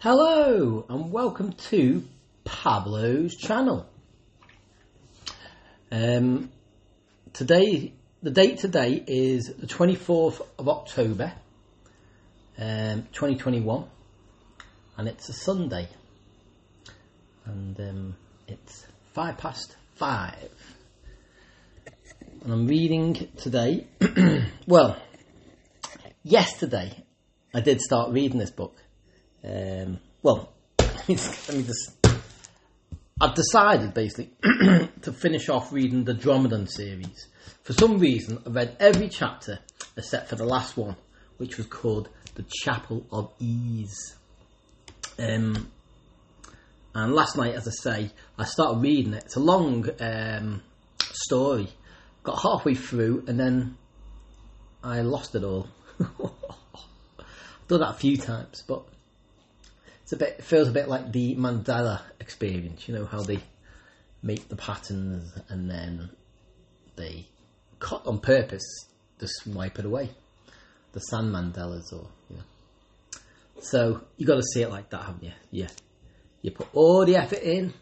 Hello and welcome to Pablo's channel. Um, today, the date today is the 24th of October, um, 2021, and it's a Sunday, and um, it's five past five, and I'm reading today. well, yesterday I did start reading this book. Um, well, let me just. I've decided basically to finish off reading the Dromedan series. For some reason, I read every chapter except for the last one, which was called The Chapel of Ease. Um, and last night, as I say, I started reading it. It's a long um, story. Got halfway through and then I lost it all. I've Done that a few times, but it's a bit it feels a bit like the mandala experience. You know how they make the patterns and then they cut on purpose just wipe it away. The sand mandalas, or you know. So you got to see it like that, haven't you? Yeah. You put all the effort in,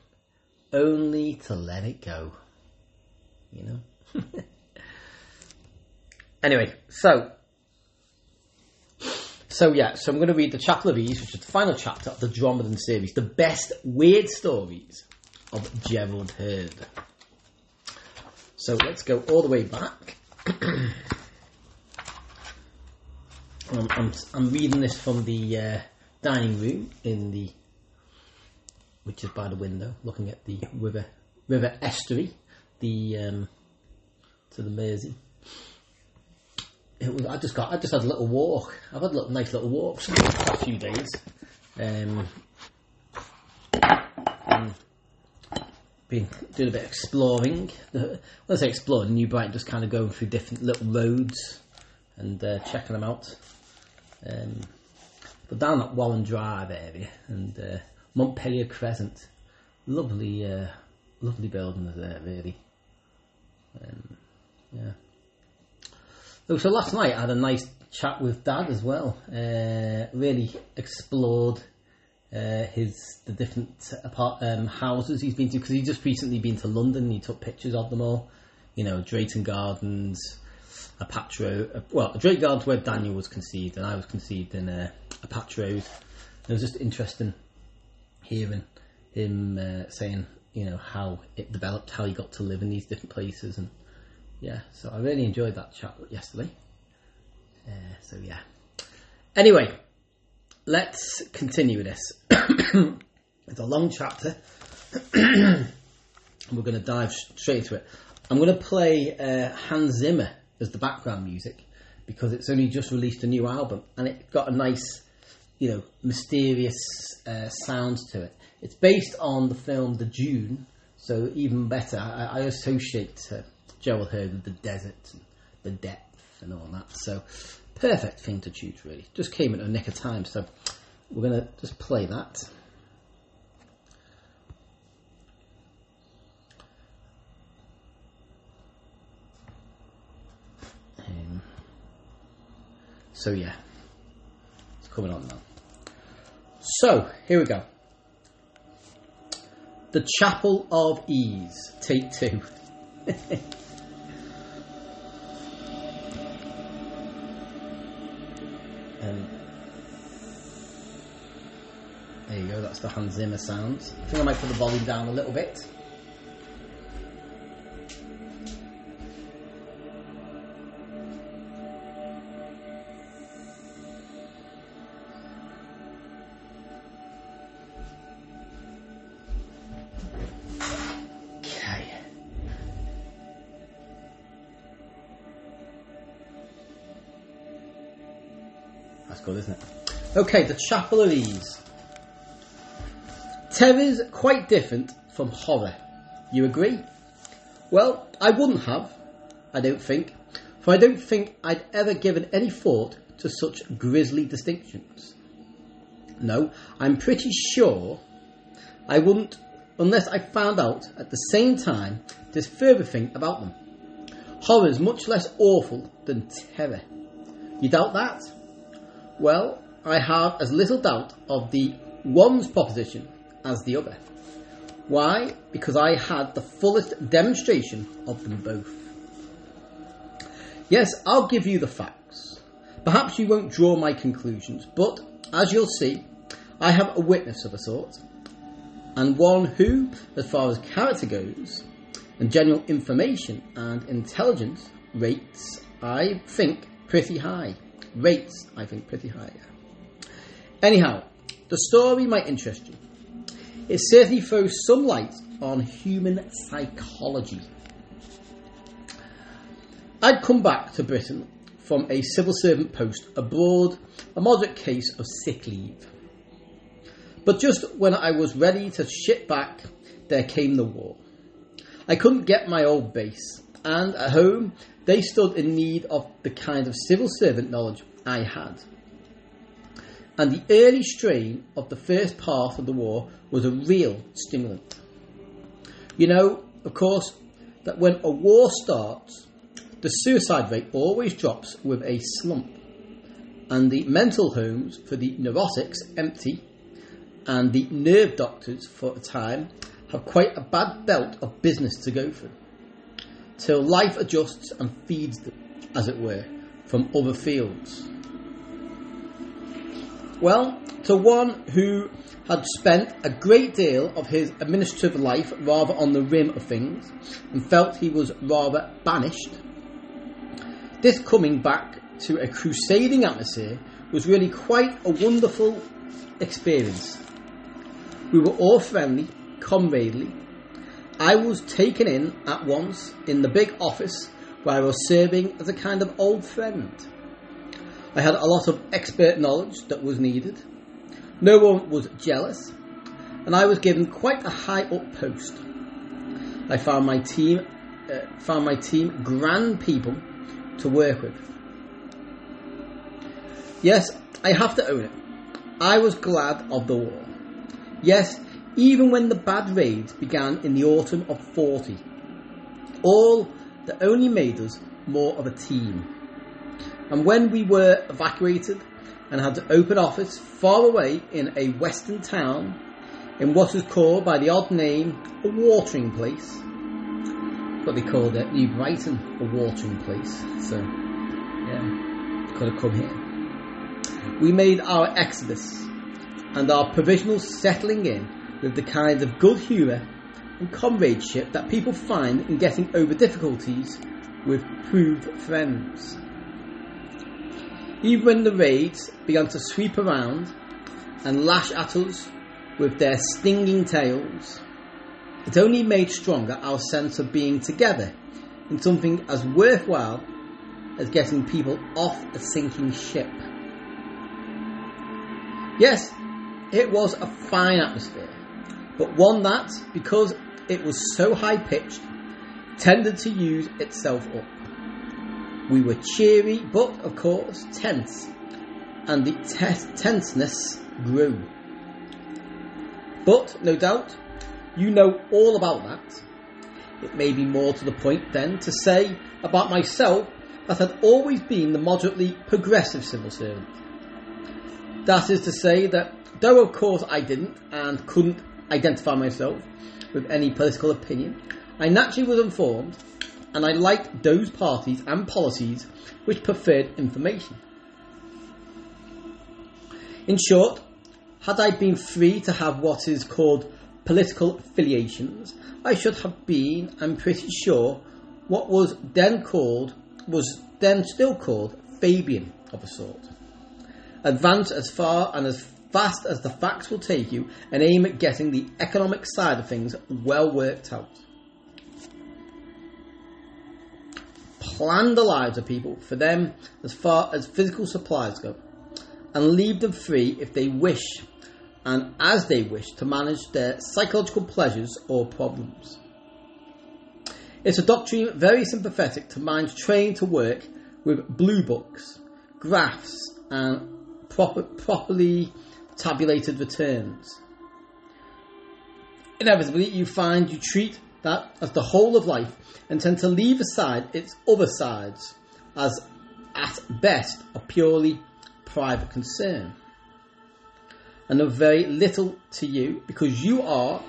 only to let it go. You know. anyway, so so yeah, so I'm going to read the Chapel of Ease, which is the final chapter of the Dromedan series, the best weird stories of Gerald Heard. So let's go all the way back. I'm, I'm, I'm reading this from the uh, dining room in the, which is by the window, looking at the river river estuary, the um, to the Mersey it was, I just got, I just had a little walk. I've had a little, nice little walks for a few days. Um, and been doing a bit of exploring. The, when I say exploring, New Brighton, just kind of going through different little roads and uh, checking them out. Um, but down that Warren Drive area and uh, Montpelier Crescent, lovely, uh, lovely buildings there, really. Um, yeah. So last night I had a nice chat with Dad as well. Uh, really explored uh, his the different apart, um, houses he's been to because he's just recently been to London. He took pictures of them all. You know, Drayton Gardens, Apatra. Uh, well, Drayton Gardens where Daniel was conceived, and I was conceived in uh, Apatra Road. It was just interesting hearing him uh, saying, you know, how it developed, how he got to live in these different places, and yeah, so I really enjoyed that chat yesterday. Uh, so yeah. Anyway, let's continue with this. it's a long chapter. We're going to dive straight into it. I'm going to play uh, Hans Zimmer as the background music because it's only just released a new album and it got a nice, you know, mysterious uh, sound to it. It's based on the film The Dune, so even better. I, I associate uh, Gerald Heard with the desert and the depth and all that. So perfect thing to choose really. Just came at a nick of time. So we're gonna just play that. Um, so yeah, it's coming on now. So here we go. The Chapel of Ease, take two. Um, there you go, that's the Hans Zimmer sounds. I think I might put the volume down a little bit. Okay, the Chapel of Ease. Terror's quite different from horror. You agree? Well, I wouldn't have, I don't think, for I don't think I'd ever given any thought to such grisly distinctions. No, I'm pretty sure I wouldn't unless I found out at the same time this further thing about them. Horror is much less awful than terror. You doubt that? Well, I have as little doubt of the one's proposition as the other. Why? Because I had the fullest demonstration of them both. Yes, I'll give you the facts. Perhaps you won't draw my conclusions, but as you'll see, I have a witness of a sort, and one who, as far as character goes, and general information and intelligence rates, I think, pretty high. Rates, I think, pretty high. Anyhow, the story might interest you. It certainly throws some light on human psychology. I'd come back to Britain from a civil servant post abroad, a moderate case of sick leave. But just when I was ready to ship back, there came the war. I couldn't get my old base, and at home they stood in need of the kind of civil servant knowledge I had. And the early strain of the first part of the war was a real stimulant. You know, of course, that when a war starts, the suicide rate always drops with a slump, and the mental homes for the neurotics empty, and the nerve doctors for a time have quite a bad belt of business to go through, till life adjusts and feeds them, as it were, from other fields. Well, to one who had spent a great deal of his administrative life rather on the rim of things and felt he was rather banished, this coming back to a crusading atmosphere was really quite a wonderful experience. We were all friendly, comradely. I was taken in at once in the big office where I was serving as a kind of old friend. I had a lot of expert knowledge that was needed. No one was jealous, and I was given quite a high up post. I found my team uh, found my team grand people to work with. Yes, I have to own it. I was glad of the war. Yes, even when the bad raids began in the autumn of 40, all that only made us more of a team. And when we were evacuated and had to open office far away in a western town, in what was called by the odd name a watering place, what they called it, New Brighton, a watering place. So, yeah, could have come here. We made our exodus and our provisional settling in with the kind of good humour and comradeship that people find in getting over difficulties with proved friends. Even when the raids began to sweep around and lash at us with their stinging tails, it only made stronger our sense of being together in something as worthwhile as getting people off a sinking ship. Yes, it was a fine atmosphere, but one that, because it was so high pitched, tended to use itself up. We were cheery, but of course tense, and the tenseness grew. But no doubt, you know all about that. It may be more to the point then to say about myself that I'd always been the moderately progressive civil servant. That is to say that though of course I didn't and couldn't identify myself with any political opinion, I naturally was informed and I liked those parties and policies which preferred information. In short, had I been free to have what is called political affiliations, I should have been, I'm pretty sure, what was then called, was then still called Fabian of a sort. Advance as far and as fast as the facts will take you and aim at getting the economic side of things well worked out. Plan the lives of people for them as far as physical supplies go, and leave them free if they wish and as they wish to manage their psychological pleasures or problems. It's a doctrine very sympathetic to minds trained to work with blue books, graphs, and proper, properly tabulated returns. Inevitably, you find you treat that as the whole of life and tend to leave aside its other sides as at best a purely private concern. and of very little to you because you are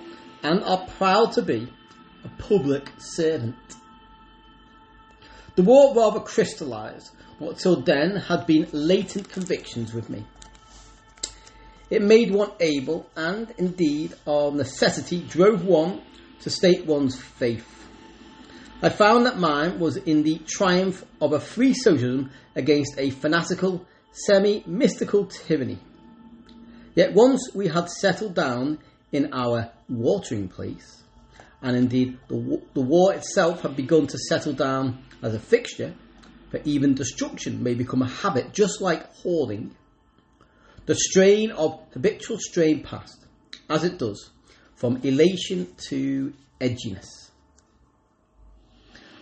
and are proud to be a public servant. The war rather crystallised what till then had been latent convictions with me. It made one able, and indeed of necessity drove one to state one's faith. I found that mine was in the triumph of a free socialism against a fanatical, semi mystical tyranny. Yet once we had settled down in our watering place, and indeed the, the war itself had begun to settle down as a fixture, for even destruction may become a habit just like hoarding, the strain of habitual strain passed, as it does, from elation to edginess.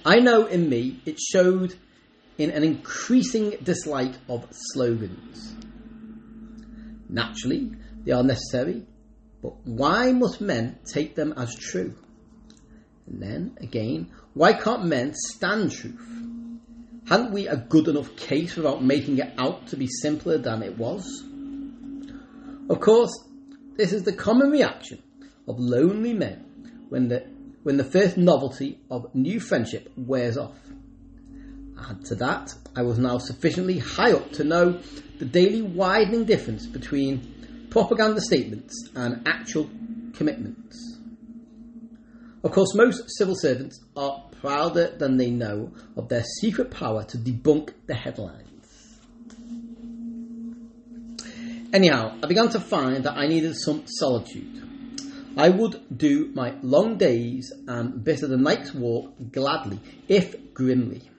I know in me it showed in an increasing dislike of slogans. Naturally, they are necessary, but why must men take them as true? And then, again, why can't men stand truth? Hadn't we a good enough case without making it out to be simpler than it was? Of course, this is the common reaction of lonely men when the, when the first novelty of new friendship wears off. Add to that, I was now sufficiently high up to know the daily widening difference between propaganda statements and actual commitments. Of course, most civil servants are prouder than they know of their secret power to debunk the headlines. Anyhow, I began to find that I needed some solitude. I would do my long days and bitter the night's walk gladly, if grimly.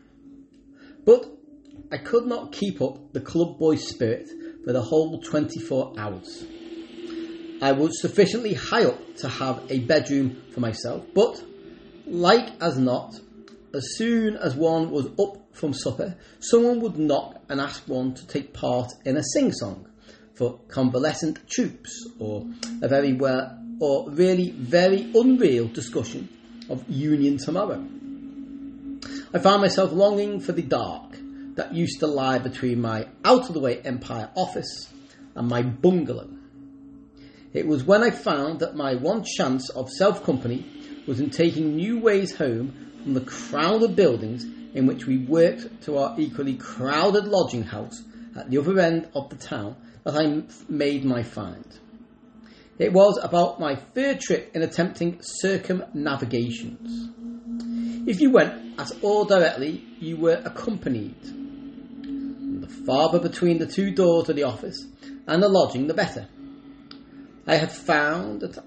But I could not keep up the club boy spirit for the whole 24 hours. I was sufficiently high up to have a bedroom for myself, but like as not, as soon as one was up from supper, someone would knock and ask one to take part in a sing song for convalescent troops or a very well or really very unreal discussion of union tomorrow. I found myself longing for the dark that used to lie between my out of the way Empire office and my bungalow. It was when I found that my one chance of self company was in taking new ways home from the crowded buildings in which we worked to our equally crowded lodging house at the other end of the town that I made my find. It was about my third trip in attempting circumnavigations. If you went at all directly, you were accompanied. The farther between the two doors of the office and the lodging, the better. I had found that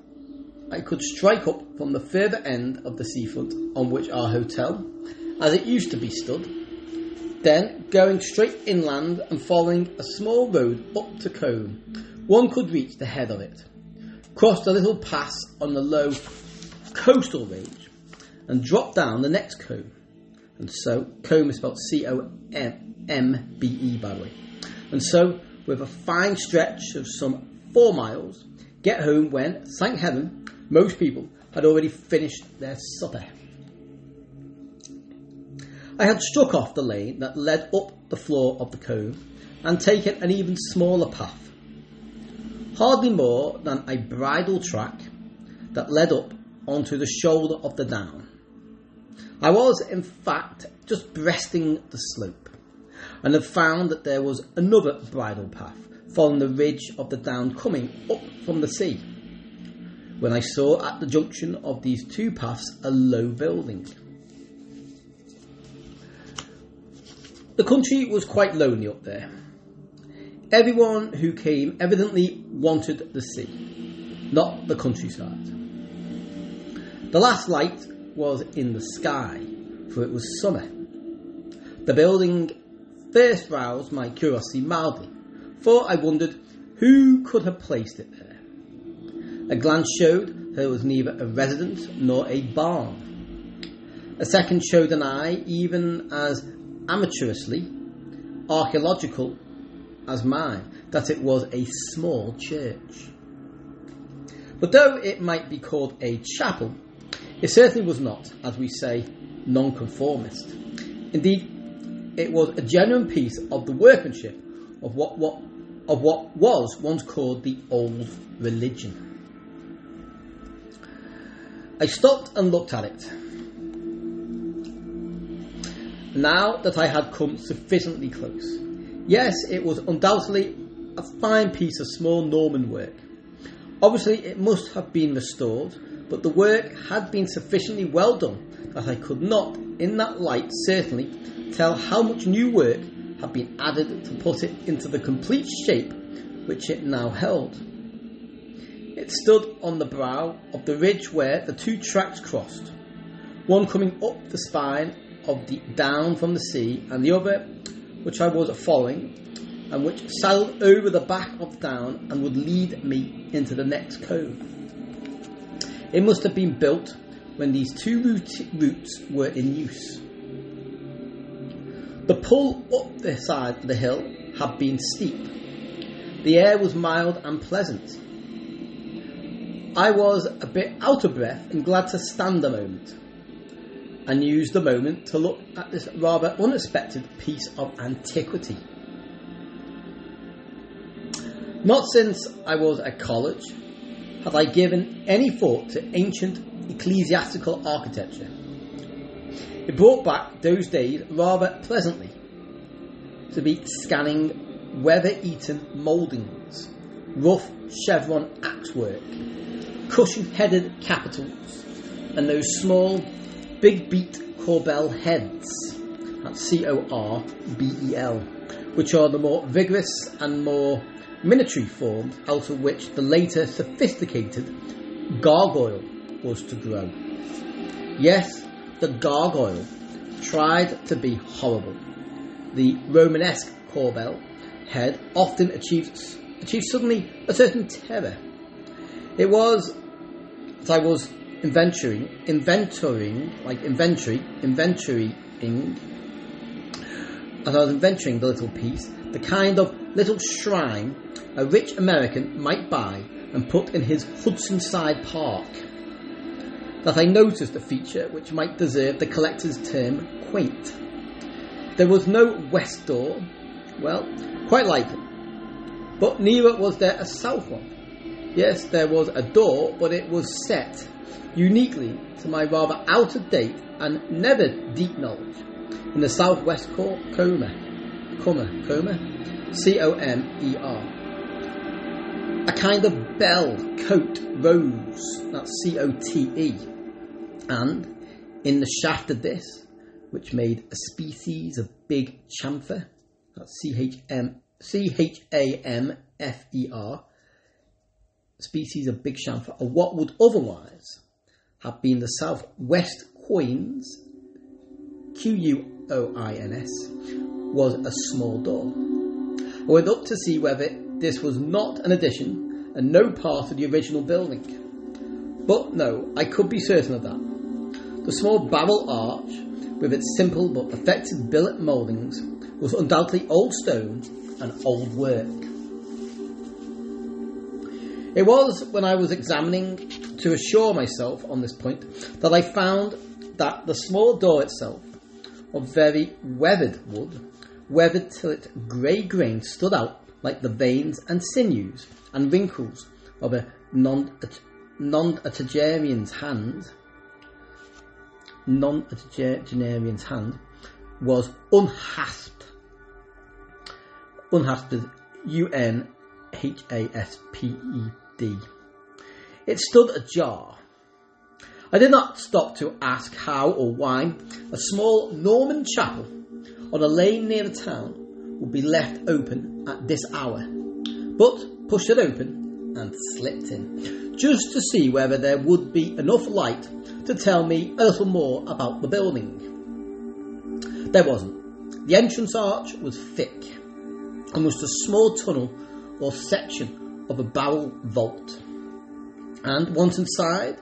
I could strike up from the further end of the seafront on which our hotel, as it used to be, stood, then going straight inland and following a small road up to Combe, one could reach the head of it, cross the little pass on the low coastal range, and drop down the next combe. And so, combe is spelled C O M B E, by the way. And so, with a fine stretch of some four miles, get home when, thank heaven, most people had already finished their supper. I had struck off the lane that led up the floor of the cove and taken an even smaller path, hardly more than a bridle track that led up onto the shoulder of the down. I was, in fact, just breasting the slope and had found that there was another bridle path following the ridge of the down coming up from the sea when I saw at the junction of these two paths a low building. The country was quite lonely up there. Everyone who came evidently wanted the sea, not the countryside. The last light was in the sky, for it was summer. The building first roused my curiosity mildly, for I wondered who could have placed it there. A glance showed it was neither a residence nor a barn. A second showed an eye even as amateurishly archaeological as mine that it was a small church. But though it might be called a chapel, it certainly was not, as we say, nonconformist. Indeed, it was a genuine piece of the workmanship of what, what of what was once called the old religion. I stopped and looked at it. Now that I had come sufficiently close. Yes, it was undoubtedly a fine piece of small Norman work. Obviously, it must have been restored, but the work had been sufficiently well done that I could not, in that light certainly, tell how much new work had been added to put it into the complete shape which it now held. It stood on the brow of the ridge where the two tracks crossed, one coming up the spine of the down from the sea, and the other, which I was following, and which sailed over the back of the down and would lead me into the next cove. It must have been built when these two routes were in use. The pull up the side of the hill had been steep. The air was mild and pleasant. I was a bit out of breath and glad to stand a moment and use the moment to look at this rather unexpected piece of antiquity. Not since I was at college had I given any thought to ancient ecclesiastical architecture. It brought back those days rather pleasantly to be scanning weather eaten mouldings, rough chevron axework, cushion headed capitals, and those small big beat corbel heads, that's C O R B E L, which are the more vigorous and more miniature forms out of which the later sophisticated gargoyle was to grow. Yes, the gargoyle tried to be horrible. The Romanesque corbel head often achieved, achieved suddenly a certain terror. It was as I was inventorying, inventorying, like inventory, inventorying, as I was inventorying the little piece, the kind of little shrine a rich American might buy and put in his Hudson Side Park that I noticed a feature which might deserve the collector's term quaint. There was no west door, well, quite likely, but neither was there a south one. Yes, there was a door, but it was set uniquely to my rather out of date and never deep knowledge in the southwest cor- Comer, Comer, Comer, C O M E R. A kind of bell coat rose, that's C O T E, and in the shaft of this, which made a species of big chamfer, that's C H M C H A M F E R, species of big chamfer, or what would otherwise have been the southwest quoins, Q U O I N S, was a small door. I went up to see whether this was not an addition and no part of the original building. But no, I could be certain of that. The small barrel arch, with its simple but effective billet mouldings, was undoubtedly old stone and old work. It was when I was examining to assure myself on this point that I found that the small door itself, of very weathered wood, weathered till its grey grain stood out like the veins and sinews and wrinkles of a non-octogenarian's hand, non-octogenarian's hand, was unhasped. Unhasped, U-N-H-A-S-P-E-D. It stood ajar. I did not stop to ask how or why a small Norman chapel on a lane near the town would be left open at this hour, but pushed it open and slipped in, just to see whether there would be enough light to tell me a little more about the building. There wasn't. The entrance arch was thick and was a small tunnel or section of a barrel vault. And once inside,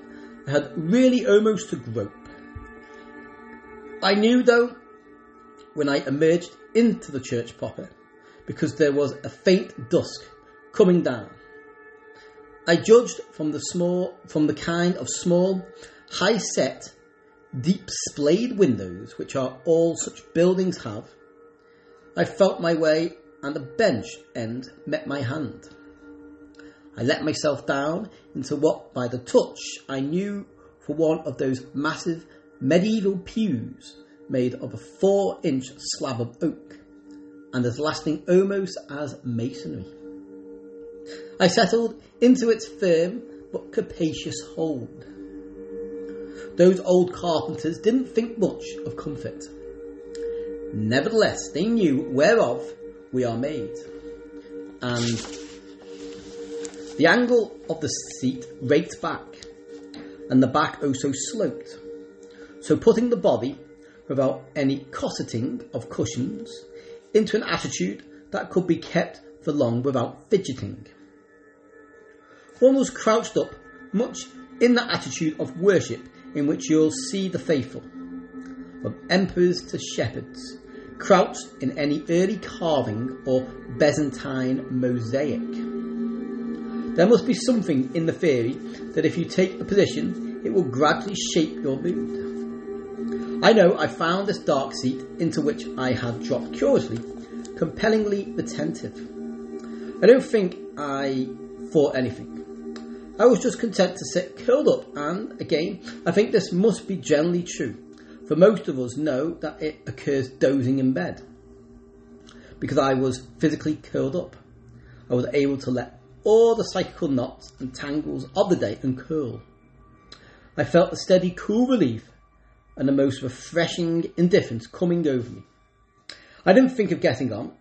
I had really almost to grope. I knew though, when I emerged into the church proper, because there was a faint dusk coming down. I judged from the small, from the kind of small, high set, deep splayed windows which are all such buildings have. I felt my way and a bench end met my hand. I let myself down into what, by the touch, I knew for one of those massive medieval pews made of a four inch slab of oak and as lasting almost as masonry. I settled into its firm but capacious hold. Those old carpenters didn't think much of comfort. Nevertheless, they knew whereof we are made. And the angle of the seat raked back, and the back oh also sloped. So putting the body, without any cosseting of cushions, into an attitude that could be kept for long without fidgeting. One was crouched up, much in that attitude of worship in which you'll see the faithful, from emperors to shepherds, crouched in any early carving or Byzantine mosaic. There must be something in the theory that if you take a position, it will gradually shape your mood. I know I found this dark seat into which I had dropped curiously, compellingly attentive. I don't think I thought anything. I was just content to sit curled up, and again, I think this must be generally true, for most of us know that it occurs dozing in bed. Because I was physically curled up, I was able to let all the psychical knots and tangles of the day uncurl. I felt a steady, cool relief and a most refreshing indifference coming over me. I didn't think of getting on.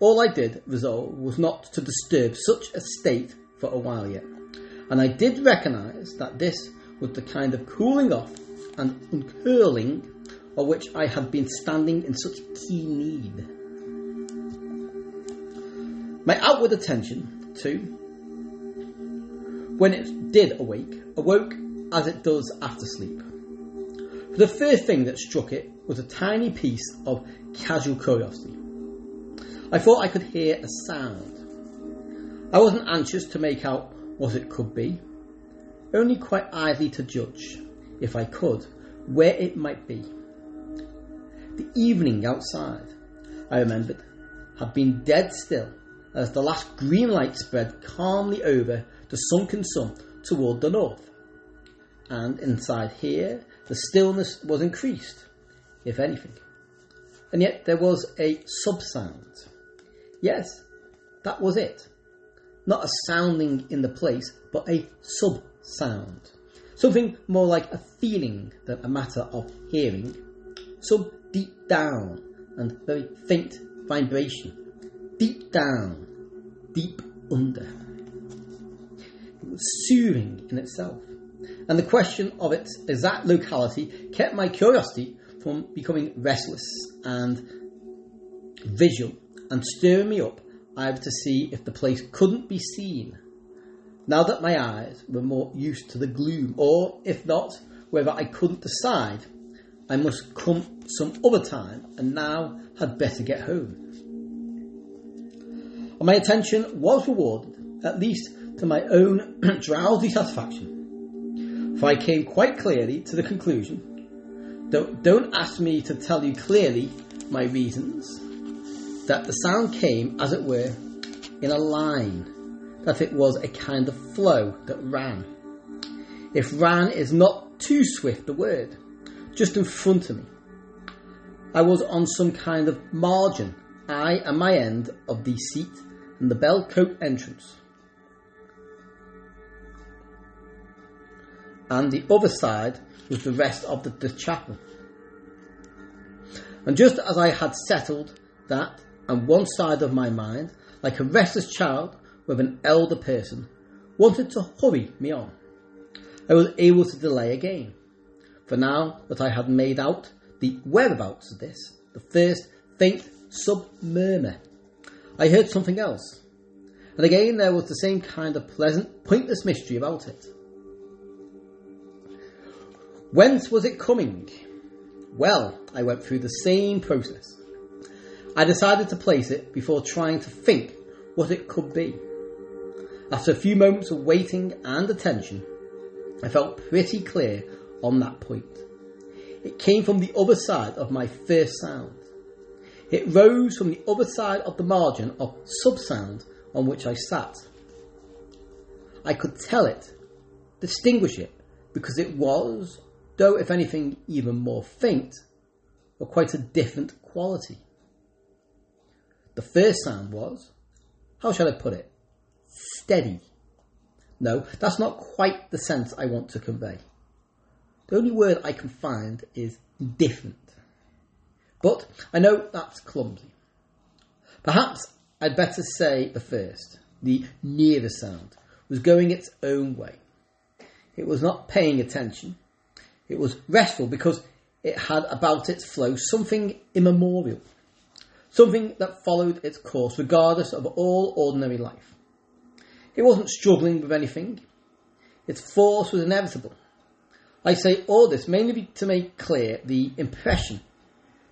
All I did resolve was not to disturb such a state for a while yet and I did recognise that this was the kind of cooling off and uncurling of which I had been standing in such keen need. My outward attention, too, when it did awake, awoke as it does after sleep. The first thing that struck it was a tiny piece of casual curiosity. I thought I could hear a sound. I wasn't anxious to make out what it could be, only quite idly to judge, if I could, where it might be. The evening outside, I remembered, had been dead still as the last green light spread calmly over the sunken sun toward the north. And inside here, the stillness was increased, if anything. And yet there was a sub sound. Yes, that was it not a sounding in the place, but a sub sound. Something more like a feeling than a matter of hearing. Some deep down and very faint vibration. Deep down, deep under. It was soothing in itself. And the question of its exact locality kept my curiosity from becoming restless and visual and stirring me up either to see if the place couldn't be seen, now that my eyes were more used to the gloom, or, if not, whether I couldn't decide, I must come some other time and now had better get home. And my attention was rewarded, at least to my own drowsy satisfaction, for I came quite clearly to the conclusion. Don't, don't ask me to tell you clearly my reasons that the sound came, as it were, in a line, that it was a kind of flow that ran. If ran is not too swift a word, just in front of me. I was on some kind of margin, I and my end of the seat and the bell cote entrance. And the other side was the rest of the, the chapel. And just as I had settled that on one side of my mind, like a restless child with an elder person, wanted to hurry me on. I was able to delay again. For now that I had made out the whereabouts of this, the first faint sub murmur, I heard something else. And again there was the same kind of pleasant, pointless mystery about it. Whence was it coming? Well, I went through the same process. I decided to place it before trying to think what it could be. After a few moments of waiting and attention, I felt pretty clear on that point. It came from the other side of my first sound. It rose from the other side of the margin of subsound on which I sat. I could tell it, distinguish it, because it was, though if anything even more faint, of quite a different quality. The first sound was, how shall I put it, steady. No, that's not quite the sense I want to convey. The only word I can find is different. But I know that's clumsy. Perhaps I'd better say the first, the nearer sound, was going its own way. It was not paying attention. It was restful because it had about its flow something immemorial, something that followed its course regardless of all ordinary life. It wasn't struggling with anything. Its force was inevitable. I say all this mainly to make clear the impression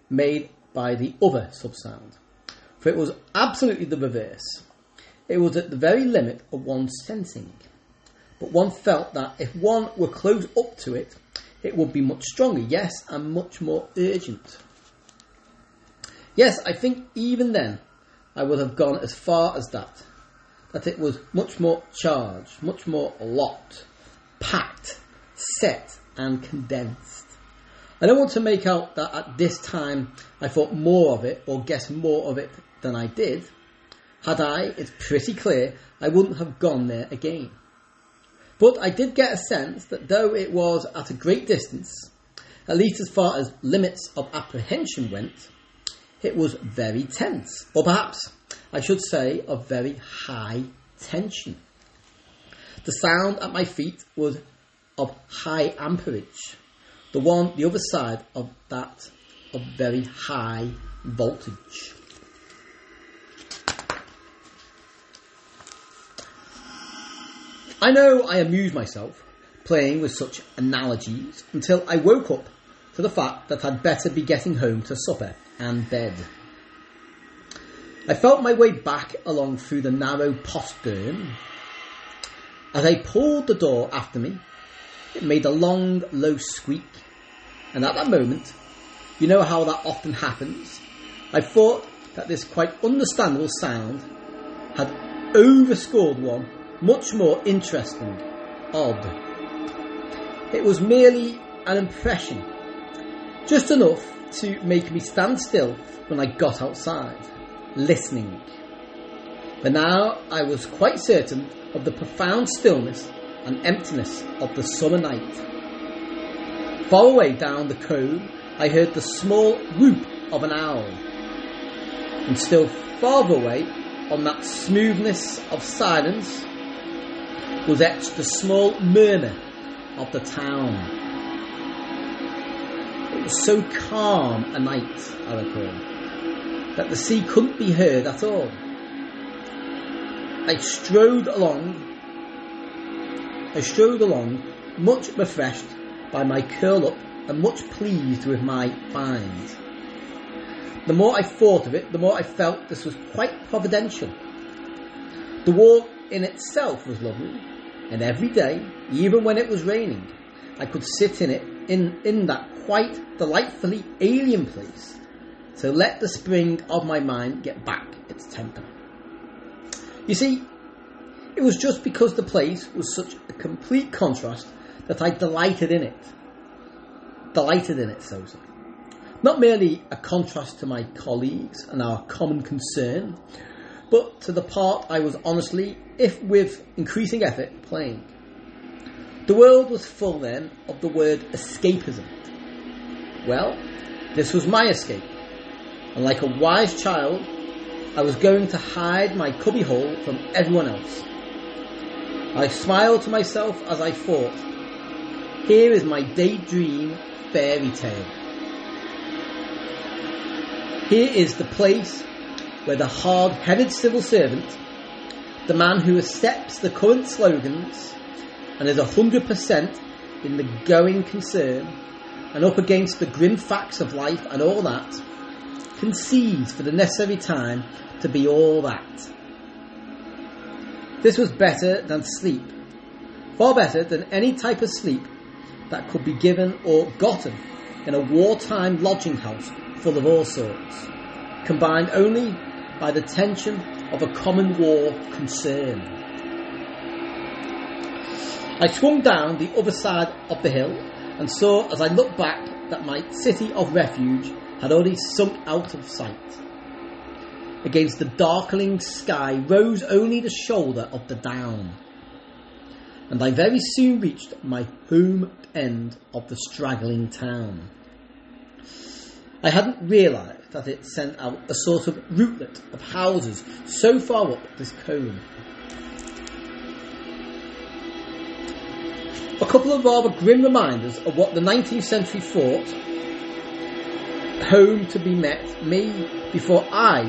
made by the other subsound, for it was absolutely the reverse. It was at the very limit of one's sensing, but one felt that if one were close up to it, it would be much stronger, yes, and much more urgent. Yes, I think even then I would have gone as far as that, that it was much more charged, much more locked, packed, set, and condensed. I don't want to make out that at this time I thought more of it or guessed more of it than I did. Had I, it's pretty clear I wouldn't have gone there again. But I did get a sense that though it was at a great distance, at least as far as limits of apprehension went, it was very tense, or perhaps I should say of very high tension. The sound at my feet was of high amperage, the one, the other side of that of very high voltage. I know I amused myself playing with such analogies until I woke up to the fact that I'd better be getting home to supper and bed. I felt my way back along through the narrow postern. As I pulled the door after me, it made a long, low squeak, and at that moment, you know how that often happens, I thought that this quite understandable sound had overscored one much more interesting, odd. It was merely an impression, just enough to make me stand still when I got outside, listening. But now I was quite certain of the profound stillness and emptiness of the summer night. Far away down the cove, I heard the small whoop of an owl. And still farther away, on that smoothness of silence, was etched the small murmur of the town. It was so calm a night, I recall, that the sea couldn't be heard at all. I strode along, I strode along, much refreshed by my curl up and much pleased with my find. The more I thought of it, the more I felt this was quite providential. The walk in itself was lovely, and every day, even when it was raining, I could sit in it in, in that quite delightfully alien place to let the spring of my mind get back its temper. You see, it was just because the place was such a complete contrast that I delighted in it. Delighted in it, so to Not merely a contrast to my colleagues and our common concern, but to the part I was honestly, if with increasing effort, playing. The world was full then of the word escapism. Well, this was my escape, and like a wise child, I was going to hide my cubbyhole from everyone else. I smiled to myself as I thought, here is my daydream fairy tale. Here is the place where the hard headed civil servant, the man who accepts the current slogans and is 100% in the going concern and up against the grim facts of life and all that, concedes for the necessary time to be all that. This was better than sleep, far better than any type of sleep that could be given or gotten in a wartime lodging house full of all sorts. combined only by the tension of a common war concern. I swung down the other side of the hill and saw as I looked back that my city of refuge had already sunk out of sight. Against the darkening sky rose only the shoulder of the down, and I very soon reached my home end of the straggling town. I hadn't realised that it sent out a sort of rootlet of houses so far up this cone. A couple of rather grim reminders of what the 19th century thought home to be met me before I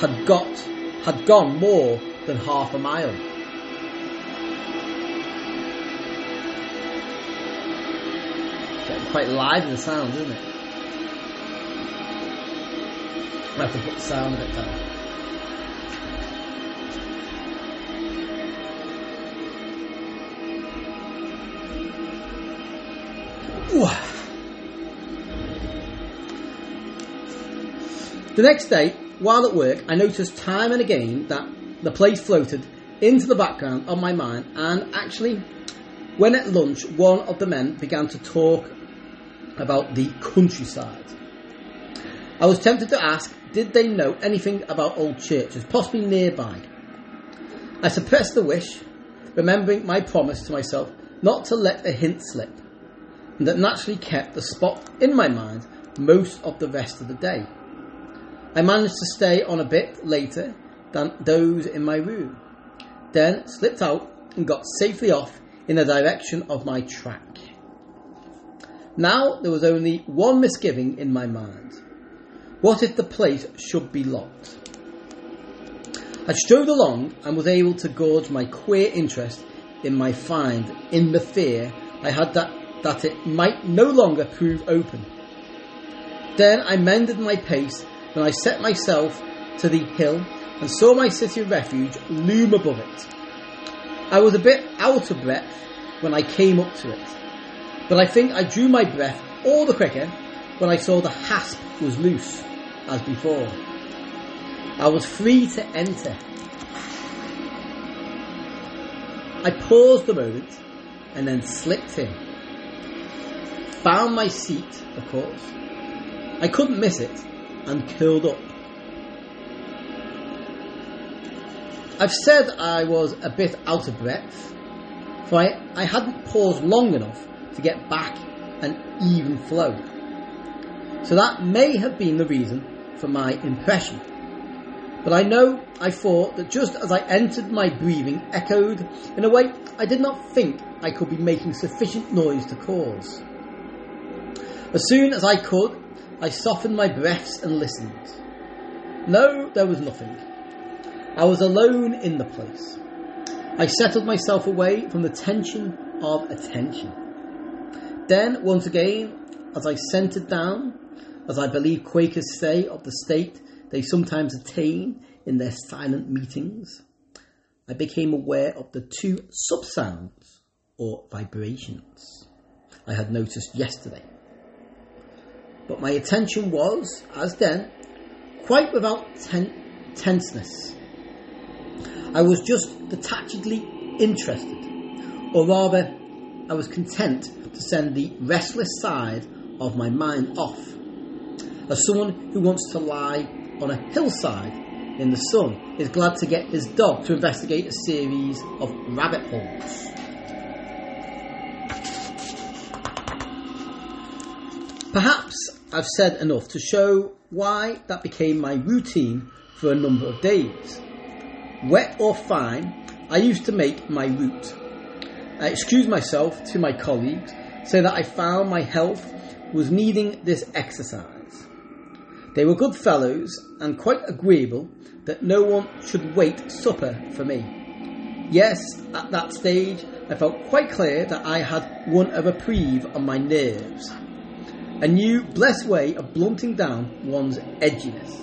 had got had gone more than half a mile. Quite live the sound, isn't it? I have to put the sound a bit down. Ooh. The next day, while at work, I noticed time and again that the place floated into the background of my mind, and actually, when at lunch, one of the men began to talk about the countryside. I was tempted to ask, did they know anything about old churches, possibly nearby? I suppressed the wish, remembering my promise to myself not to let a hint slip, and that naturally kept the spot in my mind most of the rest of the day. I managed to stay on a bit later than those in my room, then slipped out and got safely off in the direction of my track. Now there was only one misgiving in my mind. What if the place should be locked? I strode along and was able to gauge my queer interest in my find in the fear I had that, that it might no longer prove open. Then I mended my pace when I set myself to the hill and saw my city of refuge loom above it. I was a bit out of breath when I came up to it, but I think I drew my breath all the quicker when I saw the hasp was loose, as before. I was free to enter. I paused a moment and then slipped in. Found my seat, of course. I couldn't miss it and curled up. I've said I was a bit out of breath, for I, I hadn't paused long enough to get back an even flow. So that may have been the reason for my impression. But I know I thought that just as I entered, my breathing echoed in a way I did not think I could be making sufficient noise to cause. As soon as I could, I softened my breaths and listened. No, there was nothing. I was alone in the place. I settled myself away from the tension of attention. Then, once again, as I centered down, as I believe Quakers say of the state they sometimes attain in their silent meetings, I became aware of the two subsounds or vibrations I had noticed yesterday. But my attention was, as then, quite without ten- tenseness. I was just detachedly interested, or rather, I was content to send the restless side of my mind off. As someone who wants to lie on a hillside in the sun is glad to get his dog to investigate a series of rabbit holes. Perhaps I've said enough to show why that became my routine for a number of days. Wet or fine, I used to make my route. I excused myself to my colleagues, so that I found my health was needing this exercise. They were good fellows and quite agreeable that no one should wait supper for me. Yes, at that stage I felt quite clear that I had won a reprieve on my nerves. A new, blessed way of blunting down one's edginess.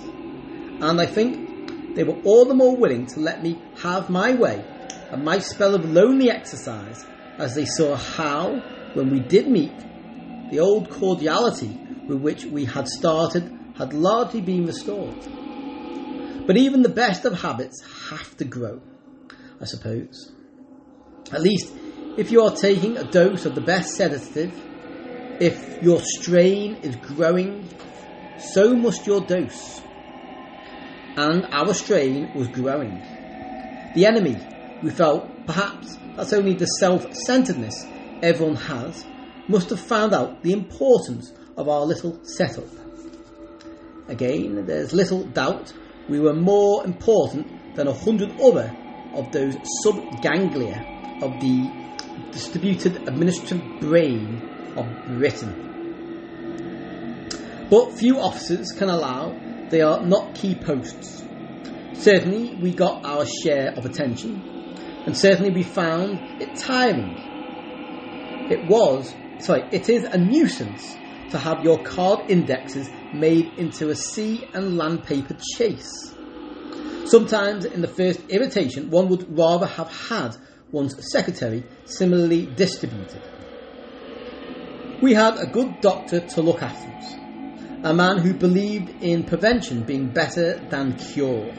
And I think they were all the more willing to let me have my way and my spell of lonely exercise as they saw how, when we did meet, the old cordiality with which we had started had largely been restored. But even the best of habits have to grow, I suppose. At least, if you are taking a dose of the best sedative, if your strain is growing, so must your dose. And our strain was growing. The enemy, we felt, perhaps that's only the self centeredness everyone has, must have found out the importance of our little setup. Again, there's little doubt we were more important than a hundred other of those sub-ganglia of the distributed administrative brain of Britain. But few officers can allow they are not key posts. Certainly, we got our share of attention, and certainly we found it tiring. It was, sorry, it is a nuisance to have your card indexes made into a sea and land paper chase. Sometimes, in the first irritation, one would rather have had one's secretary similarly distributed. We had a good doctor to look after us, a man who believed in prevention being better than cure.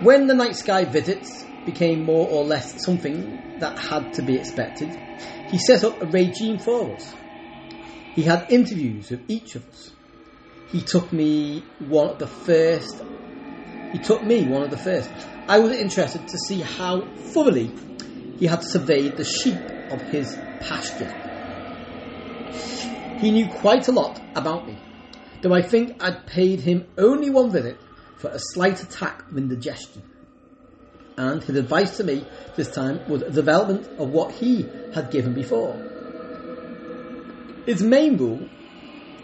When the night sky visits became more or less something that had to be expected, he set up a regime for us. He had interviews with each of us. He took me one of the first. He took me one of the first. I was interested to see how thoroughly he had surveyed the sheep of his pasture. He knew quite a lot about me, though I think I'd paid him only one visit for a slight attack of indigestion. And his advice to me this time was a development of what he had given before. His main rule,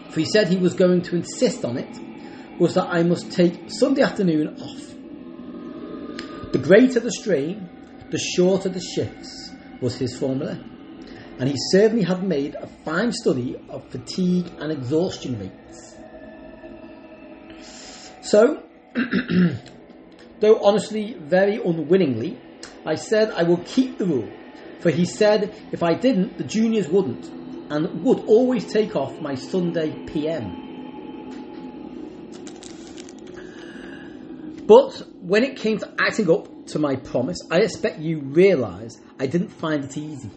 for he said he was going to insist on it, was that I must take Sunday afternoon off. The greater the strain, the shorter the shifts, was his formula and he certainly had made a fine study of fatigue and exhaustion rates. So, though honestly very unwillingly, I said I will keep the rule, for he said if I didn't, the juniors wouldn't, and would always take off my Sunday PM. But when it came to acting up to my promise, I expect you realise I didn't find it easy.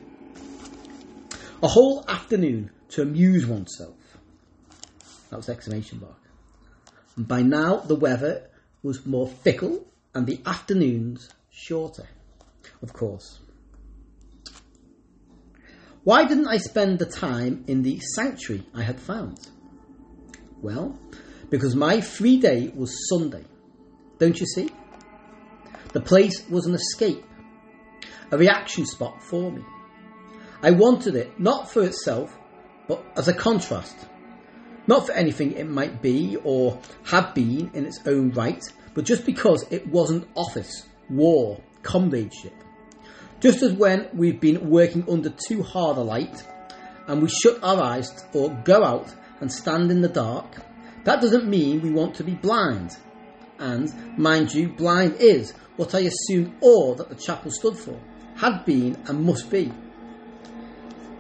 A whole afternoon to amuse oneself. That was exclamation mark. And by now the weather was more fickle and the afternoons shorter, of course. Why didn't I spend the time in the sanctuary I had found? Well, because my free day was Sunday. Don't you see? The place was an escape, a reaction spot for me. I wanted it not for itself, but as a contrast. Not for anything it might be or have been in its own right, but just because it wasn't office, war, comradeship. Just as when we've been working under too hard a light and we shut our eyes or go out and stand in the dark, that doesn't mean we want to be blind. And, mind you, blind is what I assumed all that the chapel stood for, had been and must be.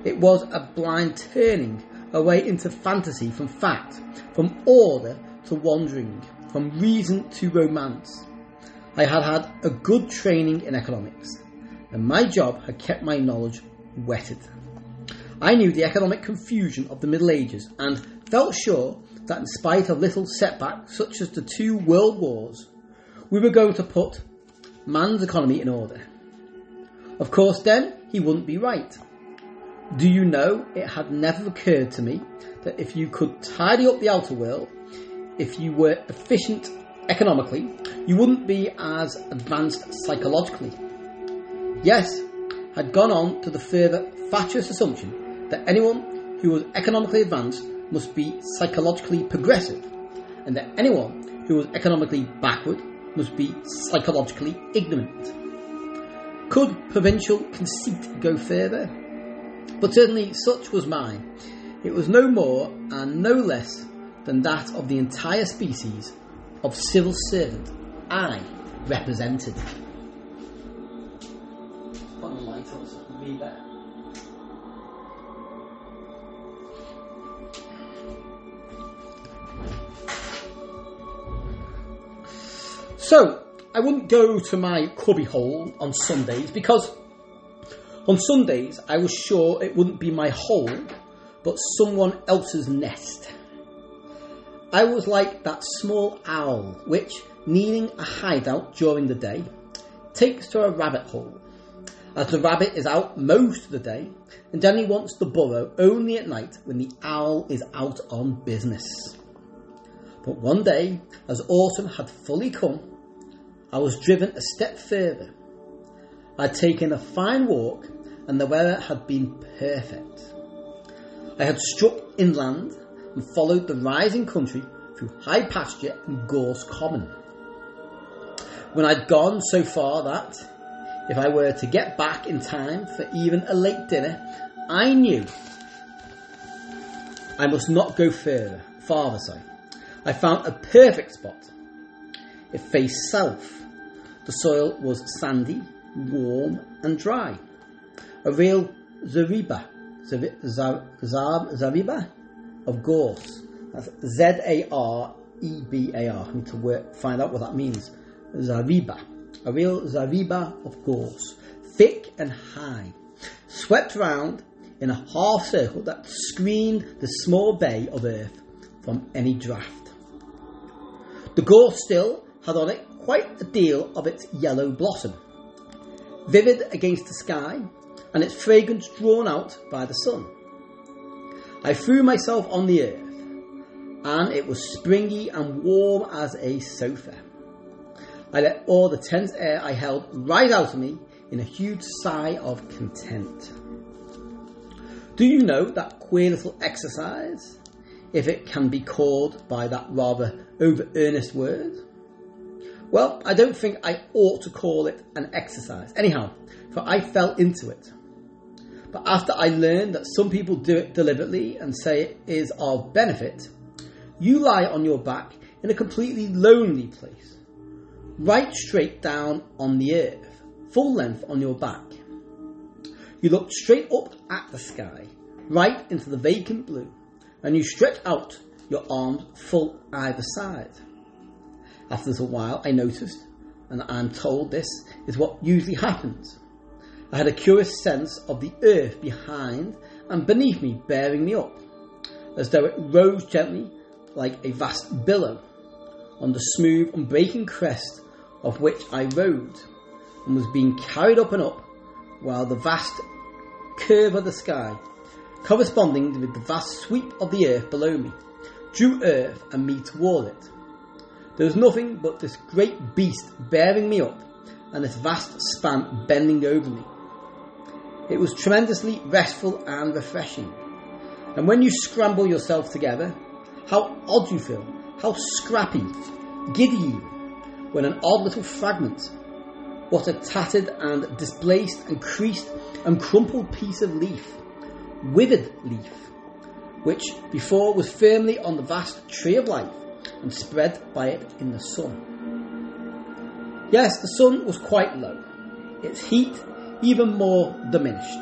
It was a blind turning away into fantasy from fact, from order to wandering, from reason to romance. I had had a good training in economics, and my job had kept my knowledge whetted. I knew the economic confusion of the Middle Ages and felt sure that in spite of little setbacks such as the two world wars, we were going to put man's economy in order. Of course, then he wouldn't be right. Do you know it had never occurred to me that if you could tidy up the outer world, if you were efficient economically, you wouldn't be as advanced psychologically? Yes, had gone on to the further fatuous assumption that anyone who was economically advanced must be psychologically progressive, and that anyone who was economically backward must be psychologically ignorant. Could provincial conceit go further? But certainly such was mine. It was no more and no less than that of the entire species of civil servant I represented. The light be better. So, I wouldn't go to my cubbyhole on Sundays because on Sundays I was sure it wouldn't be my hole but someone else's nest. I was like that small owl which, needing a hideout during the day, takes to a rabbit hole. As the rabbit is out most of the day and only wants to burrow only at night when the owl is out on business. But one day, as autumn had fully come, I was driven a step further. I'd taken a fine walk and the weather had been perfect. I had struck inland and followed the rising country through high pasture and gorse common. When I'd gone so far that, if I were to get back in time for even a late dinner, I knew I must not go further, farther, sorry. I found a perfect spot. It faced south. The soil was sandy, warm, and dry. A real zariba, zariba of gorse. That's Z A R E B A R. I need to work, find out what that means. Zariba. A real zariba of gorse. Thick and high. Swept round in a half circle that screened the small bay of earth from any draught. The gorse still had on it quite a deal of its yellow blossom, vivid against the sky, and its fragrance drawn out by the sun. I threw myself on the earth, and it was springy and warm as a sofa. I let all the tense air I held rise out of me in a huge sigh of content. Do you know that queer little exercise? if it can be called by that rather over earnest word? Well, I don't think I ought to call it an exercise. Anyhow, for I fell into it. But after I learned that some people do it deliberately and say it is of benefit, you lie on your back in a completely lonely place, right straight down on the earth, full length on your back. You look straight up at the sky, right into the vacant blue, and you stretch out your arms full either side. After a little while, I noticed, and I'm told this is what usually happens. I had a curious sense of the earth behind and beneath me bearing me up, as though it rose gently like a vast billow on the smooth, unbreaking crest of which I rode, and was being carried up and up, while the vast curve of the sky corresponding with the vast sweep of the earth below me, drew earth and me toward it. There was nothing but this great beast bearing me up and this vast span bending over me. It was tremendously restful and refreshing. And when you scramble yourself together, how odd you feel, how scrappy, giddy when an odd little fragment, what a tattered and displaced and creased and crumpled piece of leaf, withered leaf, which before was firmly on the vast tree of life and spread by it in the sun. Yes, the sun was quite low, its heat even more diminished.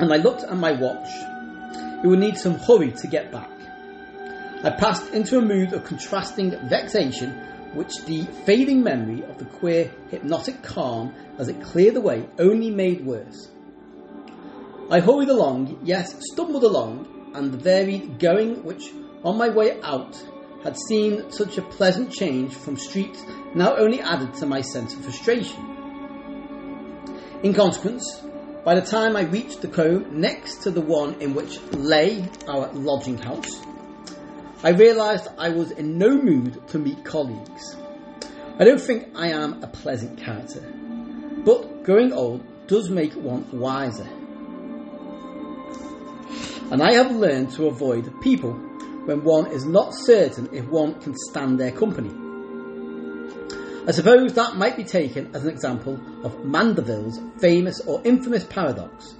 And I looked at my watch. It would need some hurry to get back. I passed into a mood of contrasting vexation, which the fading memory of the queer hypnotic calm as it cleared away only made worse. I hurried along, yes, stumbled along, and the varied going which, on my way out, had seen such a pleasant change from streets now only added to my sense of frustration. In consequence, by the time I reached the combe next to the one in which lay our lodging house, I realised I was in no mood to meet colleagues. I don't think I am a pleasant character, but growing old does make one wiser and I have learned to avoid people when one is not certain if one can stand their company. I suppose that might be taken as an example of Mandeville's famous or infamous paradox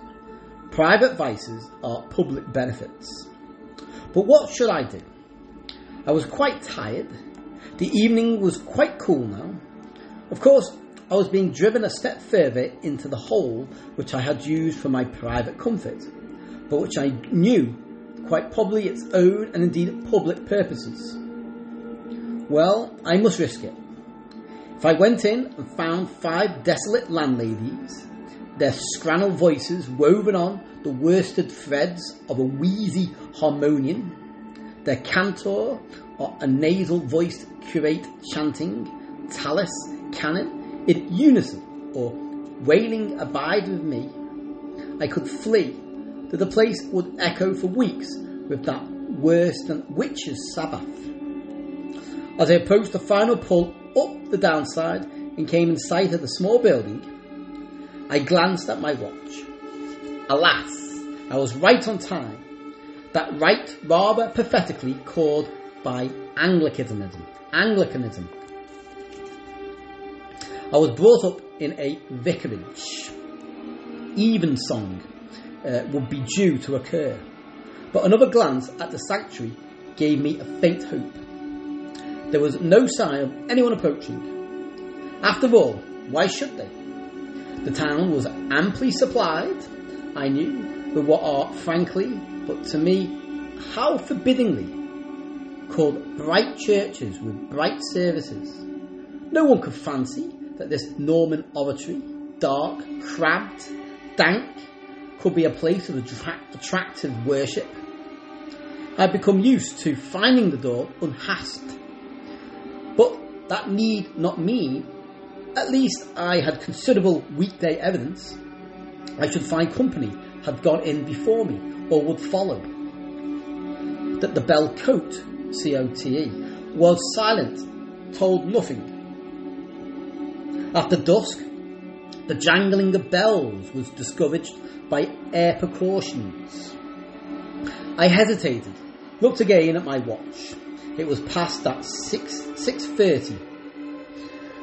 private vices are public benefits. But what should I do? I was quite tired. The evening was quite cool now. Of course, I was being driven a step further into the hole which I had used for my private comfort but which I knew quite probably its own and indeed public purposes. Well, I must risk it. If I went in and found five desolate landladies, their scrannel voices woven on the worsted threads of a wheezy harmonium, their cantor or a nasal voiced curate chanting Tallis canon in unison or wailing Abide with me, I could flee, that the place would echo for weeks with that worse than witches' Sabbath. As I approached the final pull up the downside and came in sight of the small building, I glanced at my watch. Alas, I was right on time. That right rather pathetically called by Anglicanism. Anglicanism. I was brought up in a vicarage. Evensong uh, would be due to occur, but another glance at the sanctuary gave me a faint hope. There was no sign of anyone approaching. After all, why should they? The town was amply supplied, I knew, with what are frankly, but to me, how forbiddingly, called bright churches with bright services. No one could fancy that this Norman oratory, dark, crabbed, dank, could be a place of attractive worship. I had become used to finding the door unhasped. But that need not mean, at least I had considerable weekday evidence, I should find company had gone in before me or would follow. That the bell cote, C O T E, was silent, told nothing after dusk, the jangling of bells was discouraged by air precautions. I hesitated, looked again at my watch. It was past that 6 6:30,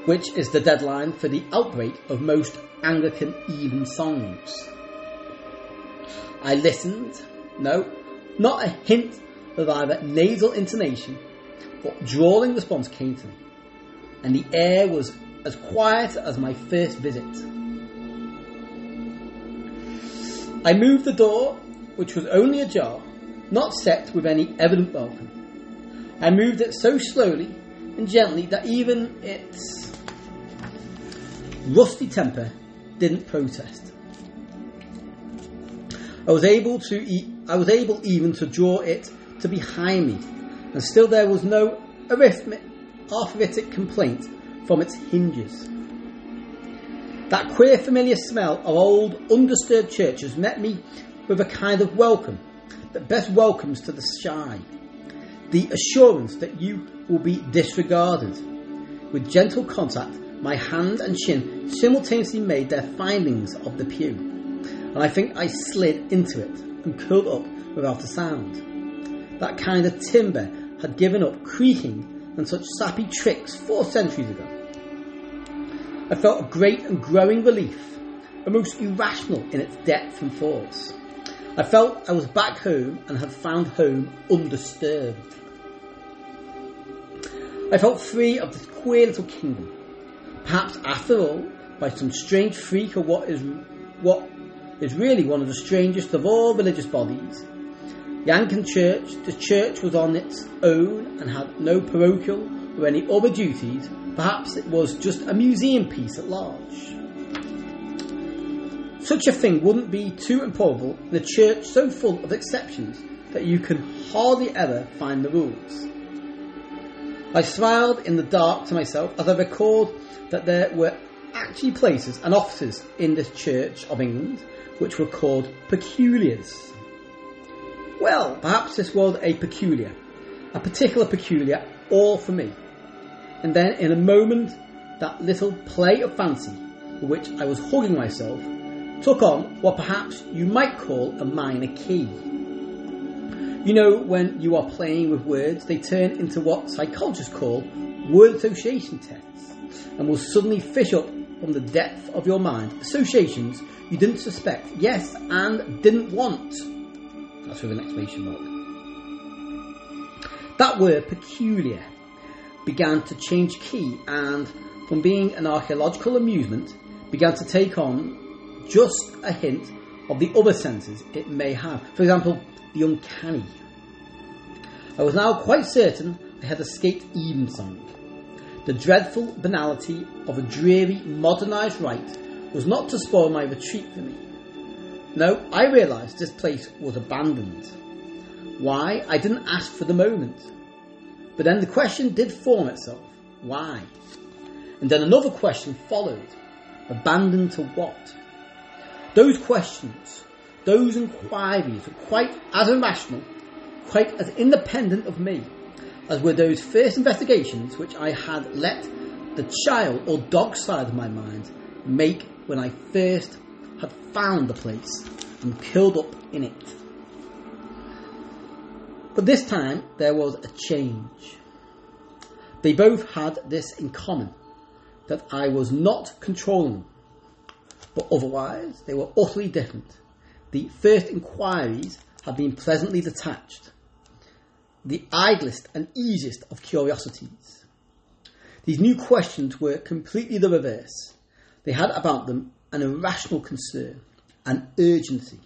which is the deadline for the outbreak of most Anglican even songs. I listened. No, not a hint of either nasal intonation or drawling response came to me, and the air was as quiet as my first visit. I moved the door, which was only ajar, not set with any evident welcome. I moved it so slowly and gently that even its rusty temper didn't protest. I was able to e- I was able even to draw it to behind me, and still there was no arithmetic complaint from its hinges. That queer familiar smell of old undisturbed churches met me with a kind of welcome that best welcomes to the shy. The assurance that you will be disregarded. With gentle contact, my hand and chin simultaneously made their findings of the pew, and I think I slid into it and curled up without a sound. That kind of timber had given up creaking and such sappy tricks four centuries ago. I felt a great and growing relief, almost irrational in its depth and force. I felt I was back home and had found home undisturbed. I felt free of this queer little kingdom. Perhaps, after all, by some strange freak of what is what is really one of the strangest of all religious bodies. Anglican Church, the church was on its own and had no parochial or any other duties Perhaps it was just a museum piece at large. Such a thing wouldn't be too improbable in a church so full of exceptions that you can hardly ever find the rules. I smiled in the dark to myself as I recalled that there were actually places and offices in this Church of England which were called peculiars. Well, perhaps this was a peculiar, a particular peculiar, all for me and then in a moment, that little play of fancy, for which I was hugging myself, took on what perhaps you might call a minor key. You know, when you are playing with words, they turn into what psychologists call word association tests, and will suddenly fish up from the depth of your mind associations you didn't suspect, yes, and didn't want. That's with an exclamation mark. That word peculiar began to change key and, from being an archaeological amusement, began to take on just a hint of the other senses it may have. For example, the uncanny. I was now quite certain I had escaped Evensong. The dreadful banality of a dreary, modernised rite was not to spoil my retreat for me. No, I realised this place was abandoned. Why, I didn't ask for the moment. But then the question did form itself. Why? And then another question followed. Abandoned to what? Those questions, those inquiries were quite as irrational, quite as independent of me as were those first investigations which I had let the child or dog side of my mind make when I first had found the place and curled up in it. But this time there was a change. They both had this in common that I was not controlling them, but otherwise they were utterly different. The first inquiries had been pleasantly detached, the idlest and easiest of curiosities. These new questions were completely the reverse. They had about them an irrational concern, an urgency.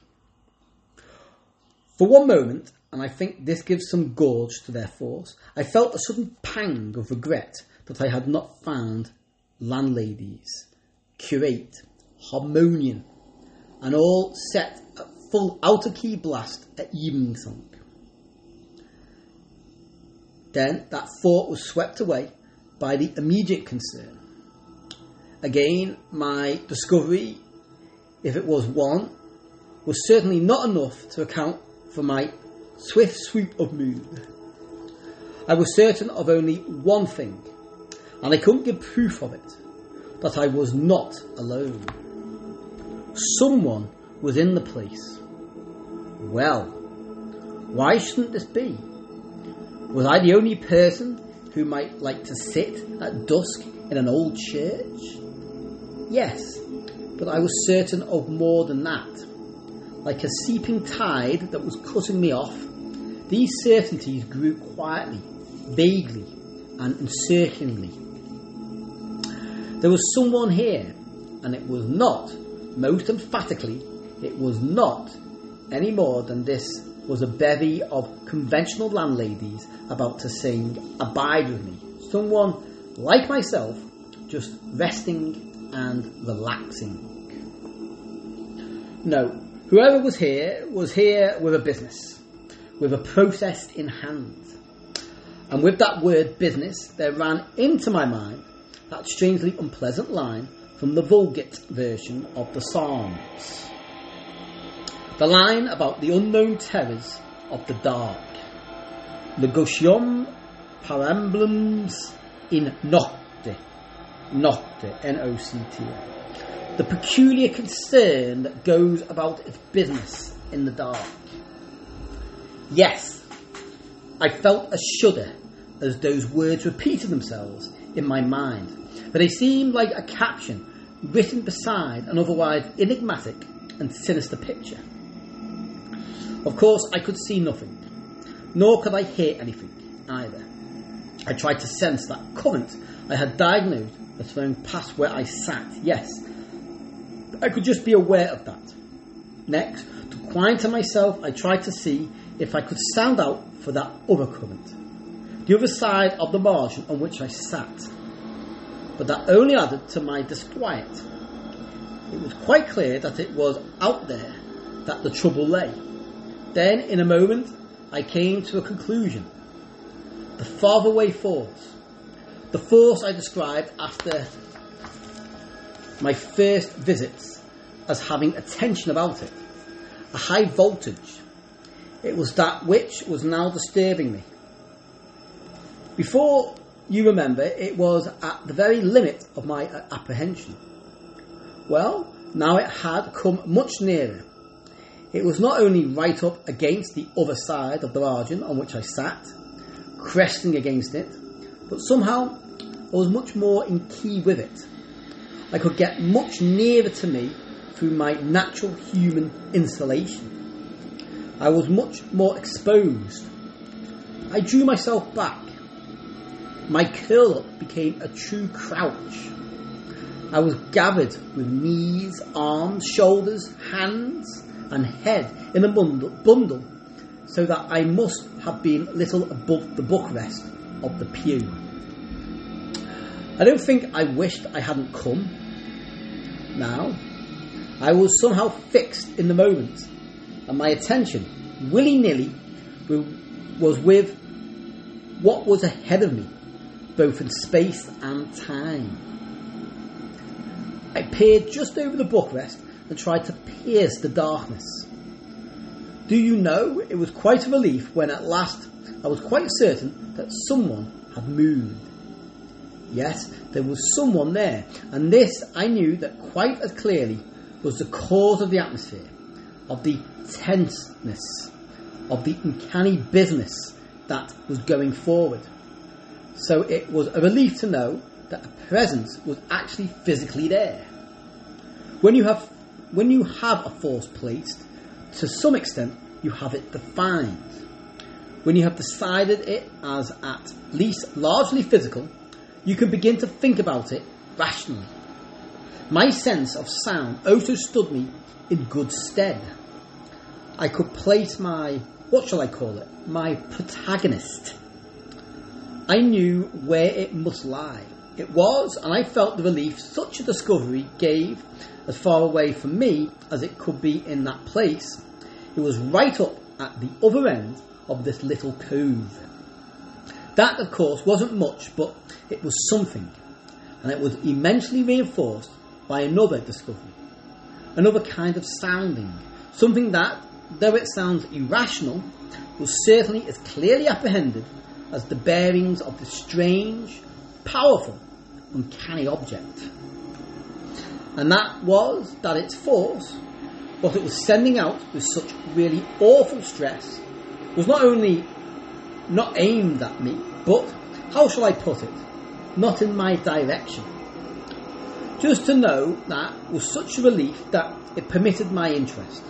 For one moment, and I think this gives some gorge to their force, I felt a sudden pang of regret that I had not found landladies, curate, harmonium, and all set at full outer key blast at evensong. Then that thought was swept away by the immediate concern. Again, my discovery, if it was one, was certainly not enough to account for my swift sweep of mood. I was certain of only one thing, and I couldn't give proof of it that I was not alone. Someone was in the place. Well, why shouldn't this be? Was I the only person who might like to sit at dusk in an old church? Yes, but I was certain of more than that. Like a seeping tide that was cutting me off, these certainties grew quietly, vaguely, and encirclingly. There was someone here, and it was not, most emphatically, it was not any more than this was a bevy of conventional landladies about to sing Abide With Me. Someone like myself, just resting and relaxing. No, whoever was here was here with a business, with a process in hand. And with that word business, there ran into my mind that strangely unpleasant line from the Vulgate version of the Psalms. The line about the unknown terrors of the dark. Negotium perambulans in nocte. Nocte, N-O-C-T-E. The peculiar concern that goes about its business in the dark. Yes, I felt a shudder as those words repeated themselves in my mind, but they seemed like a caption written beside an otherwise enigmatic and sinister picture. Of course, I could see nothing, nor could I hear anything either. I tried to sense that current I had diagnosed as flowing past where I sat. Yes, I could just be aware of that. Next, to quieten myself, I tried to see if I could sound out for that other current, the other side of the margin on which I sat. But that only added to my disquiet. It was quite clear that it was out there that the trouble lay. Then, in a moment, I came to a conclusion. The faraway force, the force I described after my first visits as having a tension about it, a high voltage. It was that which was now disturbing me. Before you remember, it was at the very limit of my uh, apprehension. Well, now it had come much nearer. It was not only right up against the other side of the margin on which I sat, cresting against it, but somehow I was much more in key with it. I could get much nearer to me through my natural human insulation. I was much more exposed. I drew myself back. My curl up became a true crouch. I was gathered with knees, arms, shoulders, hands, and head in a bundle, bundle so that I must have been little above the bookrest of the pew. I don't think I wished I hadn't come. Now, I was somehow fixed in the moment, and my attention, willy nilly, was with what was ahead of me, both in space and time. I peered just over the bookrest and tried to pierce the darkness. Do you know, it was quite a relief when at last I was quite certain that someone had moved. Yes, there was someone there, and this I knew that quite as clearly was the cause of the atmosphere, of the tenseness, of the uncanny business that was going forward. So it was a relief to know that a presence was actually physically there. When you have when you have a force placed, to some extent you have it defined. When you have decided it as at least largely physical, you can begin to think about it rationally. My sense of sound also stood me in good stead. I could place my, what shall I call it, my protagonist. I knew where it must lie. It was, and I felt the relief such a discovery gave as far away from me as it could be in that place. It was right up at the other end of this little cove. That, of course, wasn't much, but it was something, and it was immensely reinforced by another discovery, another kind of sounding, something that, though it sounds irrational, was certainly as clearly apprehended as the bearings of the strange, powerful, uncanny object. And that was that its force, what it was sending out with such really awful stress, was not only not aimed at me, but, how shall I put it, not in my direction. Just to know that was such a relief that it permitted my interest,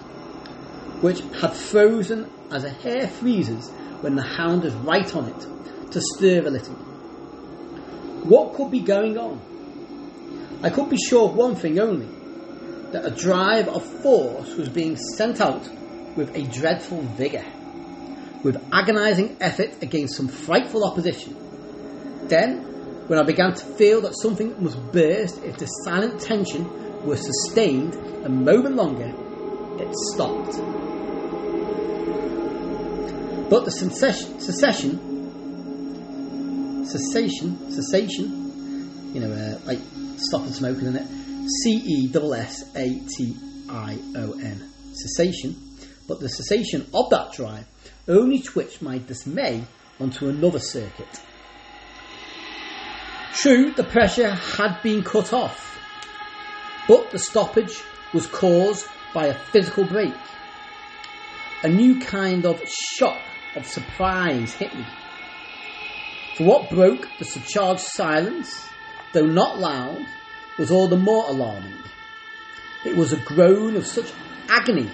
which had frozen as a hare freezes when the hound is right on it, to stir a little. What could be going on? I could be sure of one thing only that a drive of force was being sent out with a dreadful vigour, with agonising effort against some frightful opposition. Then when I began to feel that something must burst if the silent tension were sustained a moment longer, it stopped. But the secession, cessation, cessation, you know, uh, like stopping smoking, isn't it? C E S S A T I O N, cessation. But the cessation of that drive only twitched my dismay onto another circuit True, the pressure had been cut off, but the stoppage was caused by a physical break. A new kind of shock of surprise hit me. For what broke the surcharged silence, though not loud, was all the more alarming. It was a groan of such agony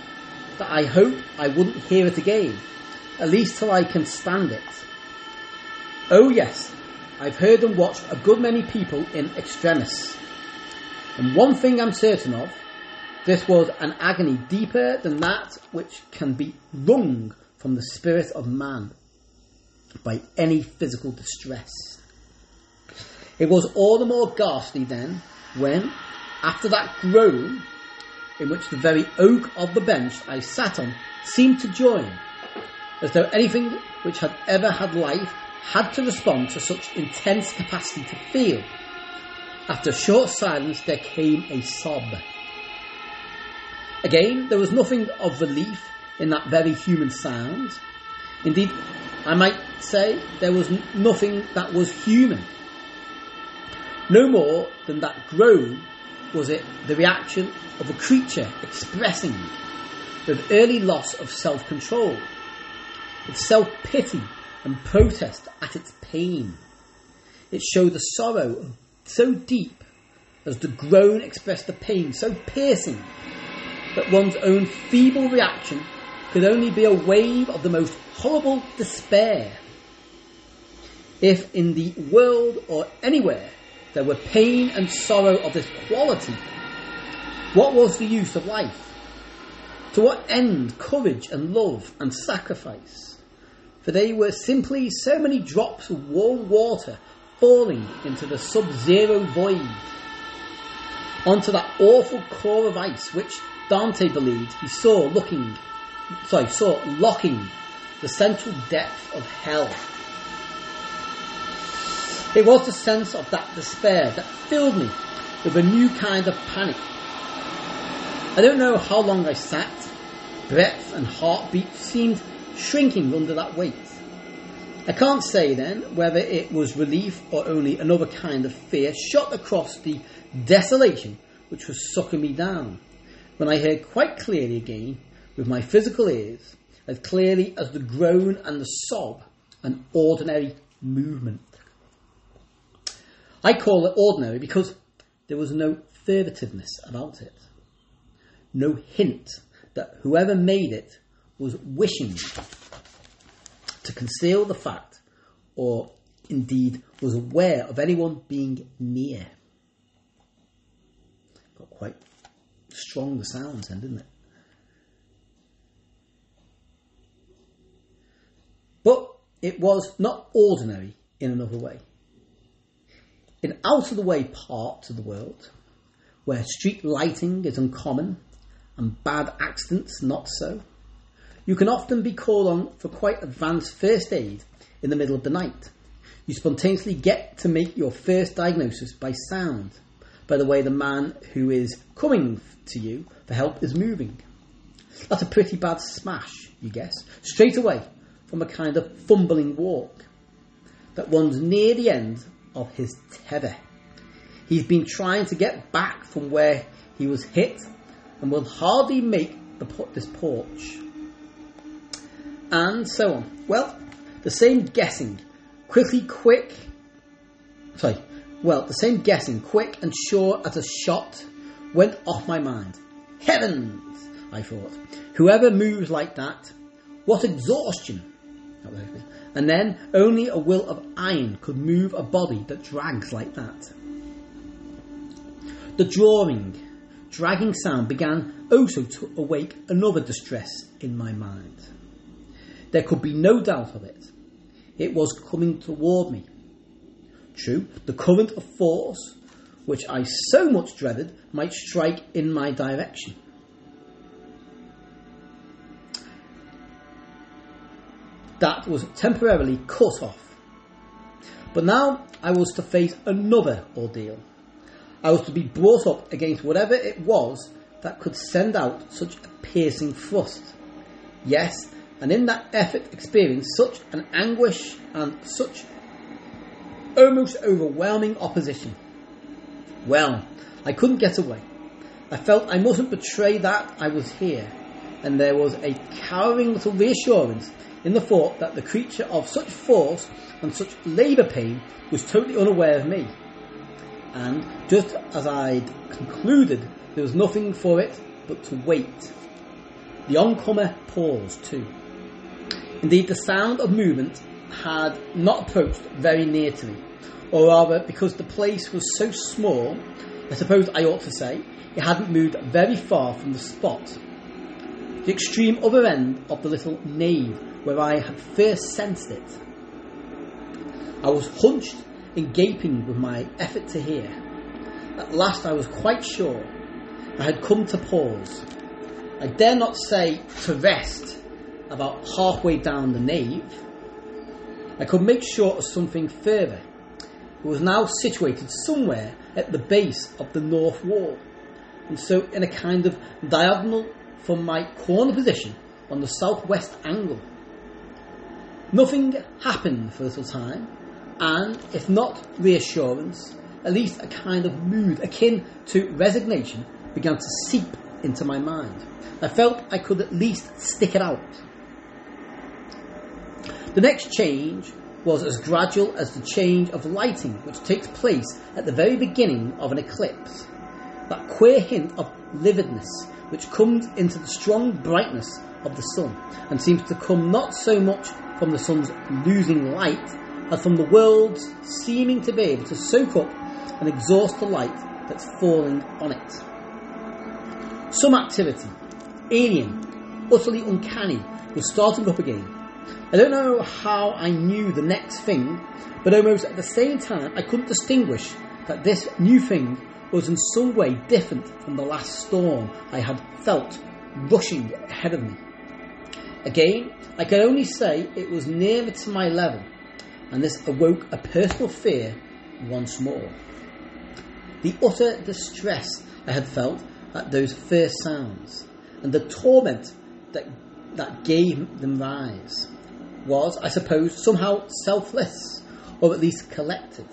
that I hope I wouldn't hear it again, at least till I can stand it. Oh yes, I've heard and watched a good many people in extremis. And one thing I'm certain of, this was an agony deeper than that which can be wrung from the spirit of man by any physical distress. It was all the more ghastly then when, after that groan, in which the very oak of the bench I sat on seemed to join, as though anything which had ever had life had to respond to such intense capacity to feel. After a short silence, there came a sob. Again, there was nothing of relief in that very human sound. Indeed, I might say there was nothing that was human. No more than that groan was it the reaction of a creature expressing with early loss of self control, with self pity and protest at its pain. It showed the sorrow so deep as the groan expressed the pain so piercing that one's own feeble reaction could only be a wave of the most horrible despair. If in the world or anywhere there were pain and sorrow of this quality, what was the use of life? To what end courage and love and sacrifice? for they were simply so many drops of warm water falling into the sub-zero void, onto that awful core of ice which Dante believed he saw looking, sorry, saw locking the central depth of hell. It was the sense of that despair that filled me with a new kind of panic. I don't know how long I sat. Breath and heartbeat seemed shrinking under that weight. I can't say then whether it was relief or only another kind of fear shot across the desolation which was sucking me down, when I heard quite clearly again, with my physical ears, as clearly as the groan and the sob, an ordinary movement. I call it ordinary because there was no furtiveness about it, no hint that whoever made it was wishing to conceal the fact, or indeed was aware of anyone being near. Got quite strong the sounds then, didn't it? But it was not ordinary in another way. In out of the way parts of the world, where street lighting is uncommon and bad accidents not so, you can often be called on for quite advanced first aid in the middle of the night. You spontaneously get to make your first diagnosis by sound, by the way the man who is coming to you for help is moving. That's a pretty bad smash, you guess, straight away from a kind of fumbling walk that runs near the end of his tether. He's been trying to get back from where he was hit and will hardly make the, this porch and so on. Well, the same guessing, quickly, quick, sorry, well, the same guessing, quick and sure as a shot, went off my mind. Heavens, I thought. Whoever moves like that, what exhaustion! And then only a will of iron could move a body that drags like that. The drawing, dragging sound began also to awake another distress in my mind. There could be no doubt of it. It was coming toward me. True, the current of force, which I so much dreaded, might strike in my direction. That was temporarily cut off. But now I was to face another ordeal. I was to be brought up against whatever it was that could send out such a piercing thrust. Yes, and in that effort experienced such an anguish and such almost overwhelming opposition. Well, I couldn't get away. I felt I mustn't betray that I was here, and there was a cowering little reassurance in the thought that the creature of such force and such labour pain was totally unaware of me. And just as I'd concluded, there was nothing for it but to wait. The oncomer paused too. Indeed, the sound of movement had not approached very near to me, or rather, because the place was so small, I suppose I ought to say, it hadn't moved very far from the spot. The extreme other end of the little nave where I had first sensed it. I was hunched and gaping with my effort to hear. At last I was quite sure I had come to pause. I dare not say to rest about halfway down the nave, I could make sure of something further. It was now situated somewhere at the base of the north wall, and so in a kind of diagonal from my corner position on the southwest angle. Nothing happened for a little time, and if not reassurance, at least a kind of mood akin to resignation began to seep into my mind. I felt I could at least stick it out. The next change was as gradual as the change of lighting which takes place at the very beginning of an eclipse. That queer hint of lividness which comes into the strong brightness of the sun and seems to come not so much from the sun's losing light as from the world's seeming to be able to soak up and exhaust the light that's falling on it. Some activity, alien, utterly uncanny, was starting up again I don't know how I knew the next thing, but almost at the same time, I couldn't distinguish that this new thing was in some way different from the last storm I had felt rushing ahead of me. Again, I can only say it was nearer to my level, and this awoke a personal fear once more. The utter distress I had felt at those first sounds, and the torment that, that gave them rise, was, I suppose, somehow selfless, or at least collective.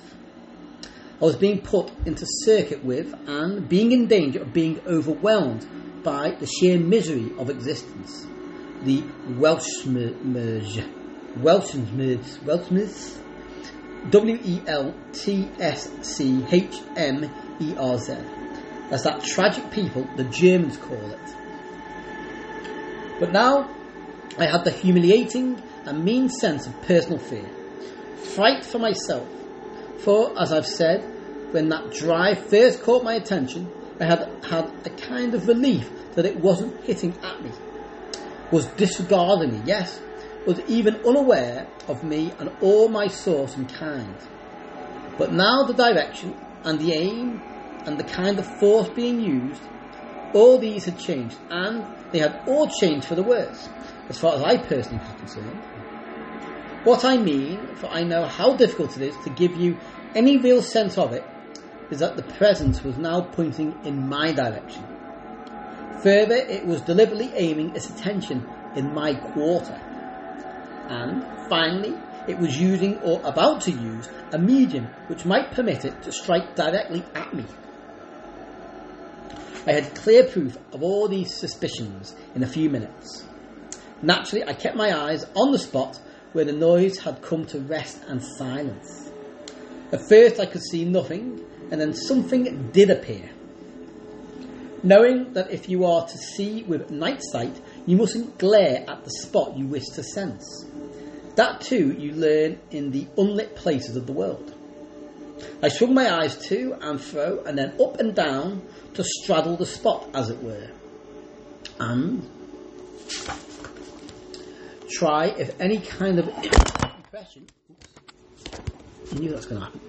I was being put into circuit with and being in danger of being overwhelmed by the sheer misery of existence. The Weltschmerz, Weltschmerz, Weltschmerz, W E L T S C H M E R Z. That's that tragic people the Germans call it. But now I had the humiliating and mean sense of personal fear, fright for myself. For, as I've said, when that drive first caught my attention, I had had a kind of relief that it wasn't hitting at me, was disregarding me, yes, was even unaware of me and all my source and kind. But now the direction and the aim and the kind of force being used, all these had changed, and they had all changed for the worse, as far as I personally was concerned. What I mean, for I know how difficult it is to give you any real sense of it, is that the presence was now pointing in my direction. Further, it was deliberately aiming its attention in my quarter. And finally, it was using or about to use a medium which might permit it to strike directly at me. I had clear proof of all these suspicions in a few minutes. Naturally, I kept my eyes on the spot where the noise had come to rest and silence. At first, I could see nothing, and then something did appear. Knowing that if you are to see with night sight, you mustn't glare at the spot you wish to sense. That too you learn in the unlit places of the world. I swung my eyes to and fro and then up and down to straddle the spot, as it were. And try if any kind of impression. I knew that's going to happen.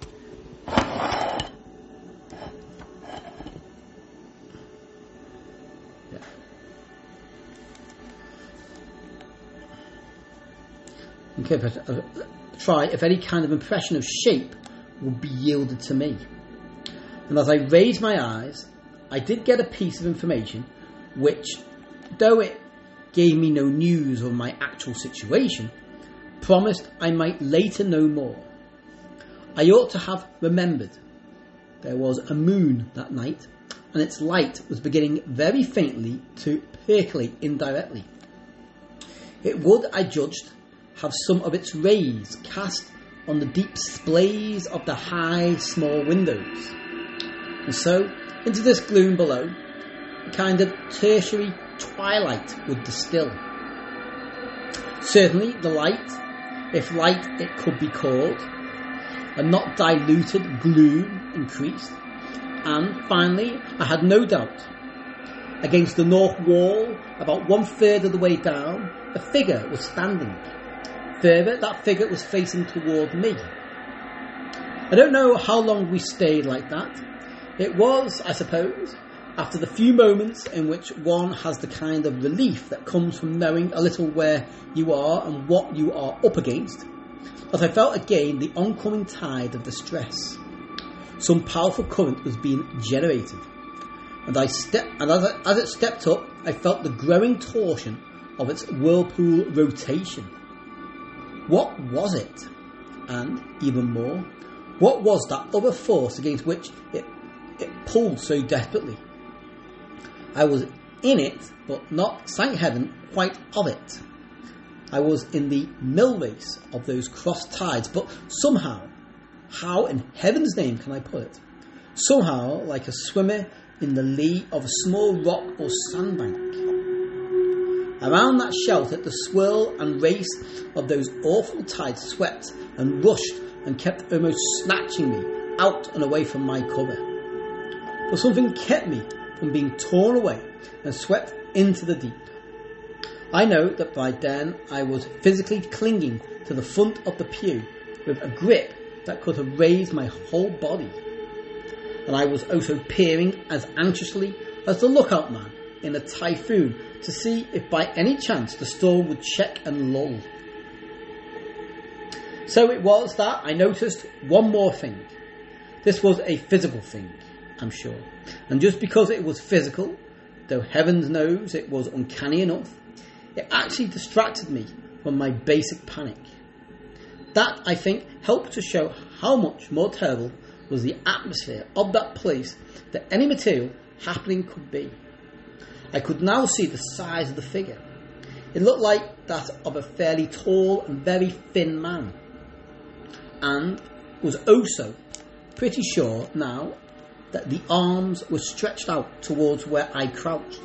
Okay, but, uh, try if any kind of impression of shape would be yielded to me. And as I raised my eyes, I did get a piece of information which, though it gave me no news of my actual situation, promised I might later know more. I ought to have remembered there was a moon that night, and its light was beginning very faintly to percolate indirectly. It would, I judged, have some of its rays cast on the deep splays of the high, small windows. And so, into this gloom below, a kind of tertiary twilight would distill. Certainly, the light, if light it could be called, a not diluted gloom increased, and finally, I had no doubt. Against the north wall, about one third of the way down, a figure was standing. Further, that figure was facing toward me. I don't know how long we stayed like that. It was, I suppose, after the few moments in which one has the kind of relief that comes from knowing a little where you are and what you are up against, that I felt again the oncoming tide of distress. Some powerful current was being generated, and I step, and as, I, as it stepped up, I felt the growing torsion of its whirlpool rotation. What was it? And even more, what was that other force against which it, it pulled so desperately? I was in it, but not, thank heaven, quite of it. I was in the mill race of those cross tides, but somehow, how in heaven's name can I put it? Somehow, like a swimmer in the lee of a small rock or sandbank. Around that shelter, the swirl and race of those awful tides swept and rushed and kept almost snatching me out and away from my cover. But something kept me from being torn away and swept into the deep. I know that by then I was physically clinging to the front of the pew with a grip that could have raised my whole body. And I was also peering as anxiously as the lookout man in a typhoon to see if by any chance the storm would check and lull. So it was that I noticed one more thing. This was a physical thing, I'm sure. And just because it was physical, though heavens knows it was uncanny enough, it actually distracted me from my basic panic. That, I think, helped to show how much more terrible was the atmosphere of that place than any material happening could be. I could now see the size of the figure. It looked like that of a fairly tall and very thin man, and was also pretty sure now that the arms were stretched out towards where I crouched.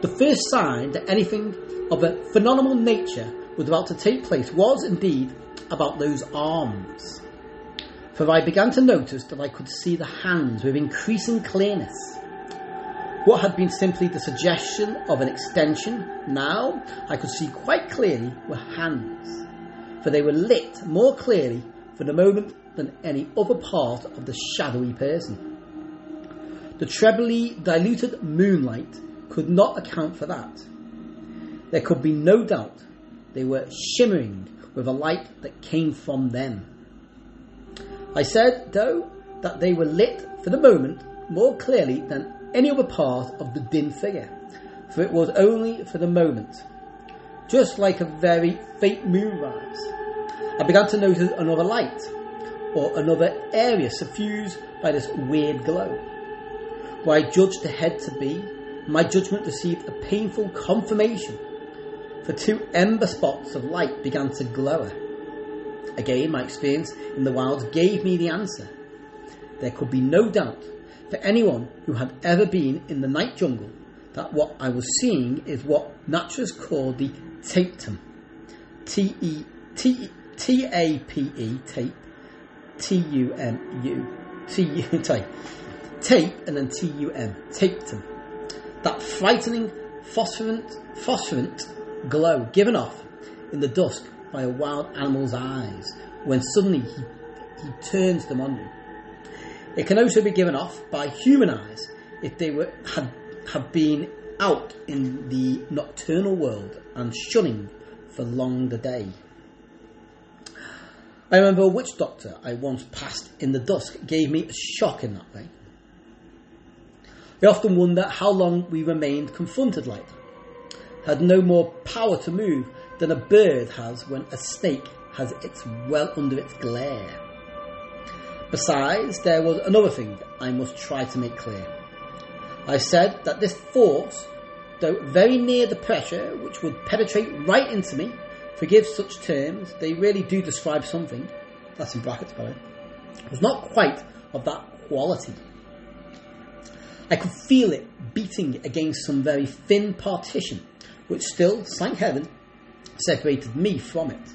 The first sign that anything of a phenomenal nature was about to take place was indeed about those arms. For I began to notice that I could see the hands with increasing clearness. What had been simply the suggestion of an extension, now I could see quite clearly were hands, for they were lit more clearly for the moment than any other part of the shadowy person. The trebly diluted moonlight could not account for that. There could be no doubt they were shimmering with a light that came from them. I said, though, that they were lit for the moment more clearly than any other part of the dim figure, for it was only for the moment, just like a very faint moonrise. I began to notice another light, or another area suffused by this weird glow. Where I judged the head to be, my judgment received a painful confirmation, for two ember spots of light began to glow. Again, my experience in the wilds gave me the answer. There could be no doubt for anyone who had ever been in the night jungle that what I was seeing is what naturalists call the tapetum. T E T T A P E tape T U M U T U tape and then T U M tapetum. That frightening phosphorant phosphorant glow given off in the dusk by a wild animal's eyes when suddenly he, he turns them on you. It can also be given off by human eyes if they were had have been out in the nocturnal world and shunning for long the day. I remember a witch doctor I once passed in the dusk gave me a shock in that way. I often wonder how long we remained confronted like that. Had no more power to move than a bird has when a snake has its well under its glare. Besides, there was another thing I must try to make clear. I said that this force, though very near the pressure which would penetrate right into me, forgive such terms, they really do describe something, that's in brackets by the way, was not quite of that quality. I could feel it beating against some very thin partition, which still, thank heaven, separated me from it.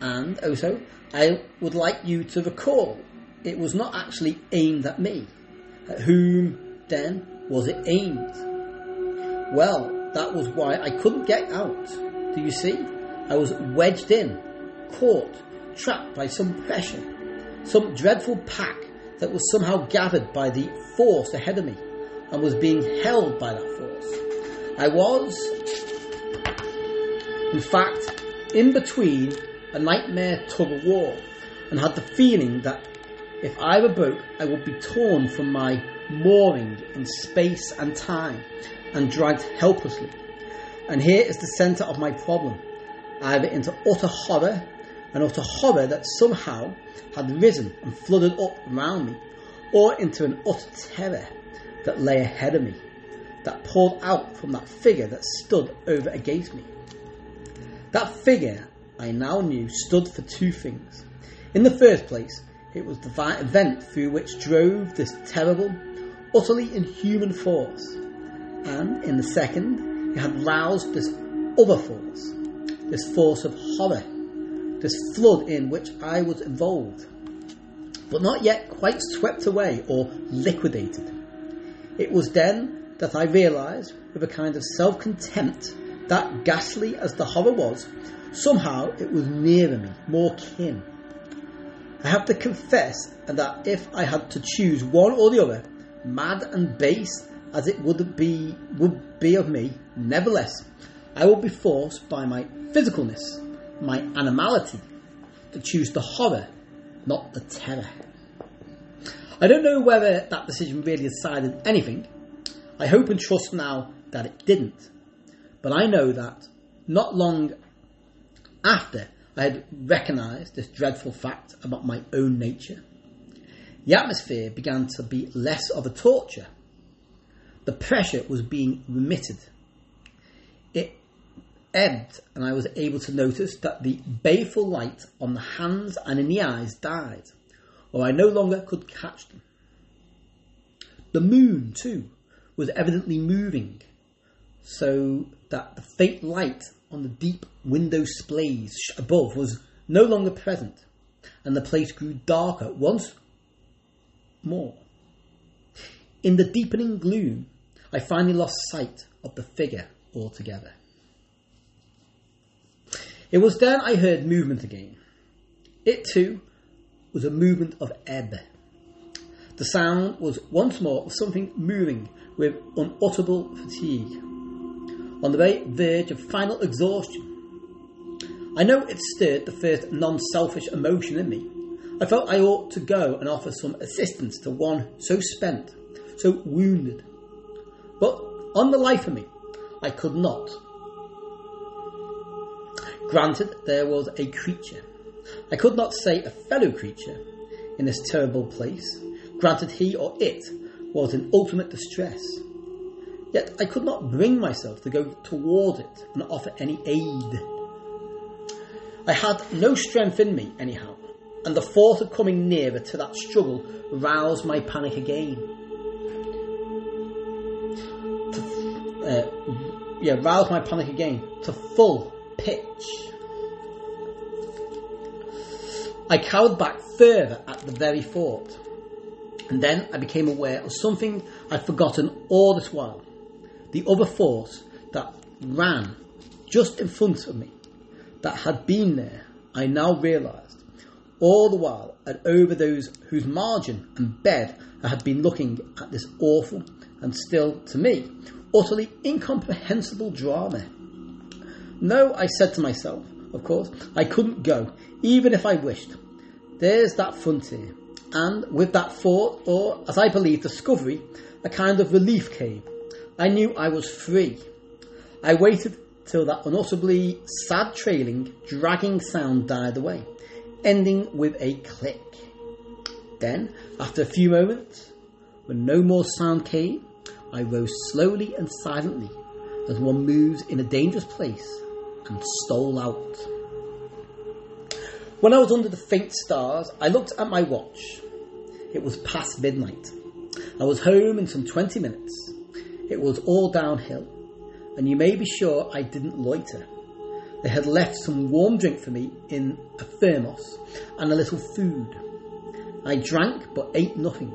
And also, I would like you to recall it was not actually aimed at me. At whom, then, was it aimed? Well, that was why I couldn't get out. Do you see? I was wedged in, caught, trapped by some pressure, some dreadful pack that was somehow gathered by the force ahead of me and was being held by that force. I was, in fact, in between a nightmare tug of war and had the feeling that if I were broke, I would be torn from my mooring in space and time and dragged helplessly. And here is the centre of my problem either into utter horror, an utter horror that somehow had risen and flooded up around me, or into an utter terror that lay ahead of me, that poured out from that figure that stood over against me. That figure, I now knew, stood for two things. In the first place, it was the event through which drove this terrible, utterly inhuman force. And in the second, it had roused this other force, this force of horror, this flood in which I was involved, but not yet quite swept away or liquidated. It was then that I realised, with a kind of self contempt, That ghastly as the horror was, somehow it was nearer me, more kin. I have to confess that if I had to choose one or the other, mad and base as it would be would be of me, nevertheless, I will be forced by my physicalness, my animality, to choose the horror, not the terror. I don't know whether that decision really decided anything. I hope and trust now that it didn't. But I know that not long after I had recognised this dreadful fact about my own nature, the atmosphere began to be less of a torture. The pressure was being remitted. It ebbed, and I was able to notice that the baleful light on the hands and in the eyes died, or I no longer could catch them. The moon, too, was evidently moving, so that the faint light on the deep window splays above was no longer present, and the place grew darker once more. In the deepening gloom, I finally lost sight of the figure altogether. It was then I heard movement again. It too was a movement of ebb. The sound was once more of something moving with unutterable fatigue, on the very verge of final exhaustion. I know it stirred the first non selfish emotion in me. I felt I ought to go and offer some assistance to one so spent, so wounded. But on the life of me, I could not. Granted, there was a creature. I could not say a fellow creature in this terrible place. Granted, he or it was in ultimate distress. Yet I could not bring myself to go toward it and offer any aid. I had no strength in me, anyhow, and the thought of coming nearer to that struggle roused my panic again. Uh, yeah, roused my panic again to full pitch. I cowered back further at the very thought, and then I became aware of something I'd forgotten all this while the other force that ran just in front of me, that had been there, I now realised, all the while and over those whose margin and bed I had been looking at this awful and still, to me, utterly incomprehensible drama. No, I said to myself, of course, I couldn't go, even if I wished. There's that frontier. And with that thought, or as I believe, discovery, a kind of relief came. I knew I was free. I waited till that unutterably sad trailing, dragging sound died away, ending with a click. Then, after a few moments, when no more sound came, I rose slowly and silently, as one moves in a dangerous place, and stole out. When I was under the faint stars, I looked at my watch. It was past midnight. I was home in some 20 minutes. It was all downhill, and you may be sure I didn't loiter. They had left some warm drink for me in a thermos and a little food. I drank but ate nothing.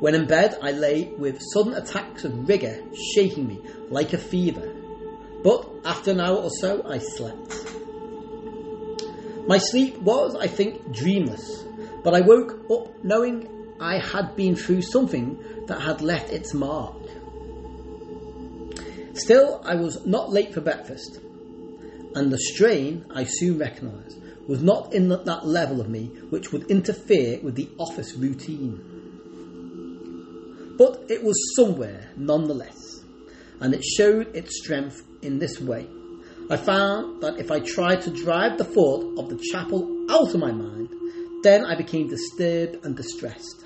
When in bed, I lay with sudden attacks of rigour shaking me like a fever. But after an hour or so, I slept. My sleep was, I think, dreamless, but I woke up knowing I had been through something that had left its mark. Still, I was not late for breakfast, and the strain I soon recognised was not in that level of me which would interfere with the office routine. But it was somewhere nonetheless, and it showed its strength in this way. I found that if I tried to drive the thought of the chapel out of my mind, then I became disturbed and distressed.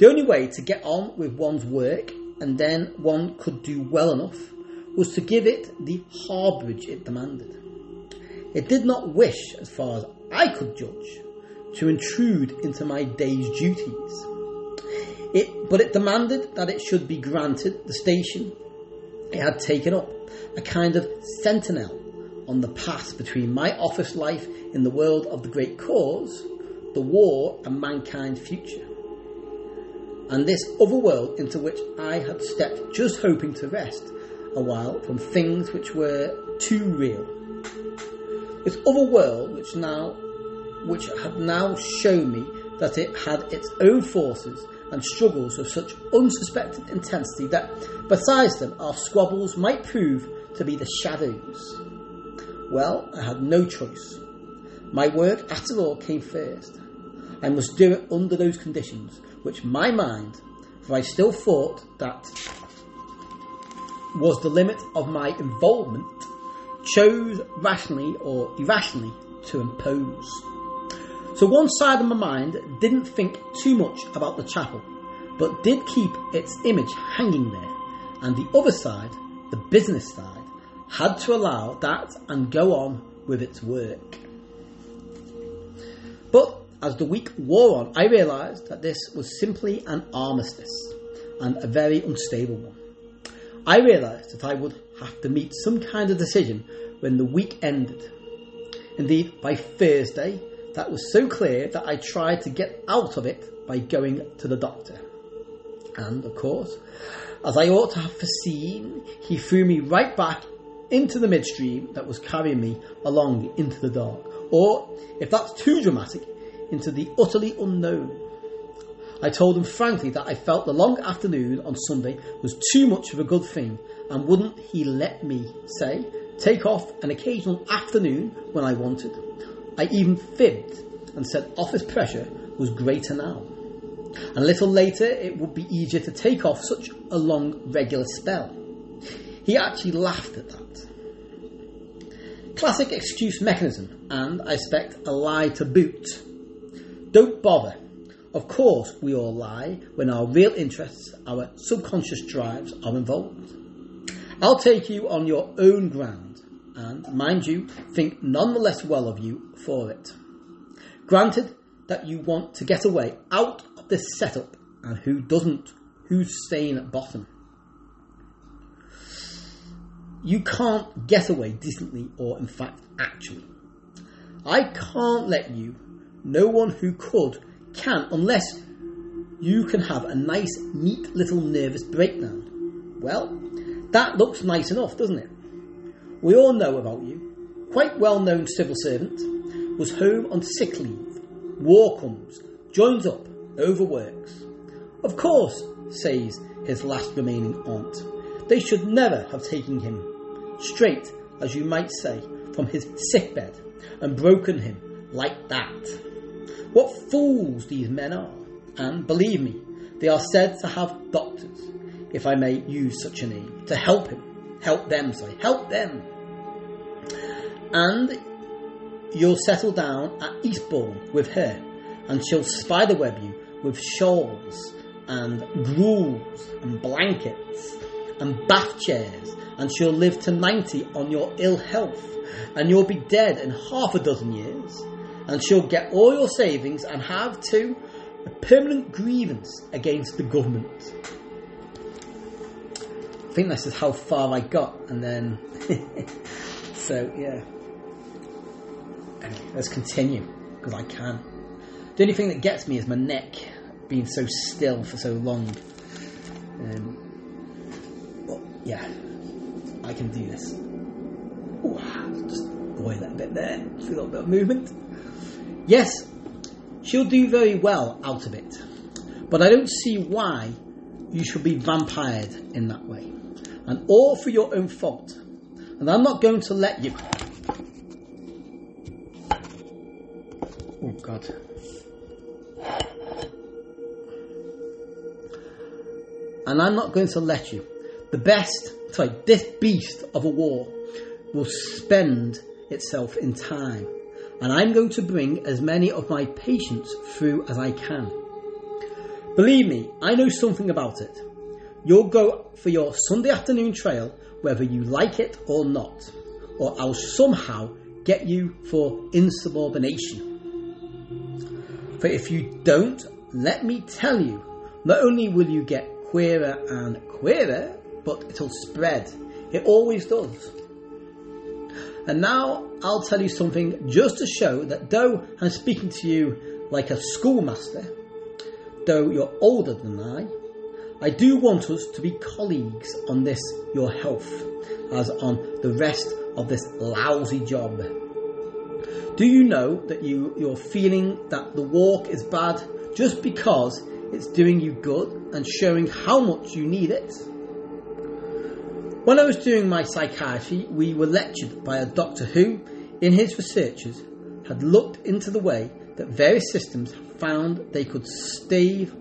The only way to get on with one's work, and then one could do well enough, was to give it the harbourage it demanded. It did not wish, as far as I could judge, to intrude into my day's duties. It, but it demanded that it should be granted the station it had taken up a kind of sentinel on the path between my office life in the world of the great cause, the war, and mankind's future. And this other world into which I had stepped just hoping to rest a while from things which were too real. This other world, which now, which had now shown me that it had its own forces and struggles of such unsuspected intensity that, besides them, our squabbles might prove to be the shadows. Well, I had no choice. My work, after all, came first. I must do it under those conditions, which my mind, for I still thought that was the limit of my involvement, chose rationally or irrationally to impose. So one side of my mind didn't think too much about the chapel, but did keep its image hanging there, and the other side, the business side, had to allow that and go on with its work. But as the week wore on, I realised that this was simply an armistice and a very unstable one. I realised that I would have to meet some kind of decision when the week ended. Indeed, by Thursday, that was so clear that I tried to get out of it by going to the doctor. And, of course, as I ought to have foreseen, he threw me right back into the midstream that was carrying me along into the dark. Or, if that's too dramatic, into the utterly unknown. I told him frankly that I felt the long afternoon on Sunday was too much of a good thing, and wouldn't he let me, say, take off an occasional afternoon when I wanted. I even fibbed and said office pressure was greater now. And a little later it would be easier to take off such a long regular spell. He actually laughed at that. Classic excuse mechanism, and I expect a lie to boot. Don't bother. Of course, we all lie when our real interests, our subconscious drives, are involved. I'll take you on your own ground, and, mind you, think none the less well of you for it. Granted that you want to get away out of this setup, and who doesn't? Who's staying at bottom? You can't get away decently, or in fact, actually. I can't let you. No one who could can, unless you can have a nice, neat little nervous breakdown. Well, that looks nice enough, doesn't it? We all know about you. Quite well known civil servant, was home on sick leave. War comes, joins up, overworks. Of course, says his last remaining aunt, they should never have taken him straight, as you might say, from his sick bed and broken him like that. What fools these men are! And believe me, they are said to have doctors, if I may use such a name, to help him. Help them, sorry, help them. And you'll settle down at Eastbourne with her, and she'll spiderweb you with shawls and gruels and blankets and bath chairs, and she'll live to 90 on your ill health, and you'll be dead in half a dozen years, and she'll get all your savings and have to a permanent grievance against the government. I think this is how far I got, and then so yeah. Anyway, let's continue because I can. The only thing that gets me is my neck being so still for so long. Um, but yeah, I can do this. Ooh, just boil that bit there. Just a little bit of movement. Yes, she'll do very well out of it, but I don't see why you should be vampired in that way. And all for your own fault. And I'm not going to let you. Oh, God. And I'm not going to let you. The best, sorry, this beast of a war will spend itself in time and I'm going to bring as many of my patients through as I can. Believe me, I know something about it. You'll go for your Sunday afternoon trail whether you like it or not, or I'll somehow get you for insubordination. For if you don't, let me tell you, not only will you get queerer and queerer, but it'll spread. It always does. And now I'll tell you something just to show that though I'm speaking to you like a schoolmaster, though you're older than I, I do want us to be colleagues on this, your health, as on the rest of this lousy job. Do you know that you, you're feeling that the walk is bad just because it's doing you good and showing how much you need it? When I was doing my psychiatry, we were lectured by a doctor who, in his researches, had looked into the way that various systems found they could stave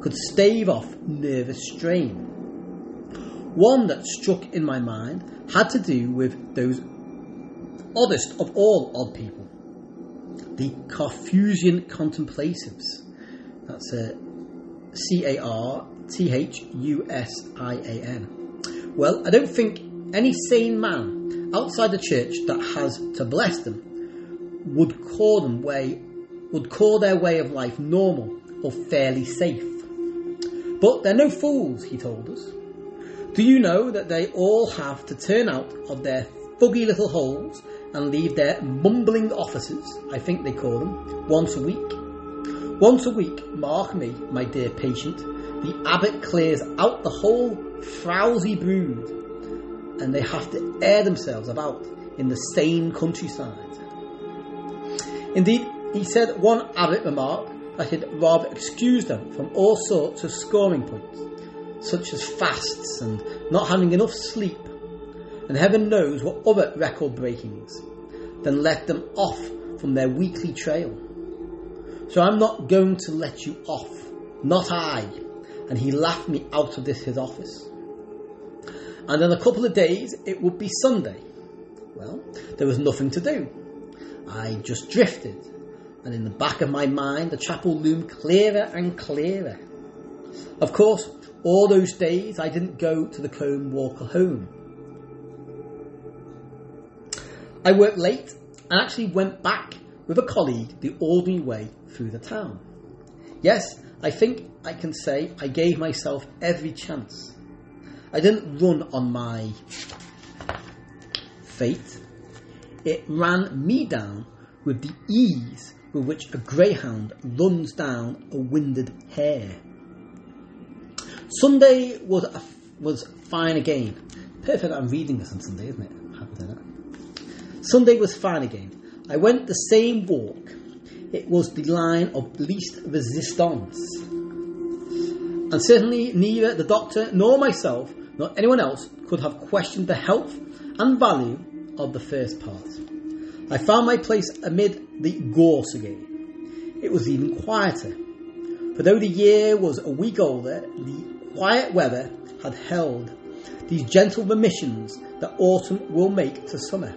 could stave off nervous strain. One that struck in my mind had to do with those oddest of all odd people, the Carthusian contemplatives. That's a C A R T H U S I A N. Well, I don't think any sane man outside the church that has to bless them would call them way would call their way of life normal or fairly safe. But they're no fools, he told us. Do you know that they all have to turn out of their fuggy little holes and leave their mumbling offices, I think they call them, once a week? Once a week, mark me, my dear patient, the abbot clears out the whole frowsy brood and they have to air themselves about in the same countryside. Indeed, he said one abbot remarked that he'd rather excuse them from all sorts of scoring points, such as fasts and not having enough sleep, and heaven knows what other record breakings, than let them off from their weekly trail. So I'm not going to let you off, not I. And he laughed me out of this his office. And in a couple of days it would be Sunday. Well, there was nothing to do. I just drifted, and in the back of my mind the chapel loomed clearer and clearer. Of course, all those days I didn't go to the Combe Walker home. I worked late and actually went back with a colleague the ordinary way through the town. Yes, I think I can say I gave myself every chance. I didn't run on my fate. It ran me down with the ease with which a greyhound runs down a winded hare. Sunday was was fine again. Perfect. I'm reading this on Sunday, isn't it? Haven't it. Sunday was fine again. I went the same walk. It was the line of least resistance. And certainly neither the doctor nor myself nor anyone else could have questioned the health and value of the first part. I found my place amid the gorse again. It was even quieter. For though the year was a week older, the quiet weather had held these gentle remissions that autumn will make to summer,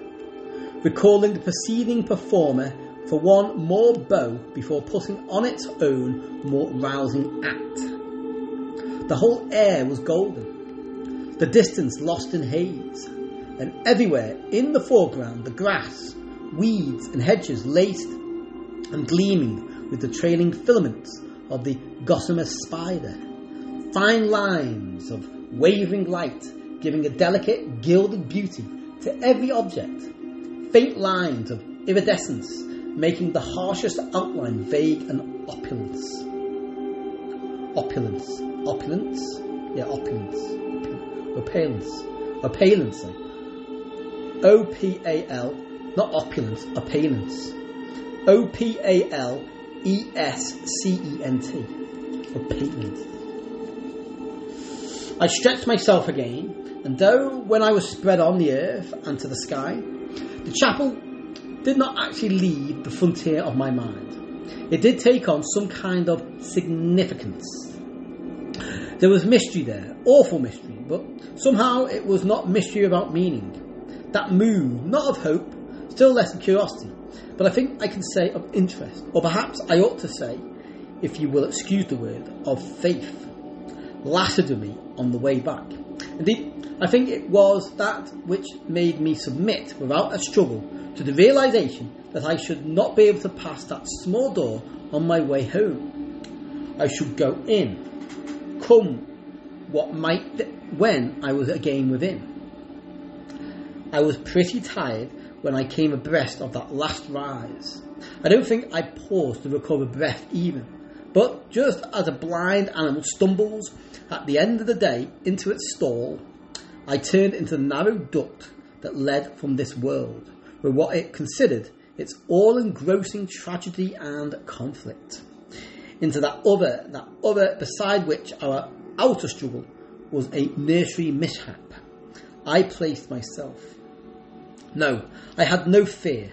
recalling the preceding performer for one more bow before putting on its own more rousing act. The whole air was golden, the distance lost in haze, and everywhere in the foreground the grass, weeds, and hedges laced and gleaming with the trailing filaments of the gossamer spider. Fine lines of wavering light giving a delicate gilded beauty to every object. Faint lines of iridescence making the harshest outline vague and opulence. Opulence. Opulence? Yeah, opulence. Opulence. Opulence. O P A L, not opulence, opulence. O P A L E S C E N T. Opulence. I stretched myself again, and though when I was spread on the earth and to the sky, the chapel did not actually leave the frontier of my mind. It did take on some kind of significance. There was mystery there, awful mystery, but somehow it was not mystery about meaning. That mood, not of hope, still less of curiosity, but I think I can say of interest, or perhaps I ought to say, if you will excuse the word, of faith, lasted me on the way back. Indeed, I think it was that which made me submit without a struggle to the realization that I should not be able to pass that small door on my way home. I should go in, come what might when I was again within. I was pretty tired when I came abreast of that last rise. I don't think I paused to recover breath even, But just as a blind animal stumbles at the end of the day into its stall, I turned into the narrow duct that led from this world, with what it considered its all engrossing tragedy and conflict, into that other, that other beside which our outer struggle was a nursery mishap. I placed myself. No, I had no fear,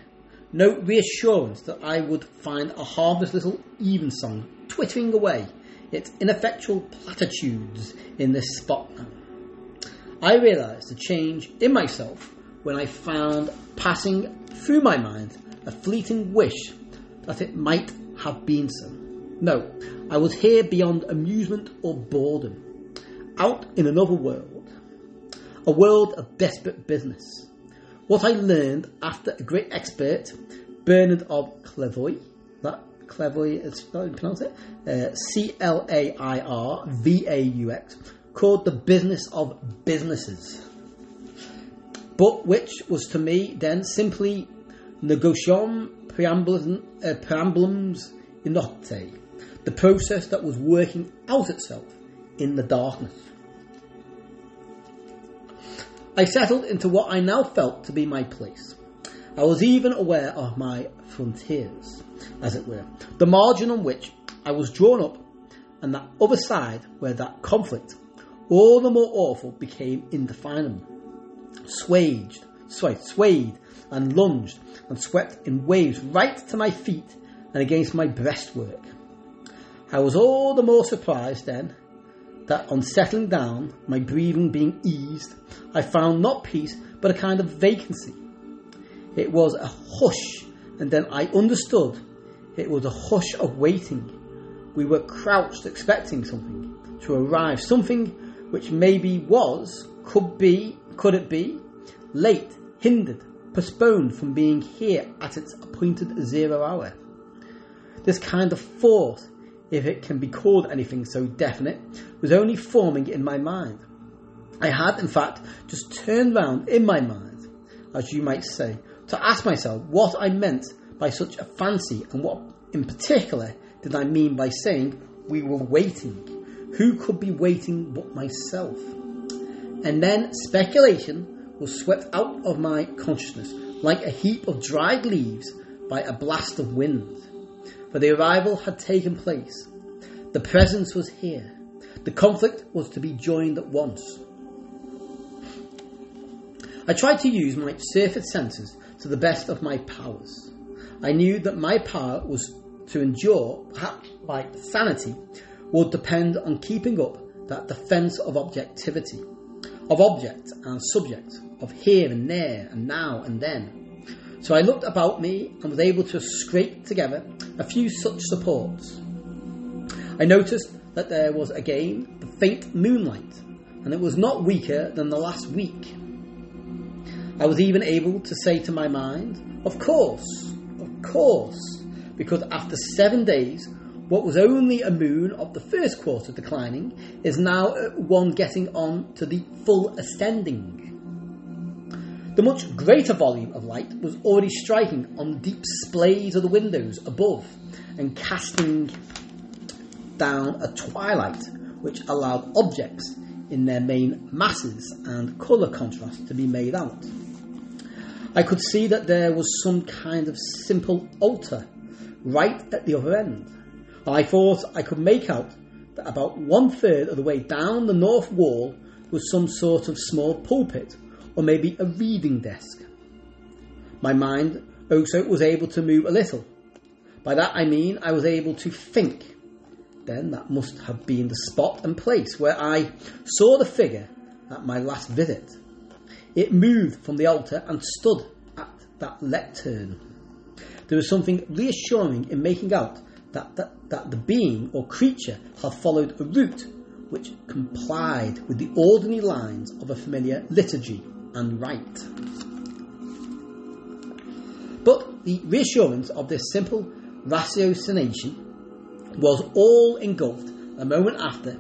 no reassurance that I would find a harmless little evensong twittering away its ineffectual platitudes in this spot. I realised the change in myself when I found passing through my mind a fleeting wish that it might have been so. No, I was here beyond amusement or boredom, out in another world, a world of desperate business. What I learned after a great expert, Bernard of Clairvaux, that Clairvaux is how you pronounce it, uh, C L A I R V A U X, called the business of businesses, but which was to me then simply negotium perambulans, uh, preambulums inote, the process that was working out itself in the darkness. I settled into what I now felt to be my place. I was even aware of my frontiers, as it were, the margin on which I was drawn up, and that other side where that conflict, all the more awful, became indefinable. Swayed, swayed, swayed, and lunged and swept in waves right to my feet and against my breastwork. I was all the more surprised then that on settling down, my breathing being eased, I found not peace but a kind of vacancy. It was a hush, and then I understood it was a hush of waiting. We were crouched expecting something to arrive, something which maybe was, could be, could it be, late, hindered, postponed from being here at its appointed zero hour. This kind of thought if it can be called anything so definite, was only forming in my mind. I had, in fact, just turned round in my mind, as you might say, to ask myself what I meant by such a fancy and what in particular did I mean by saying we were waiting. Who could be waiting but myself? And then speculation was swept out of my consciousness like a heap of dried leaves by a blast of wind for the arrival had taken place. The presence was here. The conflict was to be joined at once. I tried to use my surface senses to the best of my powers. I knew that my power was to endure, perhaps my sanity, would depend on keeping up that defence of objectivity, of object and subject, of here and there and now and then, so I looked about me and was able to scrape together a few such supports. I noticed that there was again the faint moonlight, and it was not weaker than the last week. I was even able to say to my mind, Of course, of course, because after seven days, what was only a moon of the first quarter declining is now uh, one getting on to the full ascending. The much greater volume of light was already striking on deep splays of the windows above and casting down a twilight which allowed objects in their main masses and colour contrast to be made out. I could see that there was some kind of simple altar right at the other end. I thought I could make out that about one third of the way down the north wall was some sort of small pulpit or maybe a reading desk. My mind also was able to move a little. By that I mean I was able to think. Then that must have been the spot and place where I saw the figure at my last visit. It moved from the altar and stood at that lectern. There was something reassuring in making out that, that, that the being or creature had followed a route which complied with the ordinary lines of a familiar liturgy and rite. But the reassurance of this simple ratiocination was all engulfed a moment after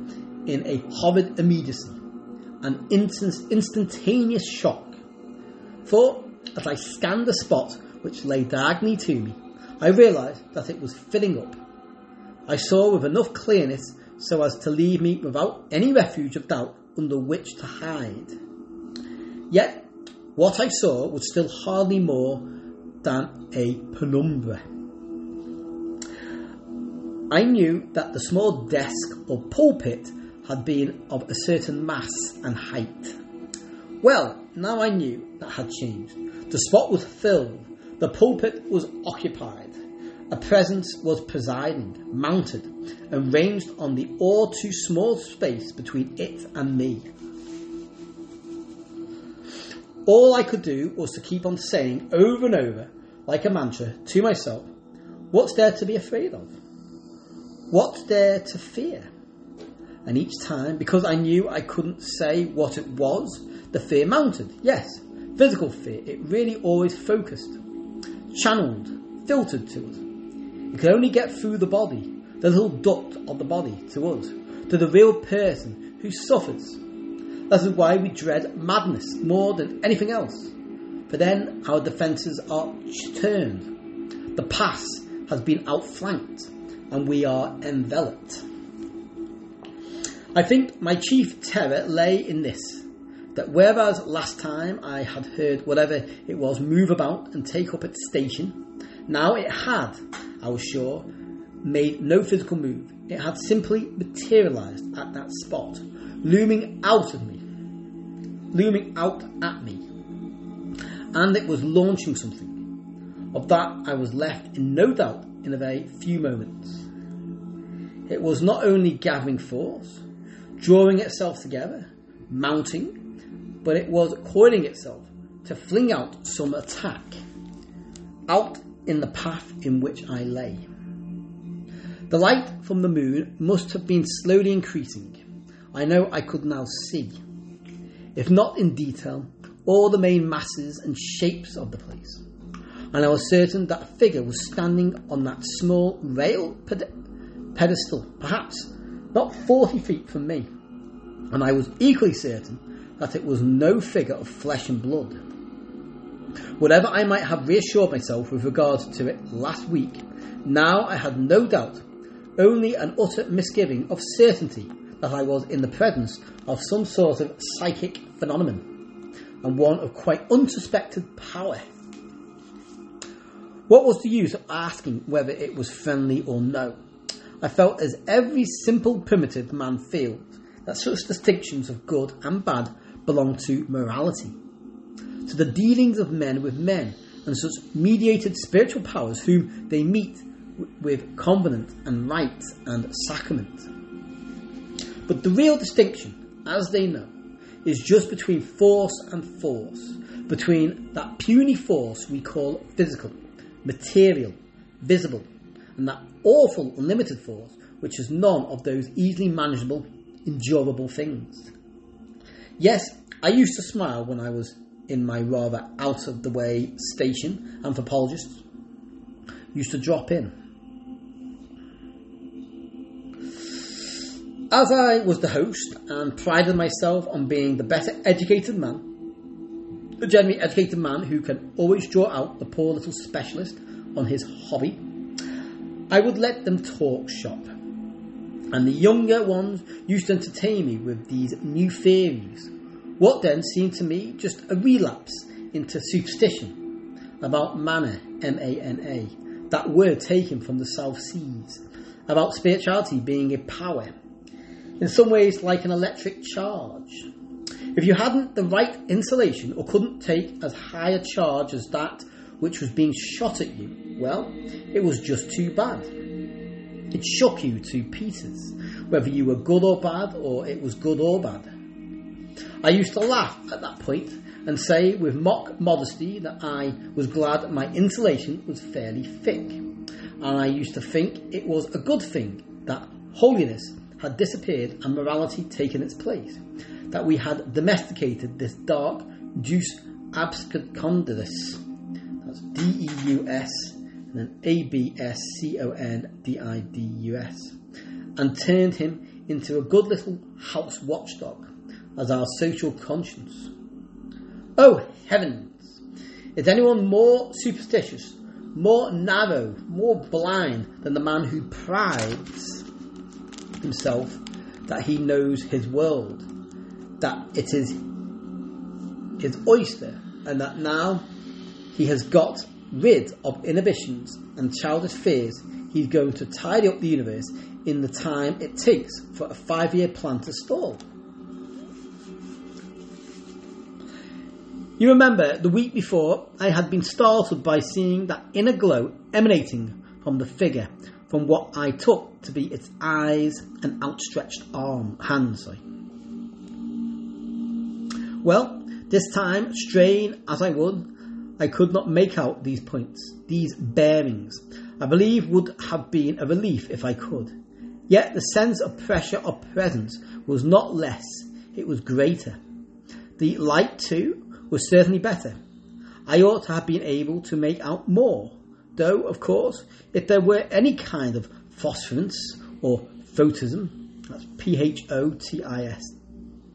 in a horrid immediacy, an instant, instantaneous shock. For as I scanned the spot which lay diagonally to me, I realised that it was filling up. I saw with enough clearness so as to leave me without any refuge of doubt under which to hide. Yet, what I saw was still hardly more than a penumbra. I knew that the small desk or pulpit had been of a certain mass and height. Well, now I knew that had changed. The spot was filled, the pulpit was occupied, a presence was presiding, mounted, and ranged on the all too small space between it and me. All I could do was to keep on saying over and over, like a mantra, to myself, What's there to be afraid of? What's there to fear? And each time, because I knew I couldn't say what it was, the fear mounted. Yes, physical fear. It really always focused, channeled, filtered to us. It can only get through the body, the little duct of the body, to us, to the real person who suffers. That is why we dread madness more than anything else. For then our defences are turned. The pass has been outflanked and we are enveloped. I think my chief terror lay in this that whereas last time I had heard whatever it was move about and take up its station, now it had, I was sure, made no physical move. It had simply materialised at that spot, looming out of me, looming out at me. And it was launching something. Of that I was left in no doubt in a very few moments. It was not only gathering force, drawing itself together, mounting, but it was coiling itself to fling out some attack out in the path in which I lay. The light from the moon must have been slowly increasing. I know I could now see, if not in detail, all the main masses and shapes of the place. And I was certain that a figure was standing on that small rail ped- pedestal, perhaps not 40 feet from me. And I was equally certain that it was no figure of flesh and blood. Whatever I might have reassured myself with regard to it last week, now I had no doubt, only an utter misgiving of certainty that I was in the presence of some sort of psychic phenomenon, and one of quite unsuspected power. What was the use of asking whether it was friendly or no? I felt as every simple primitive man feels that such distinctions of good and bad belong to morality, to the dealings of men with men, and such mediated spiritual powers whom they meet with covenant and rite and sacrament. But the real distinction, as they know, is just between force and force, between that puny force we call physical, material, visible, and that awful unlimited force which is none of those easily manageable, endurable things. Yes, I used to smile when I was in my rather out of the way station anthropologists used to drop in. As I was the host and prided myself on being the better educated man, the generally educated man who can always draw out the poor little specialist on his hobby, I would let them talk shop. And the younger ones used to entertain me with these new theories. What then seemed to me just a relapse into superstition about mana, M A N A, that word taken from the South Seas, about spirituality being a power, in some ways like an electric charge. If you hadn't the right insulation or couldn't take as high a charge as that which was being shot at you, well, it was just too bad. It shook you to pieces, whether you were good or bad, or it was good or bad. I used to laugh at that point and say with mock modesty that I was glad my insulation was fairly thick. And I used to think it was a good thing that holiness had disappeared and morality taken its place, that we had domesticated this dark Deus abscondidus. That's D E U S and then A B S C O N D I D U S, and turned him into a good little house watchdog as our social conscience. Oh heavens! Is anyone more superstitious more narrow, more blind than the man who prides himself that he knows his world, that it is his oyster, and that now he has got rid of inhibitions and childish fears, he's going to tidy up the universe in the time it takes for a five year plan to stall. You remember the week before I had been startled by seeing that inner glow emanating from the figure, from what I took to be its eyes and outstretched arm, hands. Sorry. Well, this time, strain as I would, I could not make out these points, these bearings. I believe would have been a relief if I could. Yet the sense of pressure of presence was not less, it was greater. The light, too, was certainly better. I ought to have been able to make out more, though, of course, if there were any kind of phosphorescence or photism, that's P H O T I S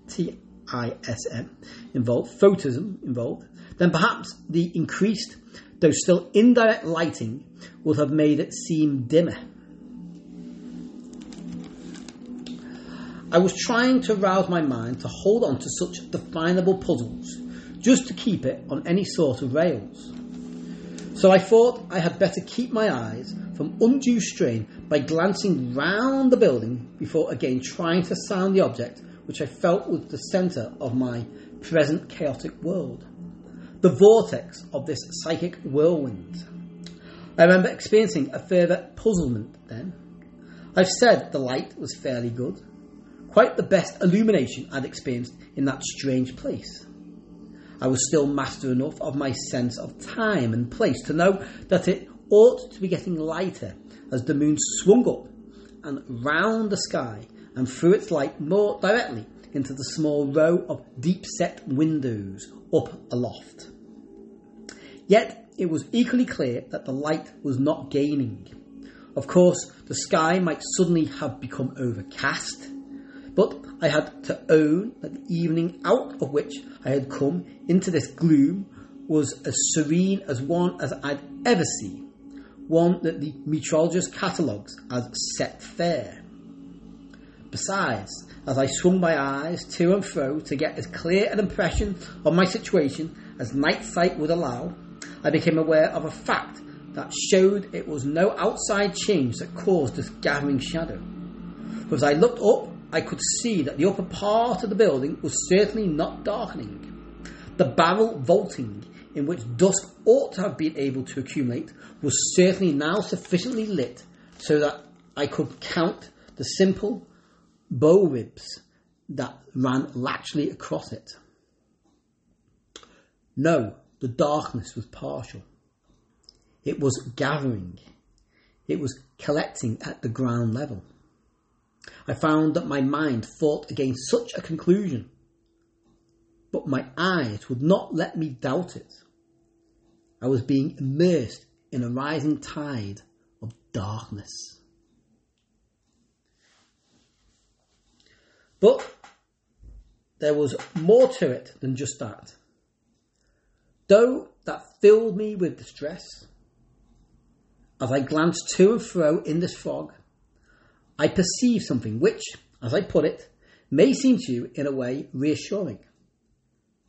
T I S M involved, photism involved, then perhaps the increased, though still indirect lighting would have made it seem dimmer. I was trying to rouse my mind to hold on to such definable puzzles just to keep it on any sort of rails. So I thought I had better keep my eyes from undue strain by glancing round the building before again trying to sound the object which I felt was the centre of my present chaotic world. The vortex of this psychic whirlwind. I remember experiencing a further puzzlement then. I've said the light was fairly good, quite the best illumination I'd experienced in that strange place. I was still master enough of my sense of time and place to know that it ought to be getting lighter as the moon swung up and round the sky and threw its light more directly into the small row of deep set windows up aloft. Yet it was equally clear that the light was not gaining. Of course, the sky might suddenly have become overcast, but I had to own that the evening out of which I had come into this gloom was as serene as one as I'd ever seen, one that the meteorologist catalogues as set fair. Besides, as I swung my eyes to and fro to get as clear an impression of my situation as night sight would allow, I became aware of a fact that showed it was no outside change that caused this gathering shadow. For as I looked up I could see that the upper part of the building was certainly not darkening. The barrel vaulting in which dusk ought to have been able to accumulate was certainly now sufficiently lit so that I could count the simple bow ribs that ran laterally across it. No, the darkness was partial. It was gathering. It was collecting at the ground level. I found that my mind fought against such a conclusion, but my eyes would not let me doubt it. I was being immersed in a rising tide of darkness. But there was more to it than just that. Though that filled me with distress, as I glanced to and fro in this fog, I perceive something which, as I put it, may seem to you in a way reassuring.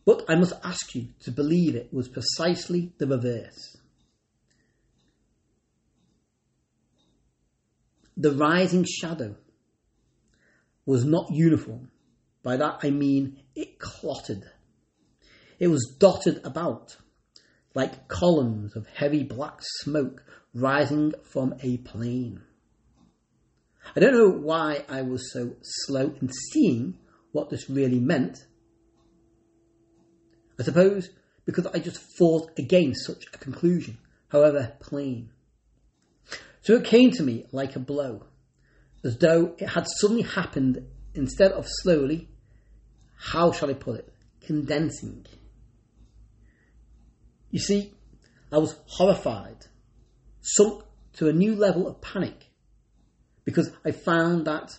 But I must ask you to believe it was precisely the reverse. The rising shadow was not uniform. By that I mean it clotted. It was dotted about like columns of heavy black smoke rising from a plain. I don't know why I was so slow in seeing what this really meant. I suppose because I just fought against such a conclusion, however plain. So it came to me like a blow, as though it had suddenly happened instead of slowly, how shall I put it, condensing. You see, I was horrified, sunk to a new level of panic because I found that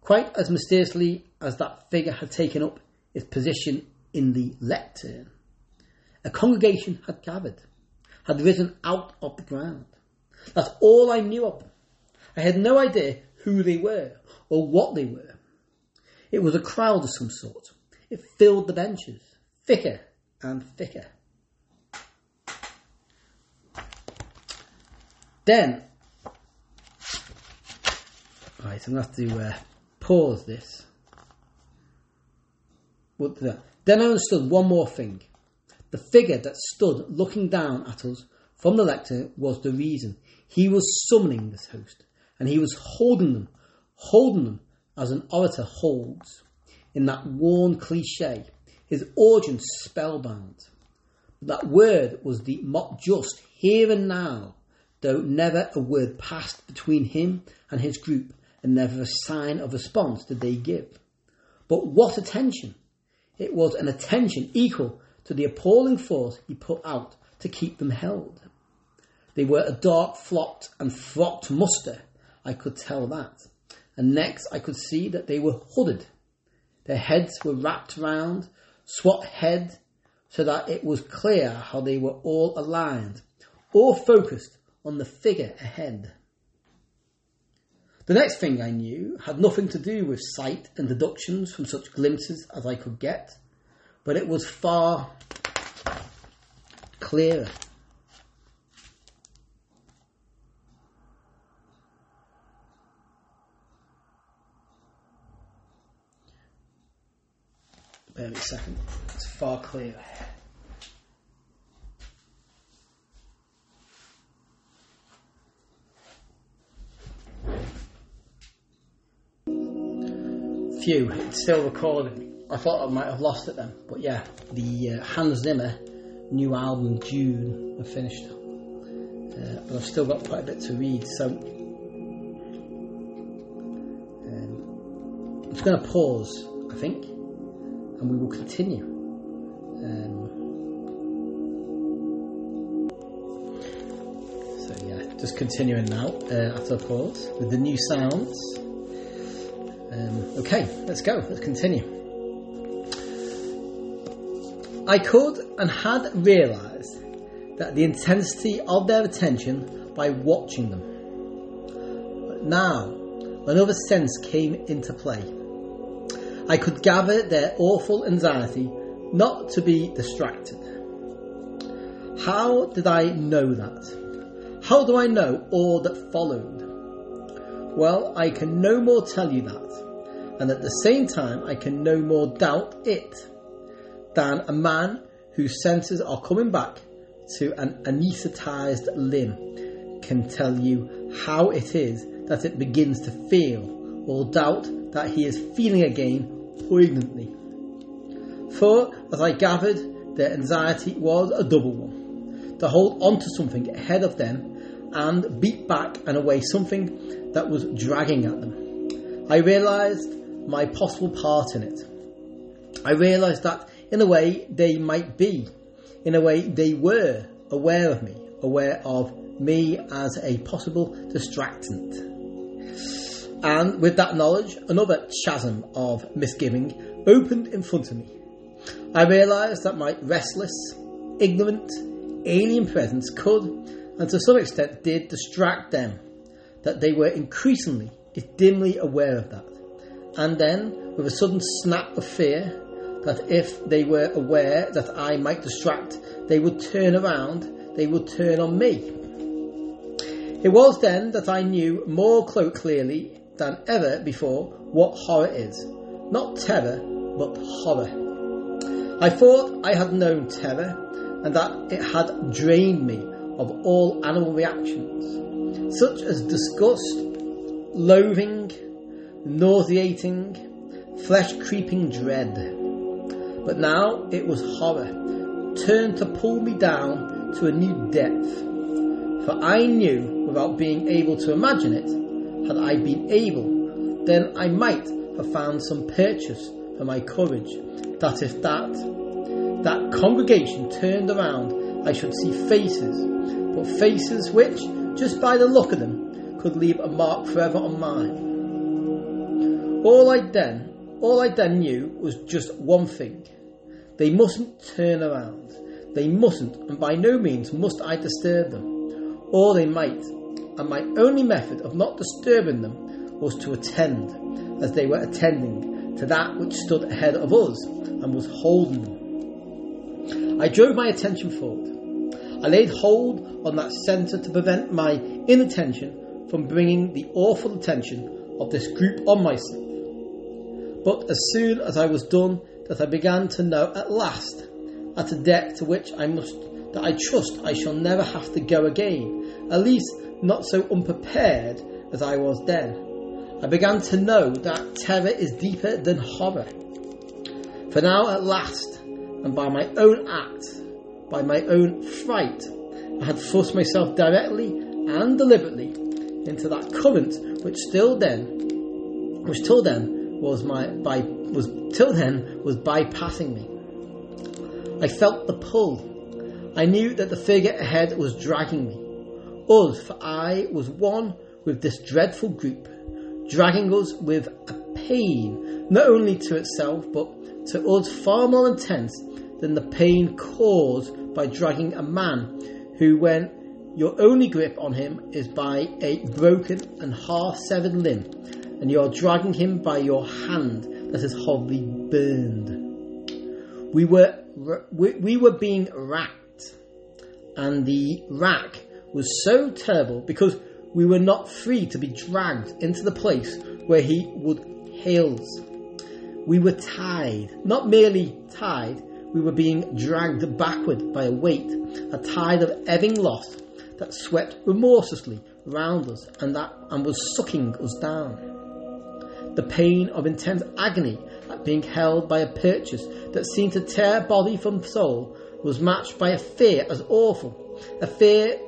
quite as mysteriously as that figure had taken up its position in the lectern, a congregation had gathered, had risen out of the ground. That's all I knew of them. I had no idea who they were or what they were. It was a crowd of some sort. It filled the benches, thicker and thicker. Then, right, I'm going to have to uh, pause this. Then I understood one more thing. The figure that stood looking down at us from the lectern was the reason. He was summoning this host, and he was holding them, holding them as an orator holds in that worn cliche, his audience spellbound. That word was the mock just here and now, though never a word passed between him and his group, and never a sign of response did they give. But what attention! It was an attention equal to the appalling force he put out to keep them held. They were a dark, flocked, and frocked muster, I could tell that. And next I could see that they were hooded. Their heads were wrapped round, swat head, so that it was clear how they were all aligned, all focused on the figure ahead. The next thing I knew had nothing to do with sight and deductions from such glimpses as I could get, but it was far clearer. Bear a second. It's far clearer. It's still recording. I thought I might have lost it then, but yeah, the uh, Hans Zimmer new album Dune are finished, uh, but I've still got quite a bit to read, so um, I'm just going to pause, I think, and we will continue. Um, so yeah, just continuing now uh, after a pause with the new sounds. Um, okay, let's go. Let's continue. I could and had realised that the intensity of their attention by watching them. But now, another sense came into play. I could gather their awful anxiety not to be distracted. How did I know that? How do I know all that followed? Well, I can no more tell you that, and at the same time, I can no more doubt it than a man whose senses are coming back to an anaesthetized limb can tell you how it is that it begins to feel or doubt that he is feeling again poignantly. For, as I gathered, their anxiety was a double one to hold onto something ahead of them and beat back and away something that was dragging at them. I realised my possible part in it. I realised that in a way they might be, in a way they were aware of me, aware of me as a possible distractant. And with that knowledge, another chasm of misgiving opened in front of me. I realised that my restless, ignorant, alien presence could, and to some extent did, distract them, that they were increasingly, if dimly aware of that. And then, with a sudden snap of fear, that if they were aware that I might distract, they would turn around, they would turn on me. It was then that I knew more clearly than ever before what horror is. Not terror, but horror. I thought I had known terror and that it had drained me of all animal reactions, such as disgust, loathing, nauseating, flesh creeping dread. But now it was horror, turned to pull me down to a new depth. For I knew, without being able to imagine it, had I been able, then I might have found some purchase for my courage, that if that that congregation turned around, I should see faces, but faces which, just by the look of them, could leave a mark forever on mine. All I then, all I then knew was just one thing: they mustn't turn around. they mustn't, and by no means must I disturb them. Or they might, and my only method of not disturbing them was to attend, as they were attending, to that which stood ahead of us and was holding them. I drove my attention forward. I laid hold on that centre to prevent my inattention from bringing the awful attention of this group on myself. But as soon as I was done, that I began to know at last, at a depth to which I must, that I trust I shall never have to go again, at least not so unprepared as I was then. I began to know that terror is deeper than horror. For now, at last, and by my own act, by my own fright, I had forced myself directly and deliberately into that current which still then, which till then was my by was till then was bypassing me. I felt the pull. I knew that the figure ahead was dragging me. Us, for I was one with this dreadful group, dragging us with a pain not only to itself but to us far more intense than the pain caused by dragging a man who, when your only grip on him is by a broken and half severed limb, and you are dragging him by your hand that is horribly burned. We were we, we were being racked, and the rack was so terrible because we were not free to be dragged into the place where he would hail us. We were tied, not merely tied, we were being dragged backward by a weight, a tide of ebbing loss that swept remorselessly round us and that and was sucking us down the pain of intense agony at being held by a purchase that seemed to tear body from soul was matched by a fear as awful, a fear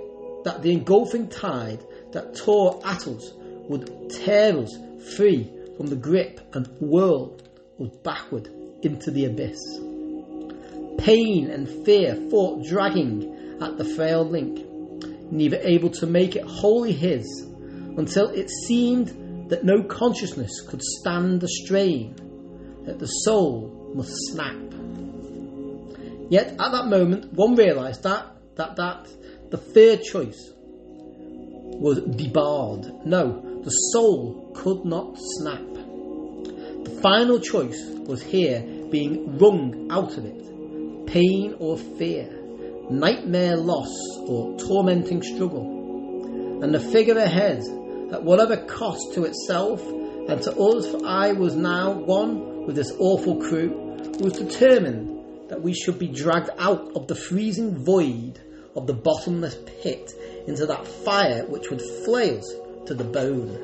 that the engulfing tide that tore at us would tear us free from the grip and whirl us backward into the abyss. Pain and fear fought dragging at the frail link, neither able to make it wholly his, until it seemed that no consciousness could stand the strain, that the soul must snap. Yet at that moment, one realised that, that, that the third choice was debarred. No, the soul could not snap. The final choice was here being wrung out of it pain or fear, nightmare loss or tormenting struggle. And the figure ahead at whatever cost to itself and to us, for I was now one with this awful crew, was determined that we should be dragged out of the freezing void of the bottomless pit into that fire which would flay us to the bone.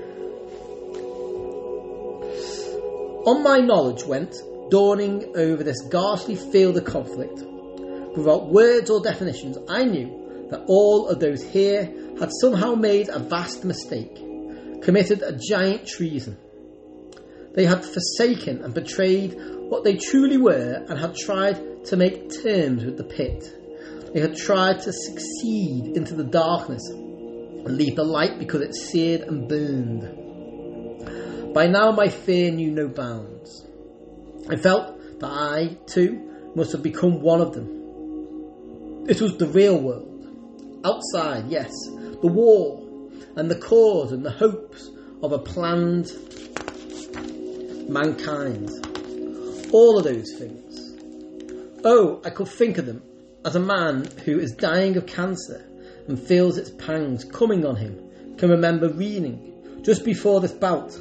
On my knowledge went, dawning over this ghastly field of conflict. Without words or definitions, I knew that all of those here had somehow made a vast mistake committed a giant treason. They had forsaken and betrayed what they truly were and had tried to make terms with the pit. They had tried to succeed into the darkness and leave the light because it seared and burned. By now, my fear knew no bounds. I felt that I, too, must have become one of them. It was the real world. Outside, yes, the war, and the cause and the hopes of a planned mankind. All of those things. Oh, I could think of them as a man who is dying of cancer and feels its pangs coming on him can remember reading, just before this bout,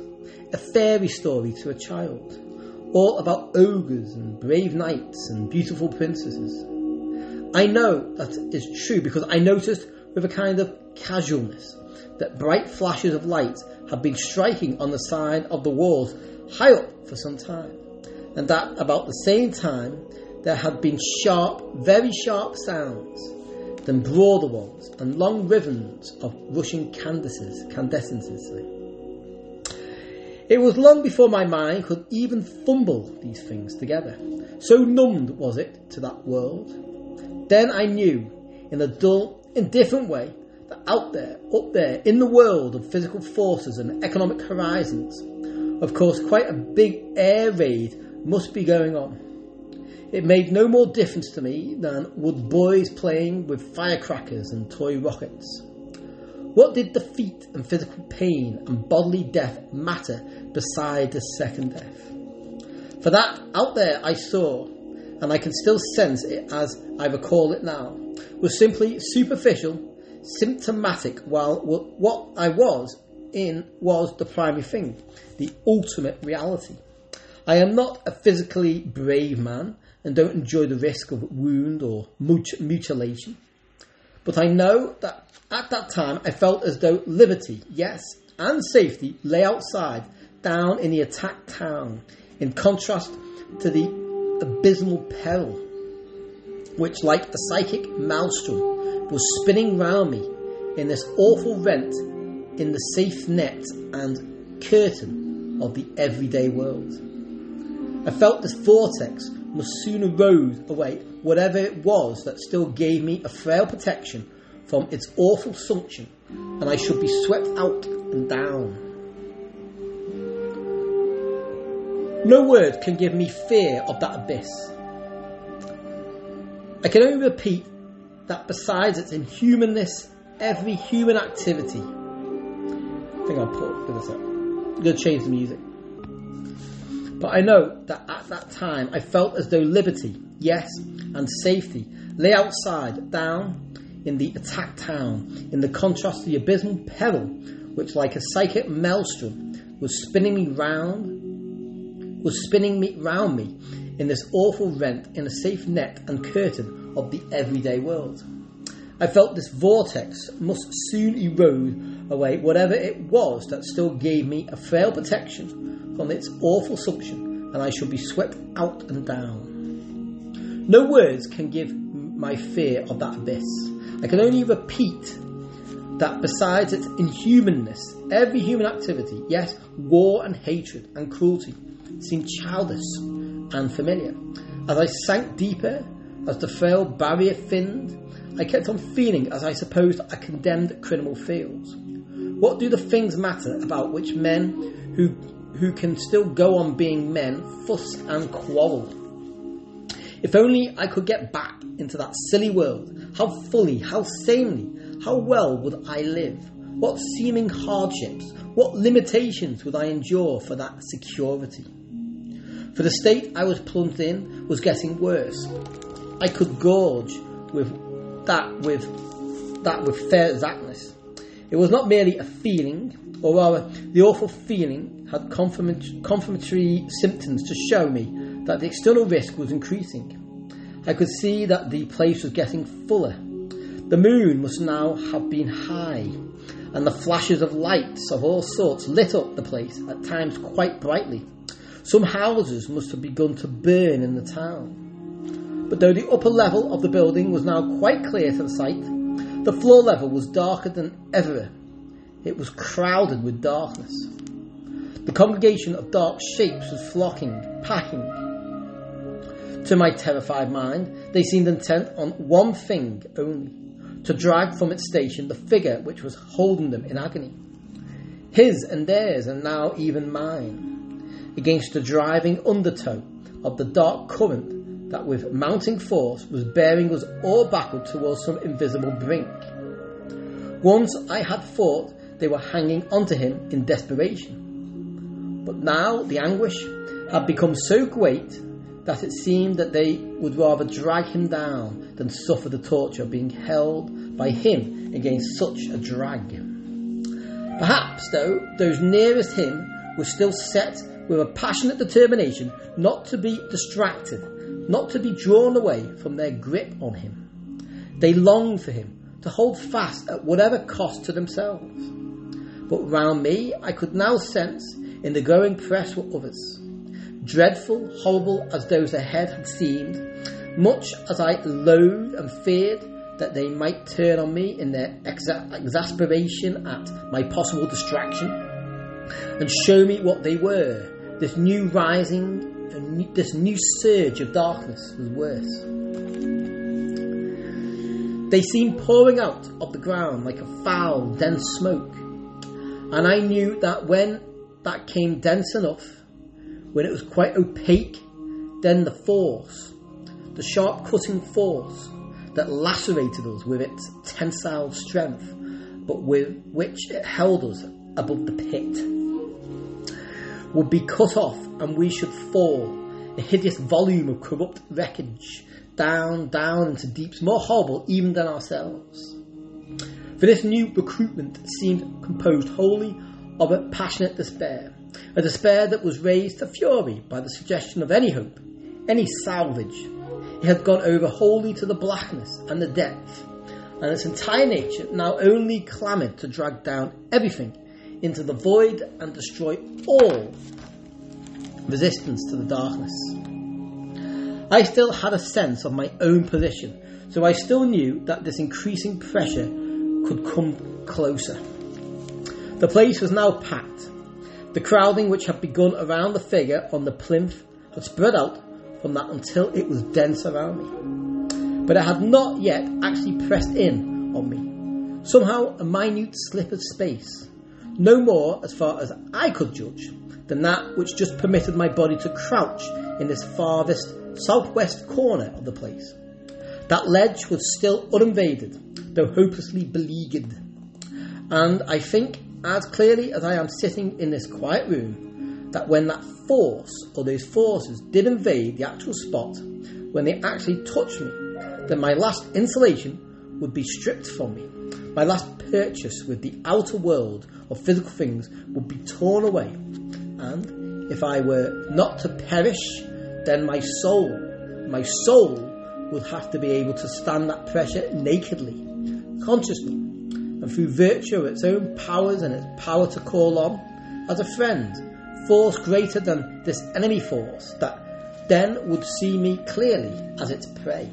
a fairy story to a child, all about ogres and brave knights and beautiful princesses. I know that is true because I noticed with a kind of casualness that bright flashes of light had been striking on the side of the walls high up for some time, and that about the same time there had been sharp, very sharp sounds, then broader ones, and long ribbons of rushing candices, candescences. It was long before my mind could even fumble these things together. So numbed was it to that world. Then I knew, in a dull, indifferent way, out there, up there, in the world of physical forces and economic horizons, of course, quite a big air raid must be going on. It made no more difference to me than would boys playing with firecrackers and toy rockets. What did defeat and physical pain and bodily death matter beside the second death? For that out there I saw, and I can still sense it as I recall it now, was simply superficial, symptomatic, while what I was in was the primary thing, the ultimate reality. I am not a physically brave man and don't enjoy the risk of wound or mutilation. But I know that at that time I felt as though liberty, yes, and safety lay outside, down in the attacked town, in contrast to the abysmal peril, which, like a psychic maelstrom, was spinning round me in this awful rent in the safe net and curtain of the everyday world. I felt this vortex must soon erode away whatever it was that still gave me a frail protection from its awful suction, and I should be swept out and down. No word can give me fear of that abyss. I can only repeat that besides its inhumanness, every human activity. I think I'll put this up. I'm going to change the music. But I know that at that time I felt as though liberty, yes, and safety lay outside, down in the attacked town, in the contrast to the abysmal peril which, like a psychic maelstrom, was spinning me round, was spinning me round me in this awful rent in a safe net and curtain of the everyday world. I felt this vortex must soon erode away whatever it was that still gave me a frail protection from its awful suction, and I shall be swept out and down. No words can give my fear of that abyss. I can only repeat that besides its inhumanness, every human activity, yes, war and hatred and cruelty, seemed childish and familiar. As I sank deeper, as the frail barrier thinned, I kept on feeling as I supposed a condemned criminal feels. What do the things matter about which men who who can still go on being men fuss and quarrel. If only I could get back into that silly world, how fully, how sanely, how well would I live? What seeming hardships, what limitations would I endure for that security? For the state I was plunged in was getting worse. I could gorge with that with that with fair exactness. It was not merely a feeling, or rather the awful feeling had confirmatory symptoms to show me that the external risk was increasing. I could see that the place was getting fuller. The moon must now have been high, and the flashes of lights of all sorts lit up the place, at times quite brightly. Some houses must have begun to burn in the town. But though the upper level of the building was now quite clear to the sight, the floor level was darker than ever. It was crowded with darkness. The congregation of dark shapes was flocking, packing. To my terrified mind, they seemed intent on one thing only to drag from its station the figure which was holding them in agony. His and theirs, and now even mine, against the driving undertow of the dark current that with mounting force was bearing us all backward towards some invisible brink. Once I had thought they were hanging onto him in desperation. But now the anguish had become so great that it seemed that they would rather drag him down than suffer the torture of being held by him against such a drag. Perhaps, though, those nearest him were still set with a passionate determination not to be distracted, not to be drawn away from their grip on him. They longed for him to hold fast at whatever cost to themselves. But round me I could now sense in the growing press were others, dreadful, horrible as those ahead had seemed, much as I loathed and feared that they might turn on me in their exa- exasperation at my possible distraction, and show me what they were. This new rising, this new surge of darkness was worse. They seemed pouring out of the ground like a foul, dense smoke, and I knew that when that came dense enough, when it was quite opaque, then the force, the sharp cutting force that lacerated us with its tensile strength, but with which it held us above the pit, would be cut off and we should fall, a hideous volume of corrupt wreckage, down, down into deeps more horrible even than ourselves. For this new recruitment seemed composed wholly of a passionate despair, a despair that was raised to fury by the suggestion of any hope, any salvage. It had gone over wholly to the blackness and the depth, and its entire nature now only clamoured to drag down everything into the void and destroy all resistance to the darkness. I still had a sense of my own position, so I still knew that this increasing pressure could come closer. The place was now packed. The crowding which had begun around the figure on the plinth had spread out from that until it was dense around me. But it had not yet actually pressed in on me. Somehow, a minute slip of space, no more, as far as I could judge, than that which just permitted my body to crouch in this farthest southwest corner of the place. That ledge was still uninvaded, though hopelessly beleaguered. And I think, as clearly as I am sitting in this quiet room, that when that force or those forces did invade the actual spot, when they actually touched me, then my last insulation would be stripped from me. My last purchase with the outer world of physical things would be torn away. And if I were not to perish, then my soul, my soul would have to be able to stand that pressure nakedly, consciously, and through virtue of its own powers and its power to call on, as a friend, force greater than this enemy force that then would see me clearly as its prey.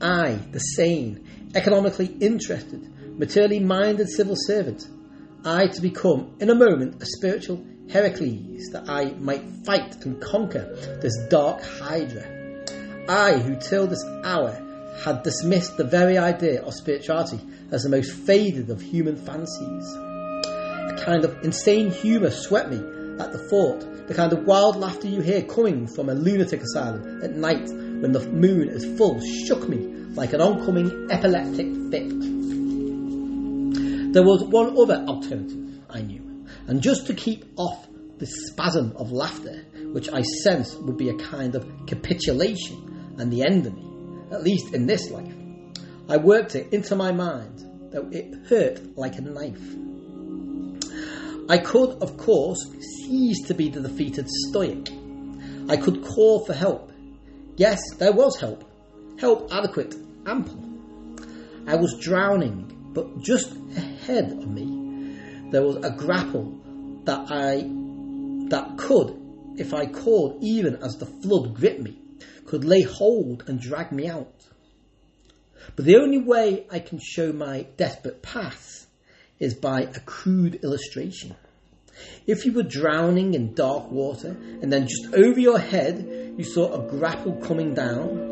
I, the sane, economically interested, materially minded civil servant, I to become, in a moment, a spiritual Heracles, that I might fight and conquer this dark Hydra. I, who till this hour had dismissed the very idea of spirituality as the most faded of human fancies. A kind of insane humour swept me at the thought, the kind of wild laughter you hear coming from a lunatic asylum at night when the moon is full shook me like an oncoming epileptic fit. There was one other alternative, I knew, and just to keep off the spasm of laughter, which I sensed would be a kind of capitulation and the end of me, at least in this life, I worked it into my mind, though it hurt like a knife. I could, of course, cease to be the defeated Stoic. I could call for help. Yes, there was help. Help adequate, ample. I was drowning, but just ahead of me, there was a grapple that I that could, if I called, even as the flood gripped me, could lay hold and drag me out. But the only way I can show my desperate path is by a crude illustration. If you were drowning in dark water and then just over your head you saw a grapple coming down,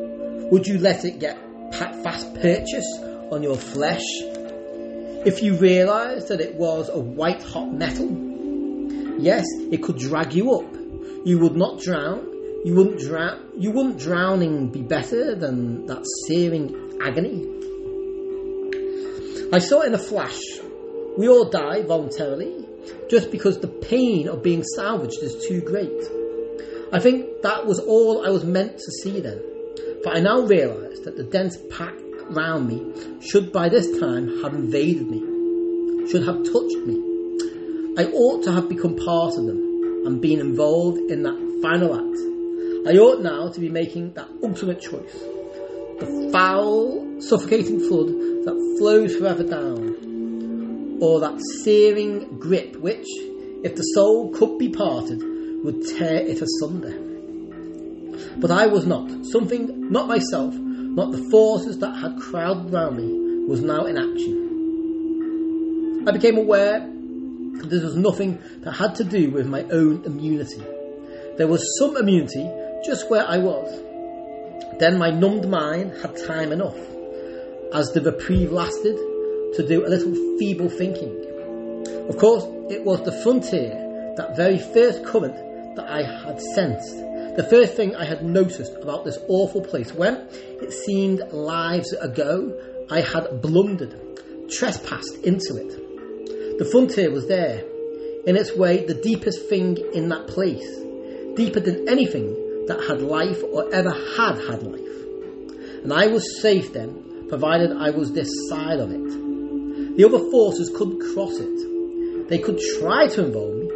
would you let it get fast purchase on your flesh? If you realised that it was a white hot metal, yes, it could drag you up. You would not drown. You wouldn't drown. You wouldn't drowning be better than that searing agony. I saw it in a flash. We all die voluntarily, just because the pain of being salvaged is too great. I think that was all I was meant to see then, for I now realise that the dense pack round me should by this time have invaded me, should have touched me. I ought to have become part of them and been involved in that final act. I ought now to be making that ultimate choice. The foul, suffocating flood that flows forever down, or that searing grip which, if the soul could be parted, would tear it asunder. But I was not. Something, not myself, not the forces that had crowded round me, was now in action. I became aware that this was nothing that had to do with my own immunity. There was some immunity just where I was. Then my numbed mind had time enough, as the reprieve lasted, to do a little feeble thinking. Of course, it was the frontier, that very first current that I had sensed, The first thing I had noticed about this awful place when it seemed lives ago I had blundered, trespassed into it. The frontier was there, in its way the deepest thing in that place, deeper than anything that had life or ever had had life. And I was safe then, provided I was this side of it. The other forces couldn't cross it. They could try to involve me,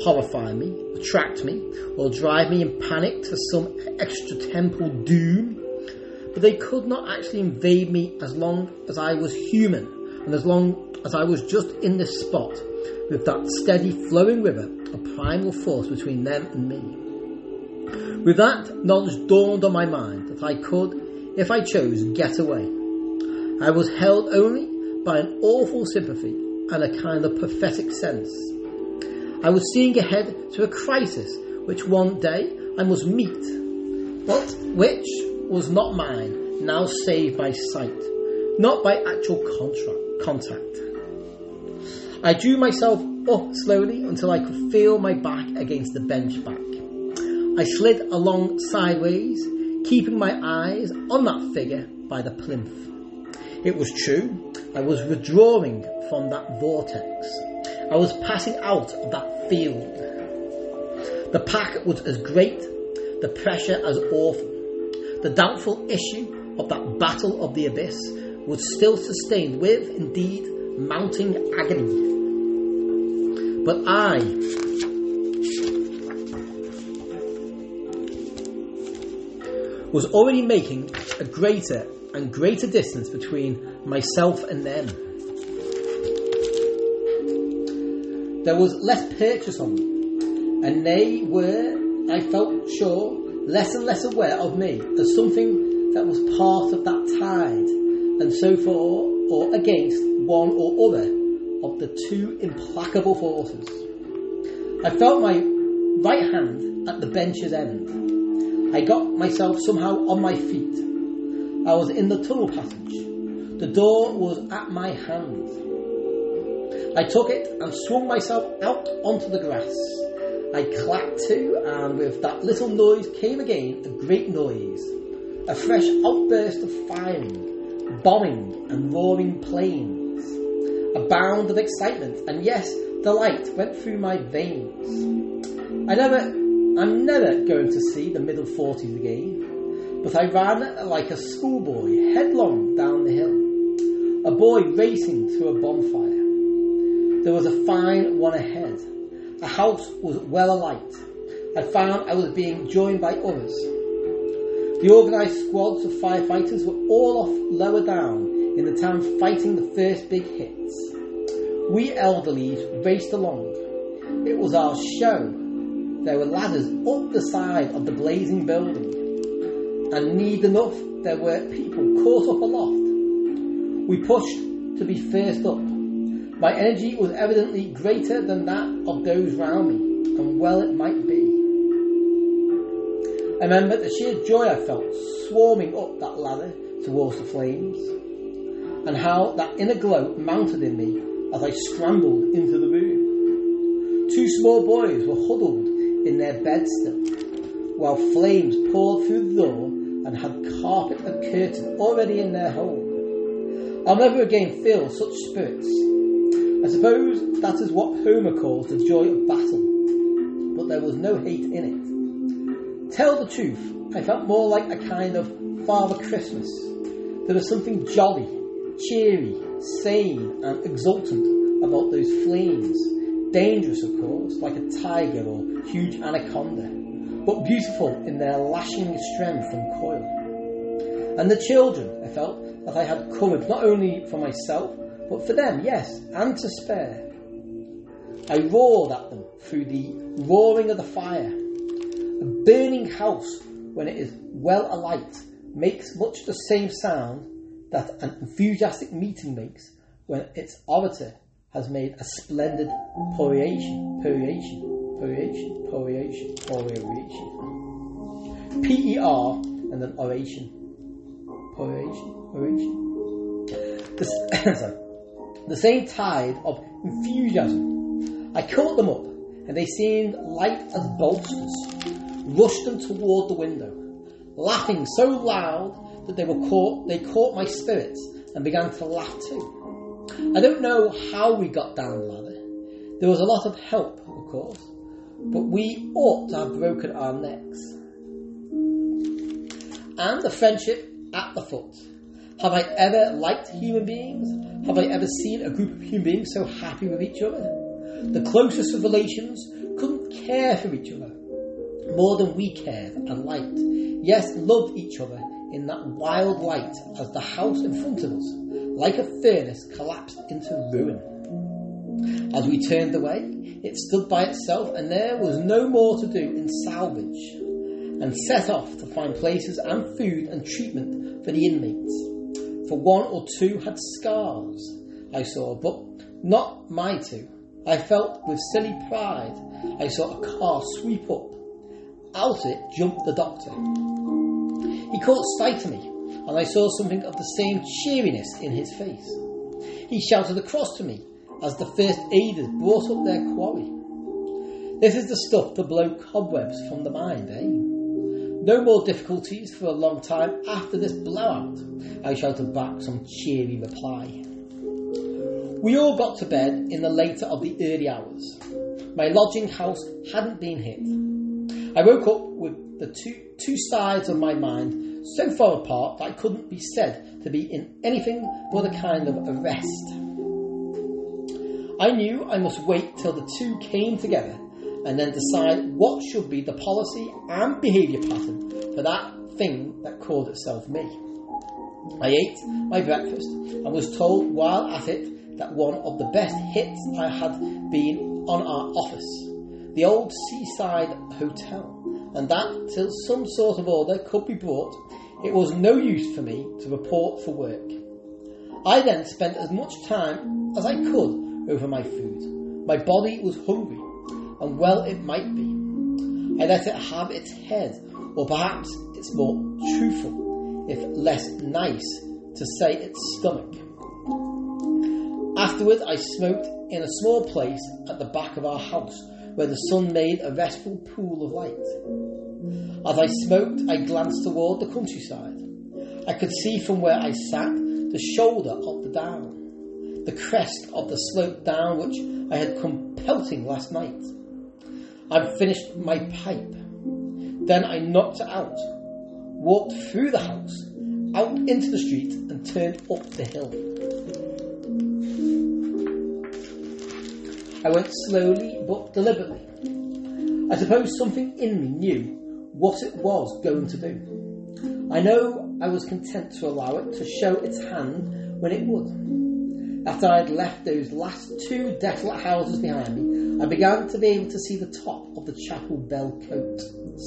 horrify me, attract me, or drive me in panic to some extra temporal doom. But they could not actually invade me as long as I was human and as long as I was just in this spot with that steady flowing river of primal force between them and me. With that knowledge dawned on my mind that I could, if I chose, get away. I was held only by an awful sympathy and a kind of prophetic sense. I was seeing ahead to a crisis which one day I must meet, but which was not mine, now saved by sight, not by actual contra- contact. I drew myself up slowly until I could feel my back against the bench back. I slid along sideways, keeping my eyes on that figure by the plinth. It was true, I was withdrawing from that vortex. I was passing out of that field. The pack was as great, the pressure as awful. The doubtful issue of that battle of the abyss was still sustained with, indeed, mounting agony. But I was already making a greater and greater distance between myself and them. There was less purchase on them, and they were, I felt sure, less and less aware of me as something that was part of that tide, and so for or against one or other of the two implacable forces. I felt my right hand at the bench's end. I got myself somehow on my feet. I was in the tunnel passage. The door was at my hand. I took it and swung myself out onto the grass. I clapped to, and with that little noise came again a great noise. A fresh outburst of firing, bombing, and roaring planes a bound of excitement, and yes, delight went through my veins. I never, I'm never going to see the middle forties again, but I ran like a schoolboy headlong down the hill, a boy racing through a bonfire. There was a fine one ahead. The house was well alight. I found I was being joined by others. The organised squads of firefighters were all off lower down in the town fighting the first big hits. We elderlies raced along. It was our show. There were ladders up the side of the blazing building, and need enough there were people caught up aloft. We pushed to be first up. My energy was evidently greater than that of those round me, and well it might be. I remember the sheer joy I felt swarming up that ladder towards the flames and how that inner glow mounted in me as I scrambled into the room. Two small boys were huddled in their beds still, while flames poured through the door and had carpet and curtain already in their hold. I'll never again feel such spirits. I suppose that is what Homer calls the joy of battle, but there was no hate in it. Tell the truth, I felt more like a kind of Father Christmas. There was something jolly cheery, sane, and exultant about those flames. Dangerous, of course, like a tiger or huge anaconda, but beautiful in their lashing strength and coil. And the children, I felt that I had courage not only for myself, but for them, yes, and to spare. I roared at them through the roaring of the fire. A burning house, when it is well alight, makes much the same sound that an enthusiastic meeting makes when its orator has made a splendid peroration, peroration, peroration, peroration, peroration. P-E-R and then oration. Peroration, oration. The, sorry, the same tide of enthusiasm. I caught them up and they seemed light as bolsters. rushed them toward the window, laughing so loud that they were caught. They caught my spirits and began to laugh too. I don't know how we got down the ladder. There was a lot of help, of course, but we ought to have broken our necks. And the friendship at the foot. Have I ever liked human beings? Have I ever seen a group of human beings so happy with each other? The closest of relations couldn't care for each other more than we cared and liked. Yes, loved each other in that wild light as the house in front of us, like a furnace, collapsed into ruin. As we turned away, it stood by itself, and there was no more to do in salvage, and set off to find places and food and treatment for the inmates. For one or two had scars, I saw, but not my two. I felt with silly pride. I saw a car sweep up. Out it jumped the doctor. He caught sight of me, and I saw something of the same cheeriness in his face. He shouted across to me as the first aiders brought up their quarry. This is the stuff to blow cobwebs from the mind, eh? No more difficulties for a long time after this blowout, I shouted back some cheery reply. We all got to bed in the later of the early hours. My lodging house hadn't been hit. I woke up with the two, two sides of my mind so far apart that I couldn't be said to be in anything but a kind of a rest. I knew I must wait till the two came together and then decide what should be the policy and behaviour pattern for that thing that called itself me. I ate my breakfast and was told while at it that one of the best hits I had been on our office, the old seaside hotel, and that till some sort of order could be brought, it was no use for me to report for work. I then spent as much time as I could over my food. My body was hungry, and well it might be. I let it have its head, or perhaps it's more truthful, if less nice, to say its stomach. Afterwards, I smoked in a small place at the back of our house where the sun made a restful pool of light. As I smoked, I glanced toward the countryside. I could see from where I sat the shoulder of the down, the crest of the slope down which I had come pelting last night. I'd finished my pipe. Then I knocked it out, walked through the house, out into the street, and turned up the hill. I went slowly but deliberately. I suppose something in me knew what it was going to do. I know I was content to allow it to show its hand when it would. After I had left those last two desolate houses behind me, I began to be able to see the top of the Chapel Bell Cote,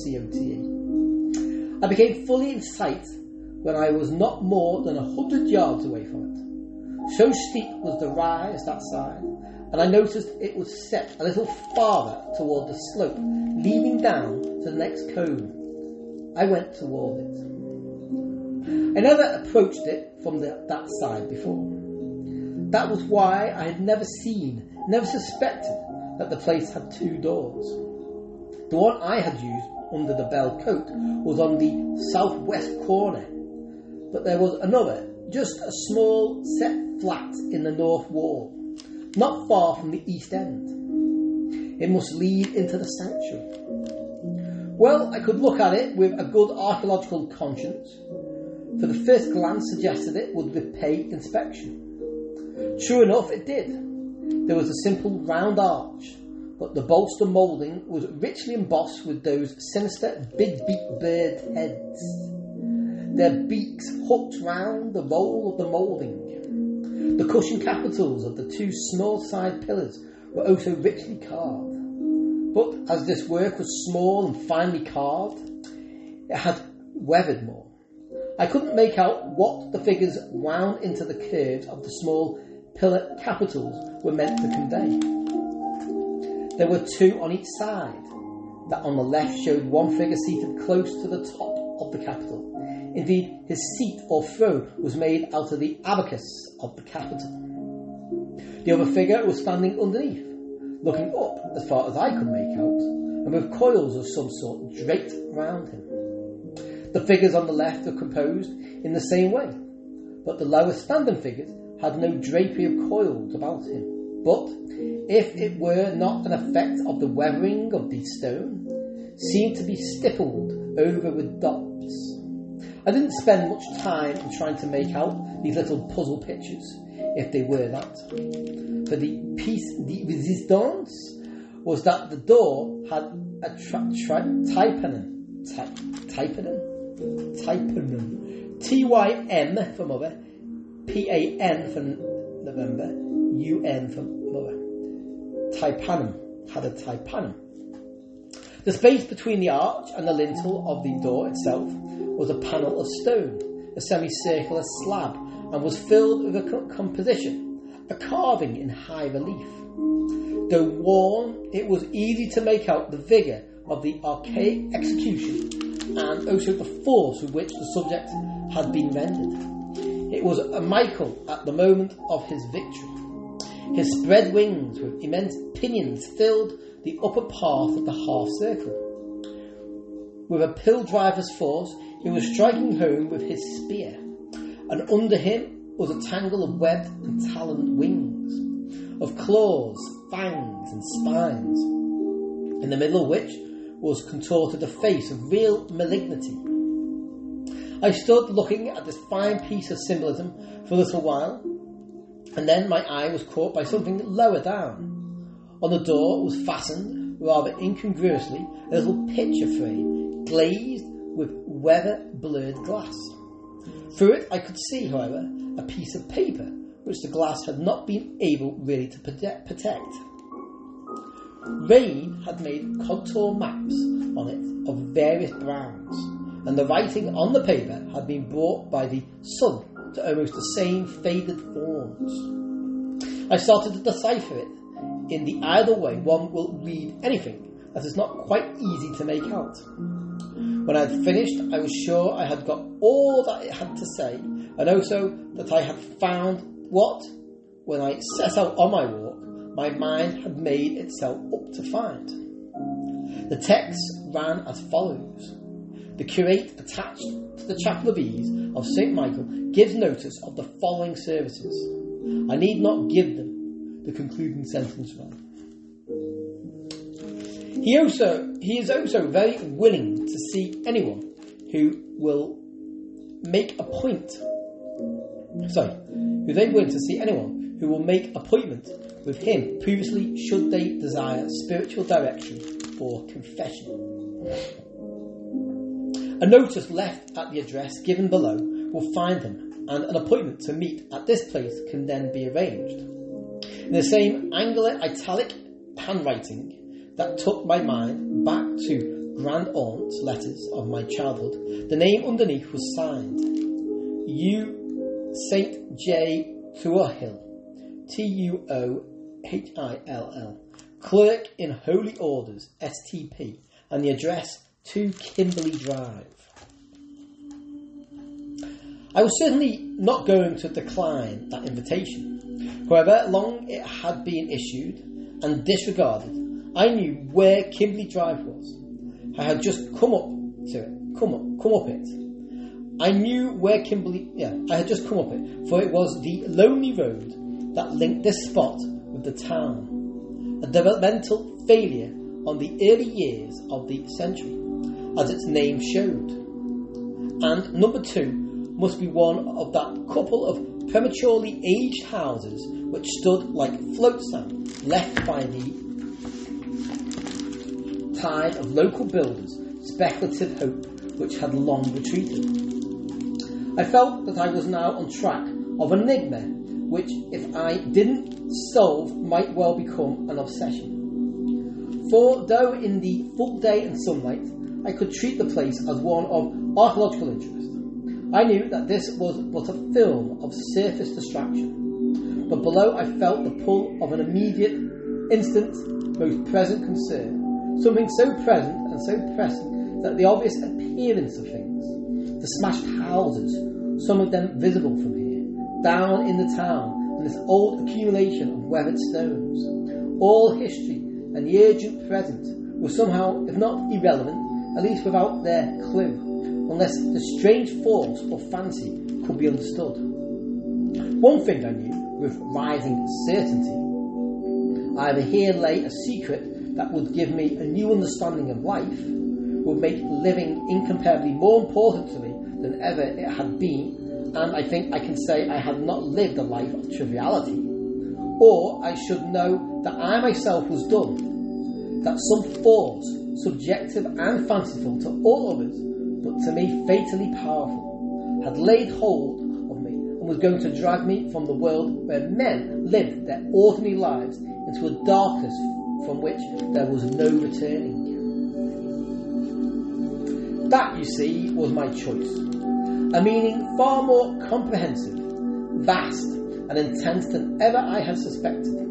C-O-T-E. I became fully in sight when I was not more than a hundred yards away from it. So steep was the rise that side and I noticed it was set a little farther toward the slope, leading down to the next cove. I went toward it. I never approached it from the, that side before. That was why I had never seen, never suspected that the place had two doors. The one I had used under the bell cote was on the southwest corner, but there was another, just a small set flat in the north wall not far from the east end. It must lead into the sanctuary. Well, I could look at it with a good archaeological conscience, for the first glance suggested it would repay inspection. True enough, it did. There was a simple round arch, but the bolster moulding was richly embossed with those sinister big beaked bird heads. Their beaks hooked round the roll of the moulding, the cushion capitals of the two small side pillars were also richly carved. But as this work was small and finely carved, it had weathered more. I couldn't make out what the figures wound into the curves of the small pillar capitals were meant to convey. There were two on each side. That on the left showed one figure seated close to the top of the capital, Indeed, his seat or throne was made out of the abacus of the capital. The other figure was standing underneath, looking up as far as I could make out, and with coils of some sort draped round him. The figures on the left are composed in the same way, but the lower standing figures had no drapery of coils about him. But if it were not an effect of the weathering of the stone, seemed to be stippled over with dots. I didn't spend much time in trying to make out these little puzzle pictures, if they were that. For the piece de resistance was that the door had a tra- tra- typanon. Ty- typanon? Typanon. T-Y-M for mother, P-A-N for November, U-N for mother. Tympanum. Had a tympanum. The space between the arch and the lintel of the door itself was a panel of stone, a semicircular slab, and was filled with a composition, a carving in high relief. Though worn, it was easy to make out the vigour of the archaic execution and also the force with which the subject had been rendered. It was a Michael at the moment of his victory. His spread wings with immense pinions filled the upper part of the half circle. With a pill driver's force, he was striking home with his spear, and under him was a tangle of webbed and taloned wings, of claws, fangs, and spines, in the middle of which was contorted a face of real malignity. I stood looking at this fine piece of symbolism for a little while, and then my eye was caught by something lower down. On the door was fastened, rather incongruously, a little picture frame glazed with weather blurred glass. Through it I could see, however, a piece of paper which the glass had not been able really to protect. Rain had made contour maps on it of various browns, and the writing on the paper had been brought by the sun to almost the same faded forms. I started to decipher it. In the either way, one will read anything that is not quite easy to make out. When I had finished, I was sure I had got all that it had to say, and also that I had found what, when I set out on my walk, my mind had made itself up to find. The text ran as follows The curate attached to the Chapel of Ease of St. Michael gives notice of the following services. I need not give them, the concluding sentence ran. He also he is also very willing to see anyone who will make a point. Sorry, who they willing to see anyone who will make appointment with him previously should they desire spiritual direction or confession. A notice left at the address given below will find him, and an appointment to meet at this place can then be arranged. In the same angular italic handwriting that took my mind back to grand aunt's letters of my childhood, the name underneath was signed U. St. J. Tuohill, T U O H I L L, clerk in Holy Orders, STP, and the address 2 Kimberley Drive. I was certainly not going to decline that invitation. However long it had been issued and disregarded, I knew where Kimberley Drive was. I had just come up to it, come up, come up it. I knew where Kimberley, yeah, I had just come up it, for it was the lonely road that linked this spot with the town. A developmental failure on the early years of the century, as its name showed. And number two must be one of that couple of prematurely aged houses which stood like float left by the tide of local builders' speculative hope which had long retreated. I felt that I was now on track of an enigma which, if I didn't solve, might well become an obsession. For though in the full day and sunlight I could treat the place as one of archaeological interest, I knew that this was but a film of surface distraction. But below I felt the pull of an immediate, instant, most present concern. Something so present and so pressing that the obvious appearance of things, the smashed houses, some of them visible from here, down in the town, and this old accumulation of weathered stones, all history and the urgent present were somehow, if not irrelevant, at least without their clue, unless the strange force or fancy could be understood. One thing I knew with rising certainty either here lay a secret that would give me a new understanding of life, would make living incomparably more important to me than ever it had been, and I think I can say I had not lived a life of triviality. Or I should know that I myself was done, that some force, subjective and fanciful to all others, but to me fatally powerful, had laid hold of me and was going to drag me from the world where men lived their ordinary lives into a darkness from which there was no returning. That, you see, was my choice. A meaning far more comprehensive, vast, and intense than ever I had suspected,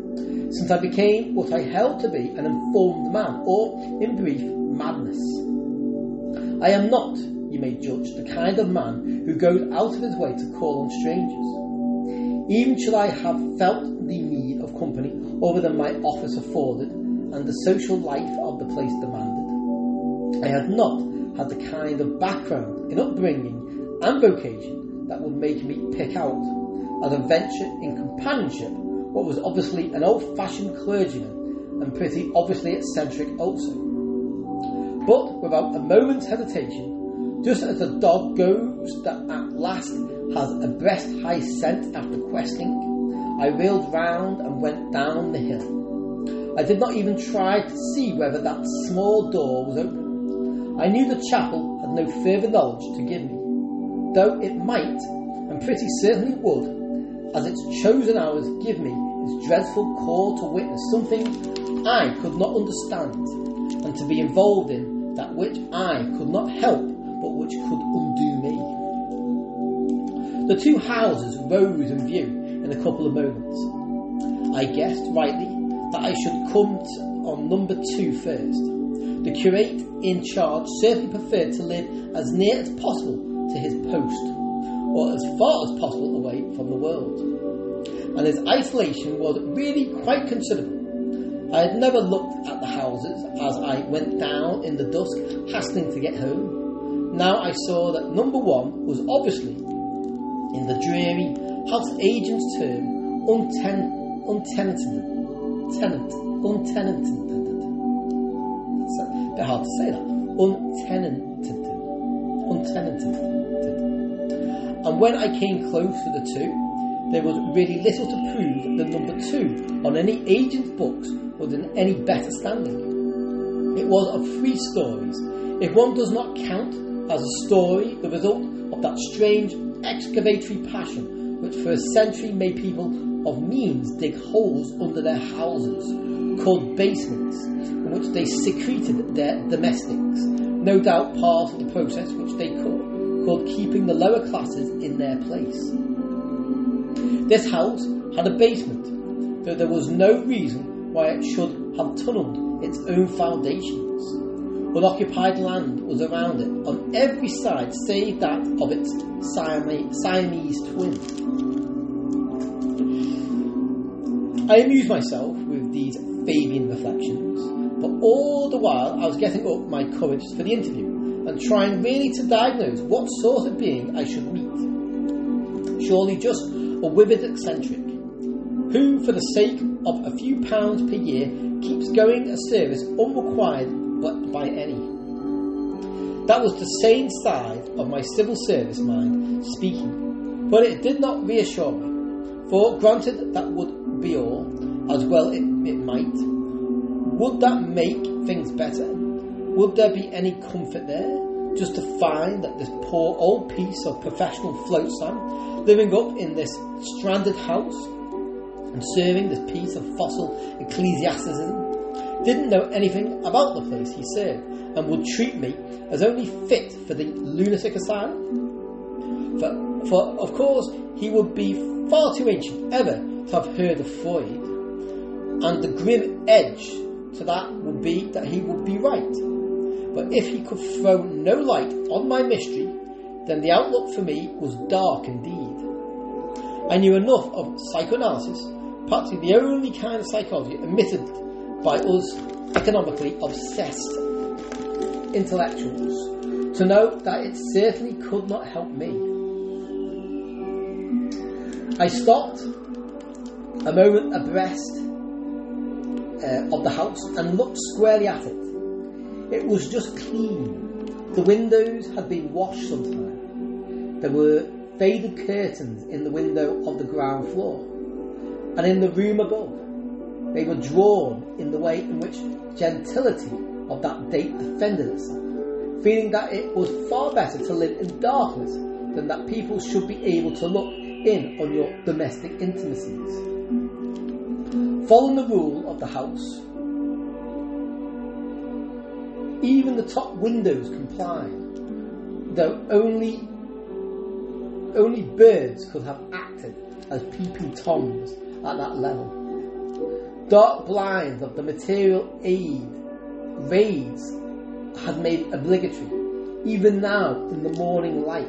since I became what I held to be an informed man, or, in brief, madness. I am not, you may judge, the kind of man who goes out of his way to call on strangers. Even should I have felt the need of company other than my office afforded and the social life of the place demanded, I had not had the kind of background in upbringing and vocation that would make me pick out, as a venture in companionship, what was obviously an old fashioned clergyman and pretty obviously eccentric also. But without a moment's hesitation, just as a dog goes that at last has a breast high scent after questing, I wheeled round and went down the hill. I did not even try to see whether that small door was open. I knew the chapel had no further knowledge to give me, though it might, and pretty certainly would, as its chosen hours give me its dreadful call to witness something I could not understand, and to be involved in that which I could not help but which could undo me. The two houses rose in view in a couple of moments. I guessed rightly that I should come on number two first. The curate in charge certainly preferred to live as near as possible to his post, or as far as possible away from the world. And his isolation was really quite considerable. I had never looked at the houses as I went down in the dusk, hastening to get home. Now I saw that number one was obviously in the dreary House agent's term unten- untenanted. Tenant. Untenanted. It's a bit hard to say that. Untenanted. Untenanted. And when I came close to the two, there was really little to prove that number two on any agent's books was in any better standing. It was of three stories. If one does not count as a story the result of that strange excavatory passion which for a century made people of means dig holes under their houses, called basements, in which they secreted their domestics, no doubt part of the process which they called, called keeping the lower classes in their place. This house had a basement, though there was no reason why it should have tunnelled its own foundations. Unoccupied land was around it on every side save that of its Siamese twin. I amused myself with these Fabian reflections, but all the while I was getting up my courage for the interview and trying really to diagnose what sort of being I should meet. Surely just a withered eccentric, who, for the sake of a few pounds per year, keeps going a service unrequired but by any. That was the sane side of my civil service mind speaking, but it did not reassure me. For granted that would be all, as well it, it might. Would that make things better? Would there be any comfort there? Just to find that this poor old piece of professional flotsam living up in this stranded house and serving this piece of fossil ecclesiasticism didn't know anything about the place he served and would treat me as only fit for the lunatic asylum. For, for of course, he would be far too ancient ever to have heard of Freud, and the grim edge to that would be that he would be right. But if he could throw no light on my mystery, then the outlook for me was dark indeed. I knew enough of psychoanalysis, practically the only kind of psychology admitted by us economically obsessed intellectuals to know that it certainly could not help me. I stopped a moment abreast uh, of the house and looked squarely at it. It was just clean. The windows had been washed sometime. There were faded curtains in the window of the ground floor, and in the room above. They were drawn in the way in which gentility of that date offended itself feeling that it was far better to live in darkness than that people should be able to look in on your domestic intimacies. Following the rule of the house, even the top windows complied, though only only birds could have acted as peeping toms at that level. Dark blinds of the material aid raids had made obligatory, even now in the morning light.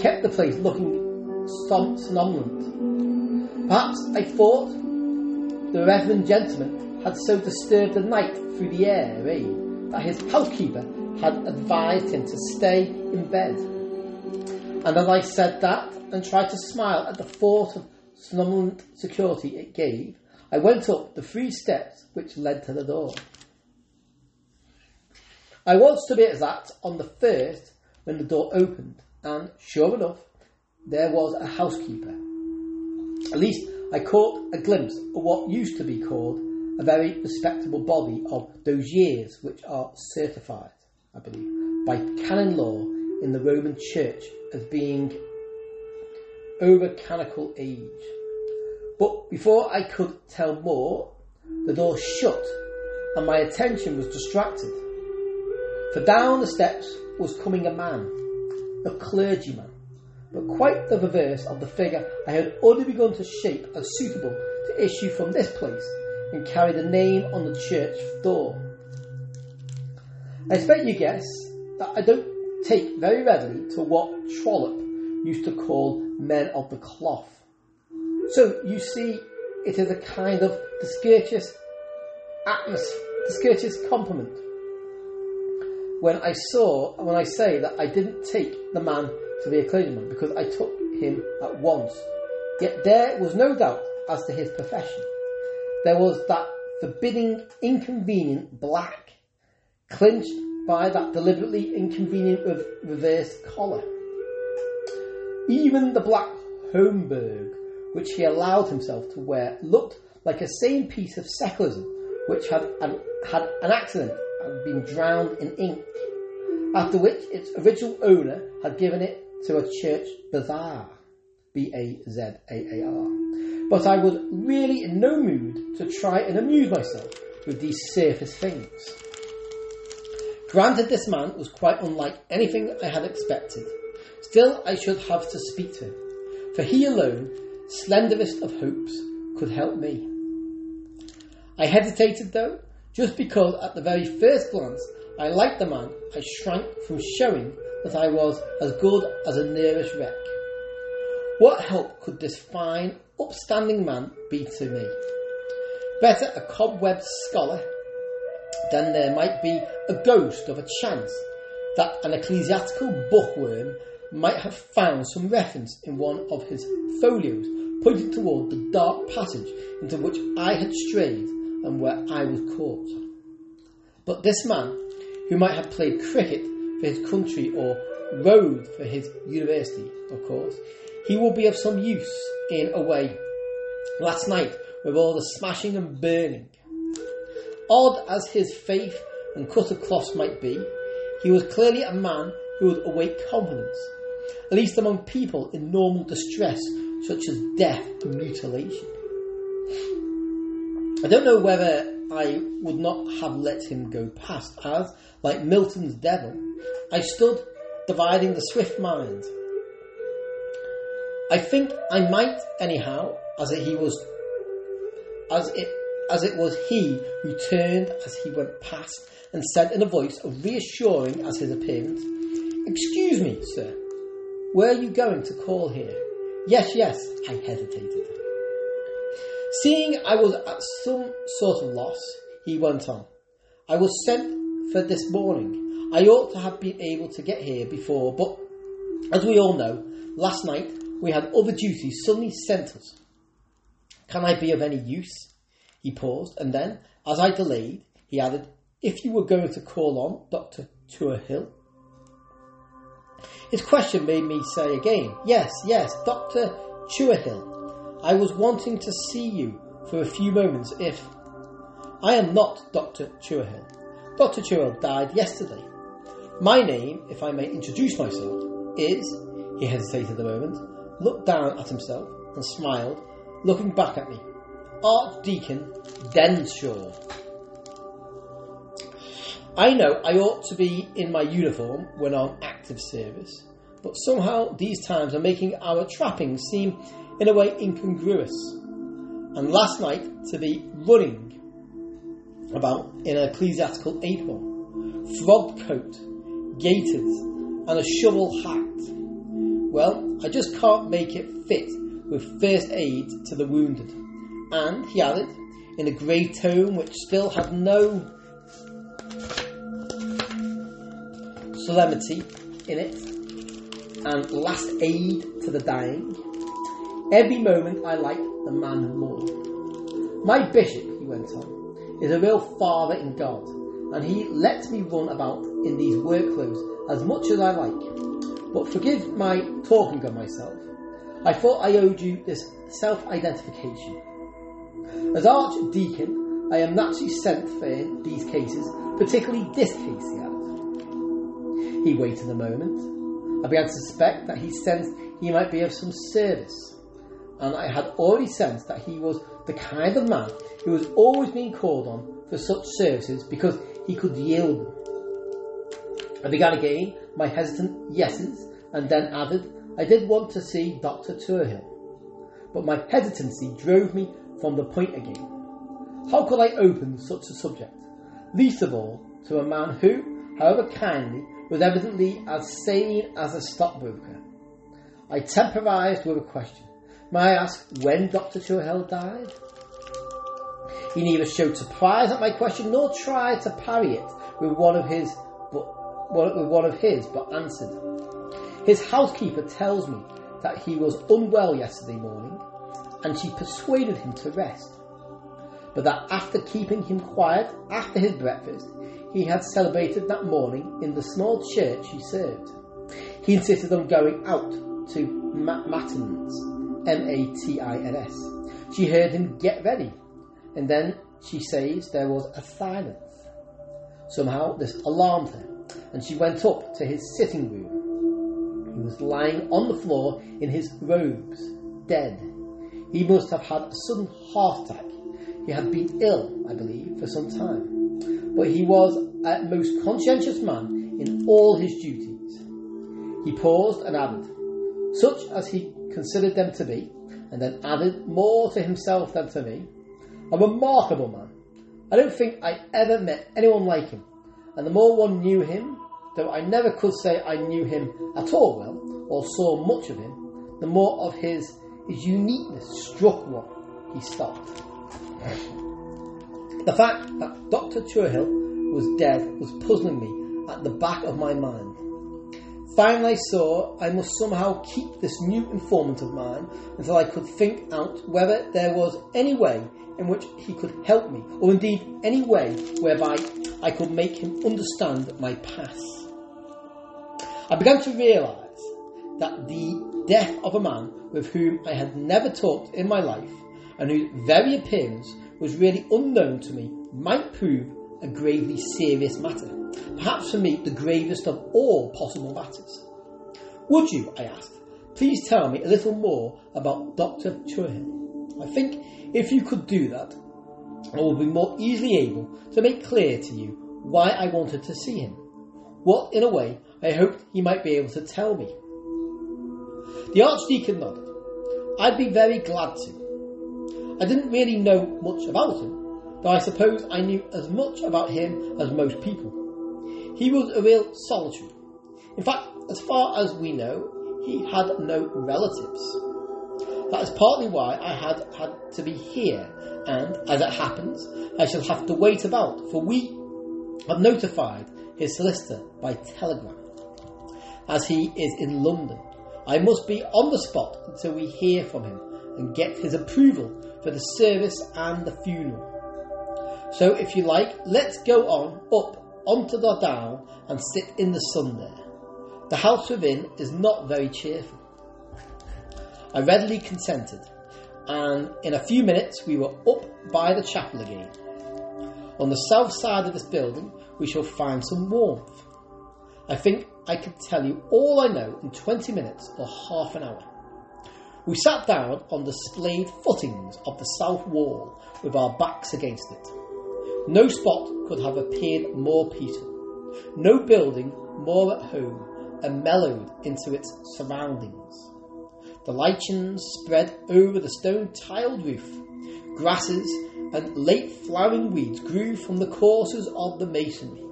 Kept the place looking somnolent. Perhaps I thought the reverend gentleman had so disturbed the night through the air eh, that his housekeeper had advised him to stay in bed. And as I said that and tried to smile at the thought of somnolent security it gave, I went up the three steps which led to the door. I was to be exact on the first when the door opened, and sure enough, there was a housekeeper. At least I caught a glimpse of what used to be called a very respectable body of those years which are certified, I believe, by canon law in the Roman Church as being over canonical age. But before I could tell more, the door shut and my attention was distracted. For down the steps was coming a man, a clergyman, but quite the reverse of the figure I had already begun to shape as suitable to issue from this place and carry the name on the church door. I expect you guess that I don't take very readily to what Trollope used to call men of the cloth. So you see, it is a kind of discourteous atmosphere, discourteous compliment. When I saw, when I say that I didn't take the man to be a clergyman because I took him at once. Yet there was no doubt as to his profession. There was that forbidding, inconvenient black, clinched by that deliberately inconvenient reverse collar. Even the black Homburg which he allowed himself to wear looked like a same piece of secularism which had an, had an accident and been drowned in ink, after which its original owner had given it to a church bazaar. B-A-Z-A-A-R. But I was really in no mood to try and amuse myself with these surface things. Granted, this man was quite unlike anything I had expected. Still, I should have to speak to him, for he alone slenderest of hopes could help me. I hesitated though, just because at the very first glance I liked the man, I shrank from showing that I was as good as a nearest wreck. What help could this fine, upstanding man be to me? Better a cobwebbed scholar than there might be a ghost of a chance that an ecclesiastical bookworm might have found some reference in one of his folios pointing toward the dark passage into which I had strayed and where I was caught. But this man, who might have played cricket for his country or rowed for his university, of course, he will be of some use in a way. Last night, with all the smashing and burning, odd as his faith and cut of cloth might be, he was clearly a man who would awake confidence, at least among people in normal distress such as death and mutilation. I don't know whether I would not have let him go past, as, like Milton's devil, I stood dividing the swift mind. I think I might, anyhow, as it, he was, as it, as it was he who turned as he went past and said in a voice of reassuring as his appearance, "Excuse me, sir, where are you going to call here?" Yes, yes, I hesitated. Seeing I was at some sort of loss, he went on. I was sent for this morning. I ought to have been able to get here before, but as we all know, last night we had other duties suddenly sent us. Can I be of any use? He paused, and then, as I delayed, he added, If you were going to call on Dr. Tuohill. His question made me say again, Yes, yes, Dr. Tuohill. I was wanting to see you for a few moments if. I am not Dr. Tuohill. Dr. Tuohill died yesterday. My name, if I may introduce myself, is. He hesitated a moment, looked down at himself, and smiled, looking back at me. Archdeacon Denshaw. I know I ought to be in my uniform when on active service, but somehow these times are making our trappings seem in a way incongruous. And last night to be running about in an ecclesiastical apron, frogged coat, gaiters, and a shovel hat. Well, I just can't make it fit with first aid to the wounded. And, he added, in a grave tone which still had no solemnity in it, and last aid to the dying. Every moment I like the man more. My bishop, he went on, is a real father in God, and he lets me run about in these work clothes as much as I like. But forgive my talking of myself. I thought I owed you this self identification. As Archdeacon, I am naturally sent for these cases, particularly this case, he added. He waited a moment. I began to suspect that he sensed he might be of some service, and I had already sensed that he was the kind of man who was always being called on for such services because he could yield them. I began again my hesitant yeses and then added, I did want to see Dr. Tuohill, but my hesitancy drove me from the point again. How could I open such a subject? Least of all to a man who, however kindly, was evidently as sane as a stockbroker. I temporised with a question. May I ask when Dr. Tuohill died? He neither showed surprise at my question nor tried to parry it with one of his, with one of his, but answered. His housekeeper tells me that he was unwell yesterday morning, and she persuaded him to rest. But that after keeping him quiet after his breakfast, he had celebrated that morning in the small church he served. He insisted on going out to matins, M-A-T-I-N-S. She heard him get ready, and then she says there was a silence. Somehow this alarmed her, and she went up to his sitting room. He was lying on the floor in his robes, dead. He must have had a sudden heart attack. He had been ill, I believe, for some time, but he was a most conscientious man in all his duties. He paused and added, such as he considered them to be, and then added more to himself than to me, a remarkable man. I don't think I ever met anyone like him, and the more one knew him, though I never could say I knew him at all well, or saw much of him, the more of his, his uniqueness struck one. He stopped. The fact that Dr. Tuohill was dead was puzzling me at the back of my mind. Finally, I saw I must somehow keep this new informant of mine until I could think out whether there was any way in which he could help me, or indeed any way whereby I could make him understand my past. I began to realise that the death of a man with whom I had never talked in my life and whose very appearance was really unknown to me might prove a gravely serious matter, perhaps for me the gravest of all possible matters. Would you, I asked, please tell me a little more about Dr. Tuohill? I think if you could do that, I will be more easily able to make clear to you why I wanted to see him. What, in a way, I hoped he might be able to tell me. The Archdeacon nodded. I'd be very glad to. I didn't really know much about him, though I suppose I knew as much about him as most people. He was a real solitary. In fact, as far as we know, he had no relatives. That is partly why I had had to be here, and as it happens, I shall have to wait about, for we have notified his solicitor by telegram. As he is in London, I must be on the spot until we hear from him and get his approval for the service and the funeral. So, if you like, let's go on up onto the down and sit in the sun there. The house within is not very cheerful. I readily consented, and in a few minutes we were up by the chapel again. On the south side of this building, we shall find some warmth. I think I could tell you all I know in 20 minutes or half an hour. We sat down on the splayed footings of the south wall with our backs against it. No spot could have appeared more peaceful, no building more at home and mellowed into its surroundings. The lichens spread over the stone tiled roof. Grasses and late flowering weeds grew from the courses of the masonry.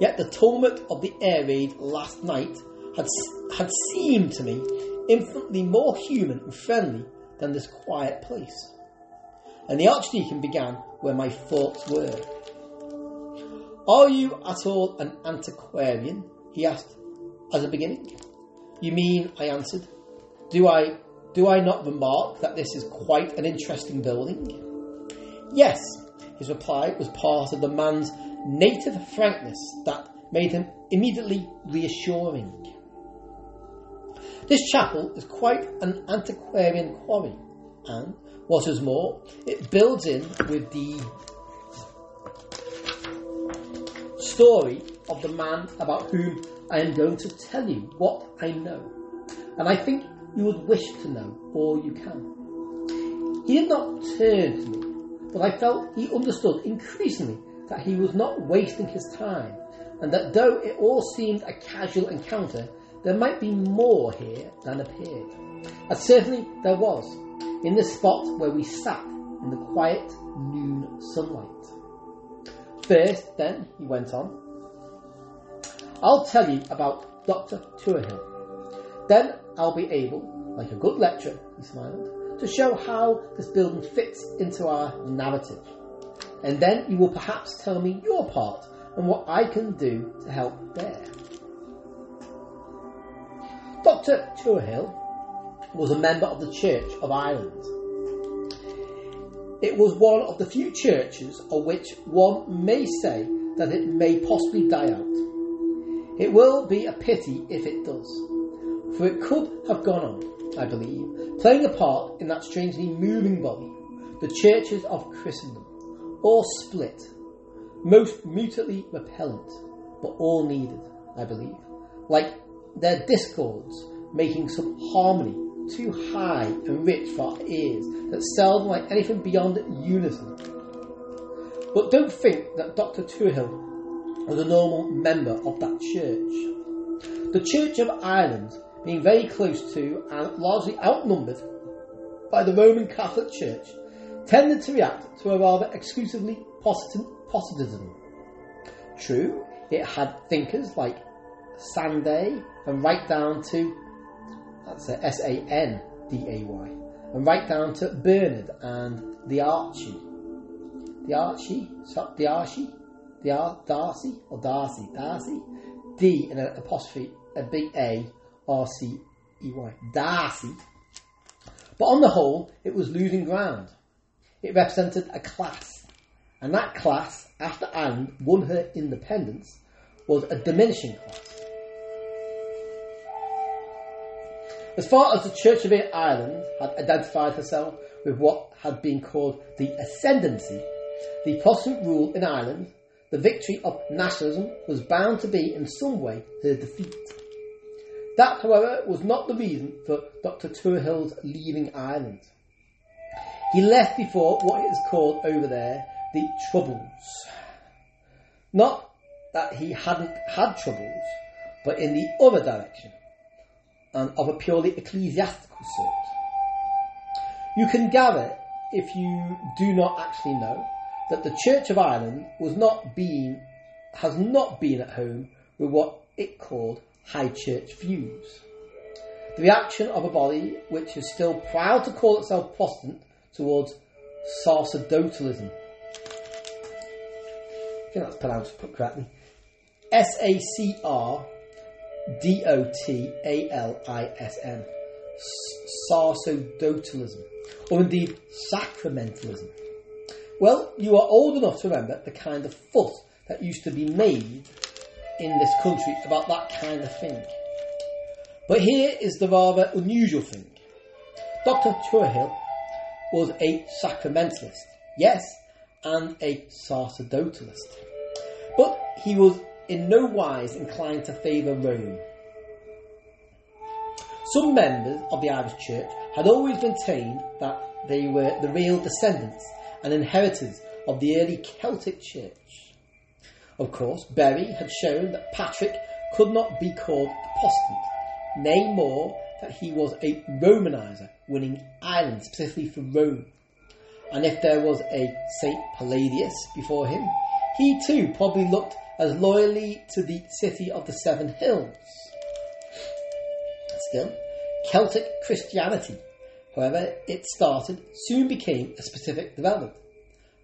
Yet the tumult of the air raid last night had, had seemed to me infinitely more human and friendly than this quiet place. And the Archdeacon began where my thoughts were. Are you at all an antiquarian? he asked as a beginning. You mean, I answered, do I do I not remark that this is quite an interesting building? Yes, his reply was part of the man's native frankness that made him immediately reassuring. This chapel is quite an antiquarian quarry, and what is more, it builds in with the story of the man about whom I am going to tell you what I know, and I think you would wish to know all you can. He did not turn to me, but I felt he understood increasingly that he was not wasting his time, and that though it all seemed a casual encounter, there might be more here than appeared. And certainly there was, in the spot where we sat in the quiet noon sunlight. First, then, he went on, I'll tell you about Dr. Tuohill. Then I'll be able, like a good lecturer, he smiled, to show how this building fits into our narrative. And then you will perhaps tell me your part and what I can do to help there. Dr. Tuohill was a member of the Church of Ireland. It was one of the few churches of which one may say that it may possibly die out. It will be a pity if it does, for it could have gone on, I believe, playing a part in that strangely moving body, the churches of Christendom, all split, most mutually repellent, but all needed, I believe, like their discords making some harmony too high and rich for our ears that seldom like anything beyond unison. But don't think that Dr. Tuohill was a normal member of that church. The Church of Ireland, being very close to and largely outnumbered by the Roman Catholic Church, tended to react to a rather exclusively Positivism. True, it had thinkers like Sanday and right down to that's S A N D A Y and right down to Bernard and the Archie, the Archie, the Archie, the Ar- Darcy or Darcy, Darcy, D and an apostrophe, a big A, R C E Y, Darcy. But on the whole, it was losing ground. It represented a class, and that class, after Ireland won her independence, was a diminishing class. As far as the Church of Ireland had identified herself with what had been called the ascendancy, the Protestant rule in Ireland, the victory of nationalism was bound to be in some way her defeat. That, however, was not the reason for Dr. Tuohill's leaving Ireland. He left before what is called over there the Troubles. Not that he hadn't had troubles, but in the other direction, and of a purely ecclesiastical sort. You can gather, if you do not actually know, that the Church of Ireland was not being, has not been at home with what it called high church views. the reaction of a body which is still proud to call itself Protestant towards sacerdotalism. I think that's pronounced correctly. S A C R D O T A L I S M. Sacerdotalism. Or indeed sacramentalism. Well, you are old enough to remember the kind of fuss that used to be made in this country about that kind of thing. But here is the rather unusual thing. Dr. Tuohill was a sacramentalist, yes, and a sacerdotalist. But he was in no wise inclined to favour Rome. Some members of the Irish Church had always maintained that they were the real descendants and inheritors of the early Celtic Church. Of course, Bury had shown that Patrick could not be called a Protestant, nay more, that he was a Romanizer, winning Ireland specifically for Rome. And if there was a Saint Palladius before him, he too probably looked as loyally to the city of the Seven Hills. Still, Celtic Christianity, however it started, soon became a specific development,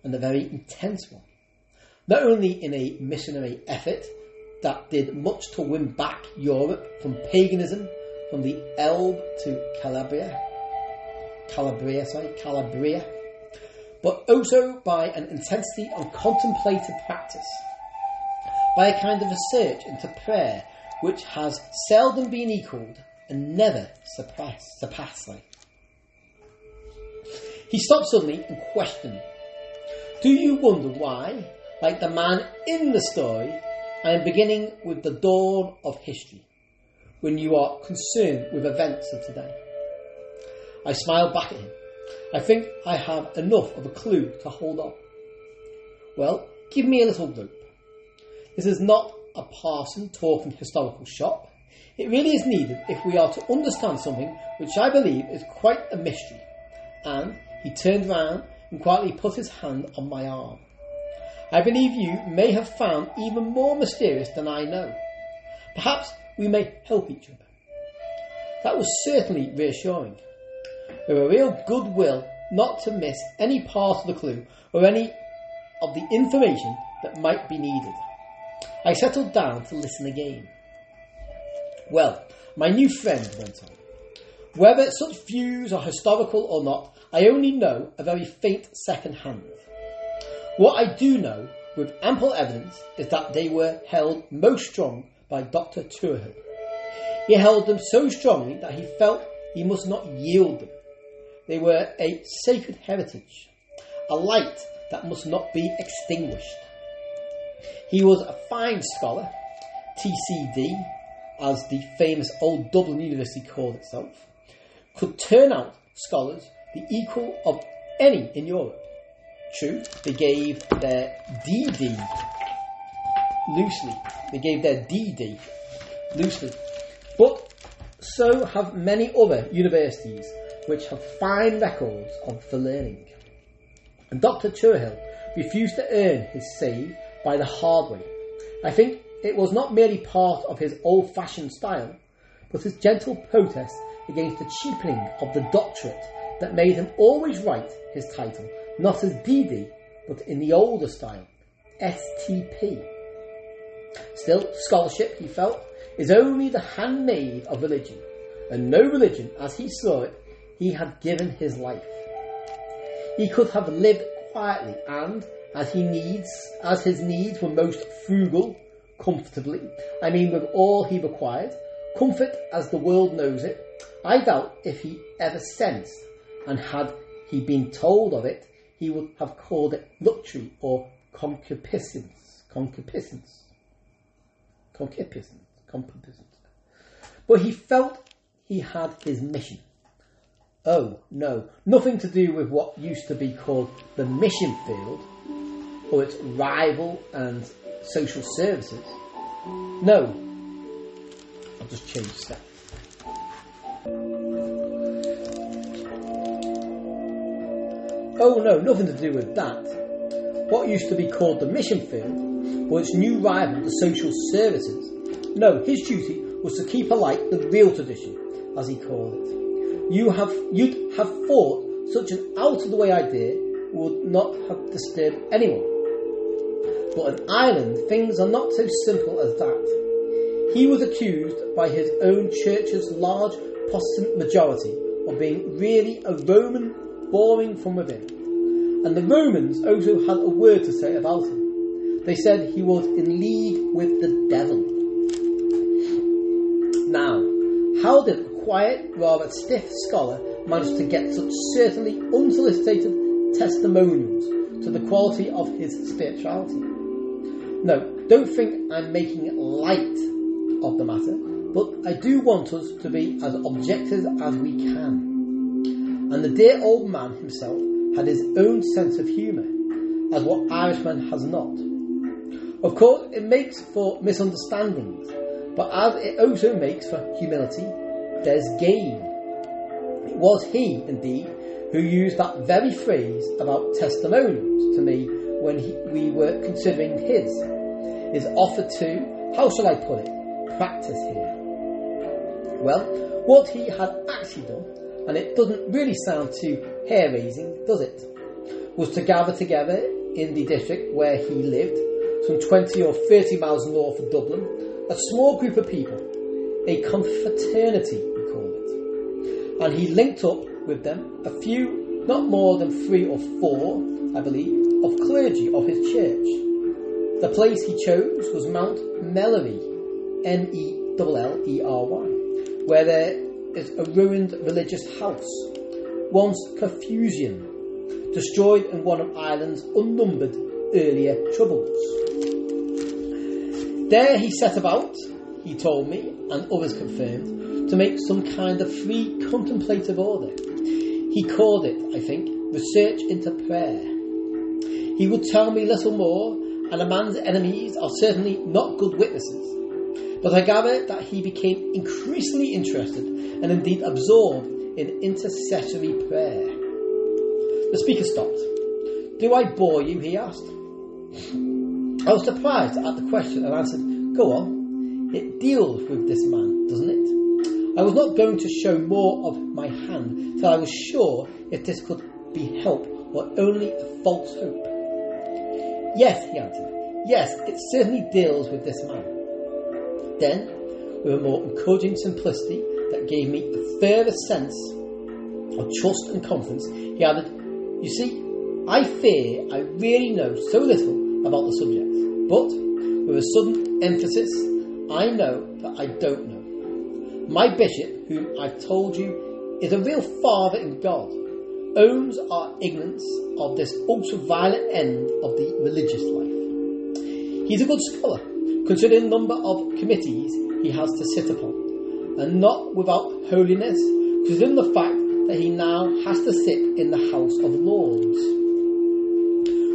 and a very intense one. Not only in a missionary effort that did much to win back Europe from paganism from the Elbe to Calabria, Calabria, sorry, Calabria, but also by an intensity of contemplative practice, by a kind of research into prayer which has seldom been equalled and never surpassed. surpassed He stopped suddenly and questioned, Do you wonder why, like the man in the story, I am beginning with the dawn of history, when you are concerned with events of today? I smiled back at him. I think I have enough of a clue to hold on. Well, give me a little rope. This is not a parson talking historical shop. It really is needed if we are to understand something which I believe is quite a mystery. And he turned round and quietly put his hand on my arm. I believe you may have found even more mysterious than I know. Perhaps we may help each other. That was certainly reassuring. With a real goodwill not to miss any part of the clue or any of the information that might be needed. I settled down to listen again. Well, my new friend went on. Whether such views are historical or not, I only know a very faint second hand. What I do know with ample evidence is that they were held most strong by Dr. Tuohill. He held them so strongly that he felt he must not yield them. They were a sacred heritage, a light that must not be extinguished. He was a fine scholar, TCD, as the famous Old Dublin University called itself, could turn out scholars the equal of any in Europe. True, they gave their DD loosely. They gave their DD loosely. But so have many other universities which have fine records of the learning. And Dr. Tuohill refused to earn his save by the hard way. I think it was not merely part of his old fashioned style, but his gentle protest against the cheapening of the doctorate that made him always write his title not as DD, but in the older style, STP. Still, scholarship, he felt, is only the handmaid of religion, and no religion, as he saw it, he had given his life. He could have lived quietly and, as he needs, as his needs were most frugal, comfortably, I mean with all he required, comfort as the world knows it, I doubt if he ever sensed, and had he been told of it, he would have called it luxury or concupiscence. Concupiscence. Concupiscence. Concupiscence. But he felt he had his mission. Oh, no, nothing to do with what used to be called the mission field, or its rival and social services. No, I'll just change that. Oh no, nothing to do with that. What used to be called the mission field, or its new rival, the social services. No, his duty was to keep alight the real tradition, as he called it. You have, you'd have thought such an out of the way idea would not have disturbed anyone. But in Ireland, things are not so simple as that. He was accused by his own church's large Protestant majority of being really a Roman boring from within. And the Romans also had a word to say about him. They said he was in league with the devil. Now, how did a quiet, rather stiff scholar manage to get such certainly unsolicited testimonials to the quality of his spirituality? No, don't think I'm making light of the matter, but I do want us to be as objective as we can. And the dear old man himself had his own sense of humour, as what Irishman has not. Of course, it makes for misunderstandings, but as it also makes for humility, there's gain. It was he, indeed, who used that very phrase about testimonials to me when he, we were considering his. His offer to, how shall I put it, practice here. Well, what he had actually done, and it doesn't really sound too hair raising, does it? Was to gather together in the district where he lived, some 20 or 30 miles north of Dublin, a small group of people, a confraternity, we call it. And he linked up with them a few, not more than three or four, I believe, of clergy of his church. The place he chose was Mount Mellery, M E L L E R Y, where there is a ruined religious house, once Carthusian, destroyed in one of Ireland's unnumbered earlier troubles. There he set about, he told me, and others confirmed, to make some kind of free contemplative order. He called it, I think, research into prayer. He would tell me little more, and a man's enemies are certainly not good witnesses. But I gather that he became increasingly interested and indeed absorbed in intercessory prayer. The speaker stopped. Do I bore you? he asked. I was surprised at the question and answered, Go on. It deals with this man, doesn't it? I was not going to show more of my hand till I was sure if this could be help or only a false hope. Yes, he answered. Yes, it certainly deals with this man. Then, with a more encouraging simplicity that gave me a further sense of trust and confidence, he added, You see, I fear I really know so little about the subject, but with a sudden emphasis, I know that I don't know. My bishop, whom I've told you is a real father in God, owns our ignorance of this ultra violent end of the religious life. He's a good scholar, considering the number of committees he has to sit upon, and not without holiness, considering the fact that he now has to sit in the House of Lords.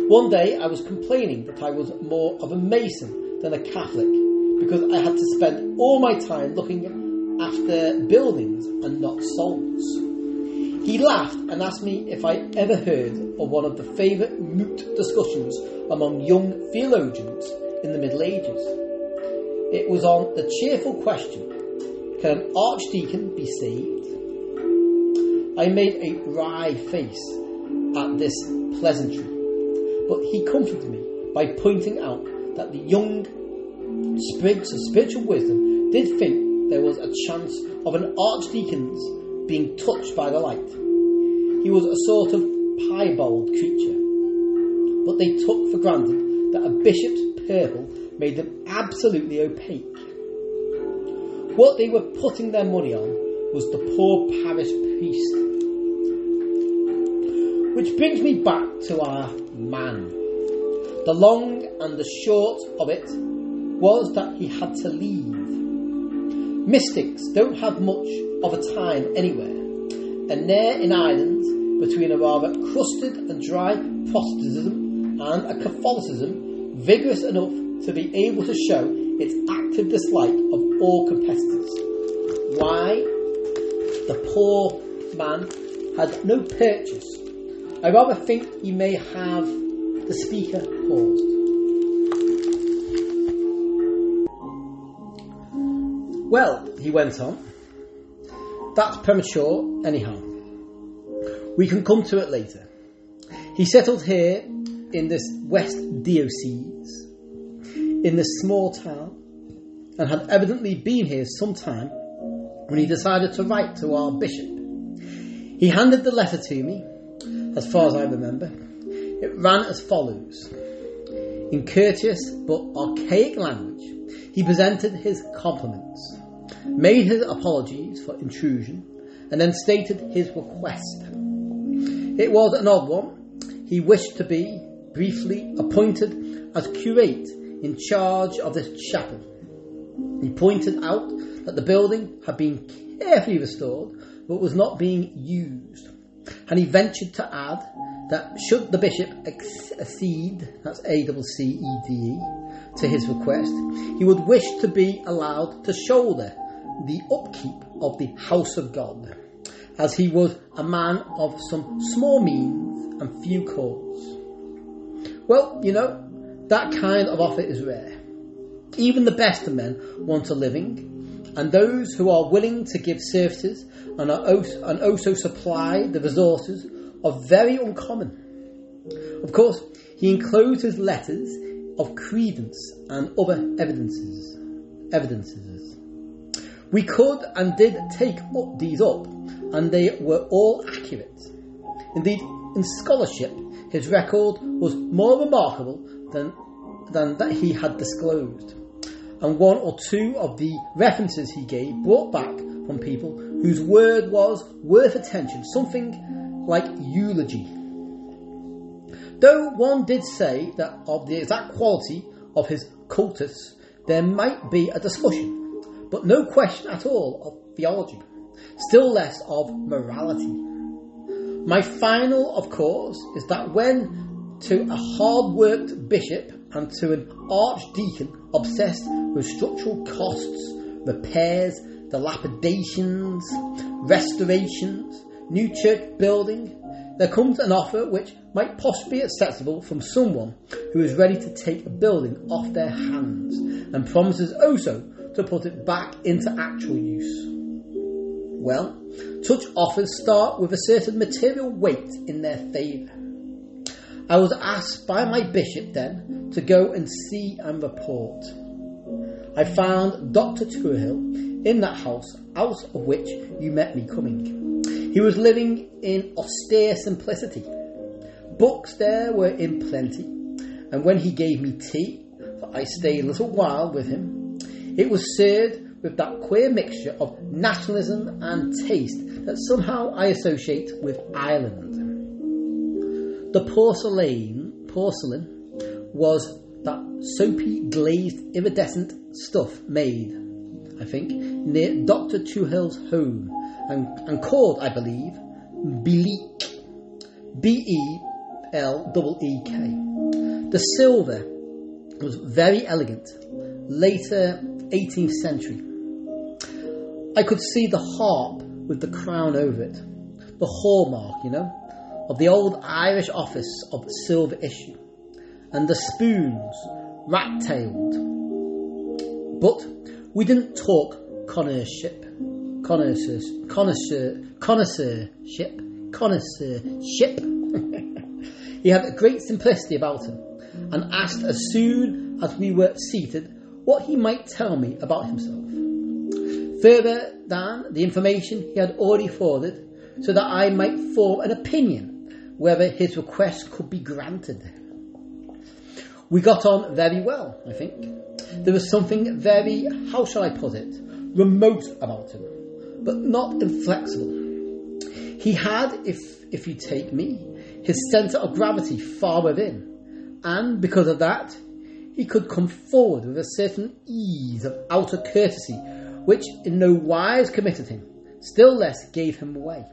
One day I was complaining that I was more of a Mason than a Catholic because I had to spend all my time looking after buildings and not souls. He laughed and asked me if I ever heard of one of the favourite moot discussions among young theologians in the Middle Ages. It was on the cheerful question Can an archdeacon be saved? I made a wry face at this pleasantry but he comforted me by pointing out that the young sprigs of spiritual wisdom did think there was a chance of an archdeacon's being touched by the light. He was a sort of piebald creature, but they took for granted that a bishop's made them absolutely opaque. What they were putting their money on was the poor parish priest. Which brings me back to our man. The long and the short of it was that he had to leave. Mystics don't have much of a time anywhere, and there in Ireland, between a rather crusted and dry Protestantism and a Catholicism vigorous enough to be able to show its active dislike of all competitors. Why? The poor man had no purchase I rather think you may have the speaker paused. Well, he went on, that's premature, anyhow. We can come to it later. He settled here in this West Diocese, in this small town, and had evidently been here some time when he decided to write to our bishop. He handed the letter to me, as far as I remember. It ran as follows. In courteous but archaic language, he presented his compliments, made his apologies for intrusion, and then stated his request. It was an odd one. He wished to be, briefly, appointed as curate in charge of this chapel. He pointed out that the building had been carefully restored but was not being used, and he ventured to add that should the bishop accede, that's A W C E D E, to his request, he would wish to be allowed to shoulder the upkeep of the house of God, as he was a man of some small means and few calls. Well, you know, that kind of offer is rare. Even the best of men want a living, and those who are willing to give services and, are also, and also supply the resources are very uncommon. Of course, he enclosed his letters of credence and other evidences. Evidences. We could and did take these up, and they were all accurate. Indeed, in scholarship, his record was more remarkable than, than that he had disclosed. And one or two of the references he gave brought back from people whose word was worth attention, something like eulogy. Though one did say that of the exact quality of his cultus there might be a discussion, but no question at all of theology, still less of morality. My final, of course, is that when to a hard worked bishop and to an archdeacon obsessed with structural costs, repairs, dilapidations, restorations, new church building, there comes an offer which might possibly be acceptable from someone who is ready to take a building off their hands and promises also to put it back into actual use. Well, such offers start with a certain material weight in their favour. I was asked by my bishop then to go and see and report. I found Dr. Tuohill in that house out of which you met me coming. He was living in austere simplicity. Books there were in plenty, and when he gave me tea, for I stayed a little while with him, it was served with that queer mixture of nationalism and taste that somehow I associate with Ireland. The porcelain, porcelain was that soapy, glazed, iridescent stuff made, I think, near Dr. Tuohill's home and, and called, I believe, Beleek. B E L E K. The silver was very elegant, later 18th century. I could see the harp with the crown over it, the hallmark, you know, of the old Irish office of silver issue, and the spoons, rat tailed. But we didn't talk connoisseurship, connoisseur, connoisseur, connoisseurship, connoisseurship. he had a great simplicity about him, and asked as soon as we were seated what he might tell me about himself. Further than the information he had already forwarded, so that I might form an opinion whether his request could be granted. We got on very well, I think. There was something very, how shall I put it, remote about him, but not inflexible. He had, if, if you take me, his centre of gravity far within, and because of that, he could come forward with a certain ease of outer courtesy which in no wise committed him, still less gave him away.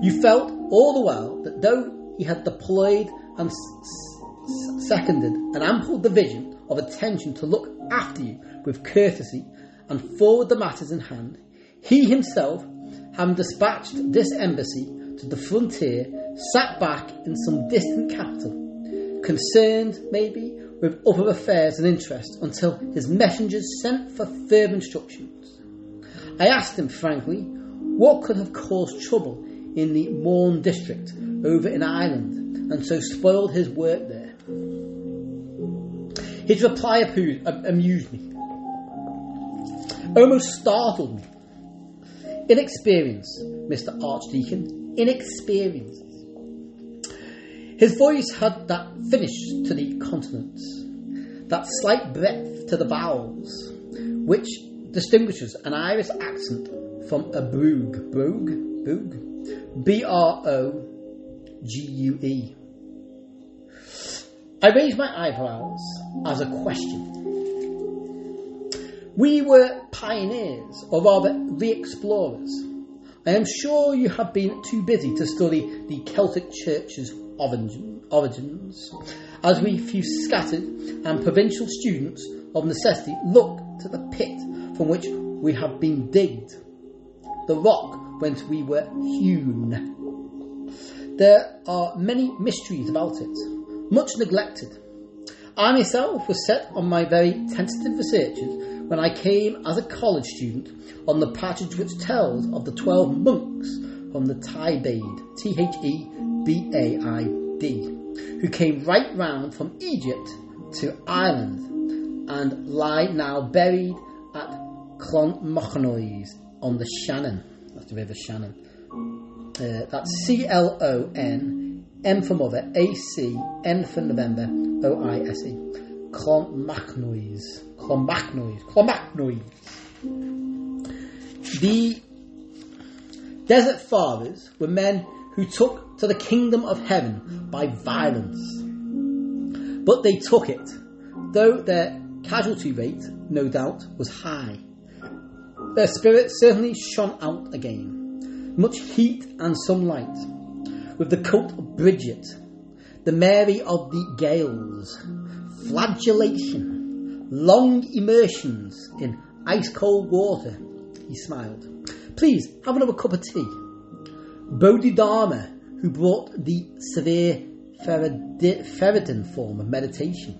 You felt all the while that though he had deployed and s- seconded an ample division of attention to look after you with courtesy and forward the matters in hand, he himself, having dispatched this embassy to the frontier, sat back in some distant capital, concerned, maybe, with other affairs and interests until his messengers sent for further instructions. I asked him frankly What could have caused trouble in the Morn district over in Ireland and so spoiled his work there? His reply uh, amused me, almost startled me. Inexperience, Mr. Archdeacon, inexperience. His voice had that finish to the consonants, that slight breadth to the vowels, which distinguishes an Irish accent from a brogue. Brogue? Brogue? B R O G U E. I raised my eyebrows as a question. We were pioneers, or rather re explorers. I am sure you have been too busy to study the Celtic Church's origins, as we few scattered and provincial students of necessity look to the pit from which we have been digged, the rock whence we were hewn. There are many mysteries about it, much neglected. I myself was set on my very tentative researches when I came as a college student on the passage which tells of the twelve monks from the Thebaid, T H E B A I D, who came right round from Egypt to Ireland and lie now buried at Clonmacnoise on the Shannon. That's the River Shannon. Uh, that's C L O N M for mother, A C N for November, O I S E. Clonmacnoise. Clonmacnoise. Clonmacnoise. The Desert Fathers were men who took to the kingdom of heaven by violence. But they took it, though their casualty rate, no doubt, was high. Their spirit certainly shone out again. Much heat and sunlight. With the cult of Bridget, the Mary of the Gaels, flagellation, long immersions in ice cold water. He smiled. Please have another cup of tea. Bodhidharma, who brought the severe Theravadin form of meditation.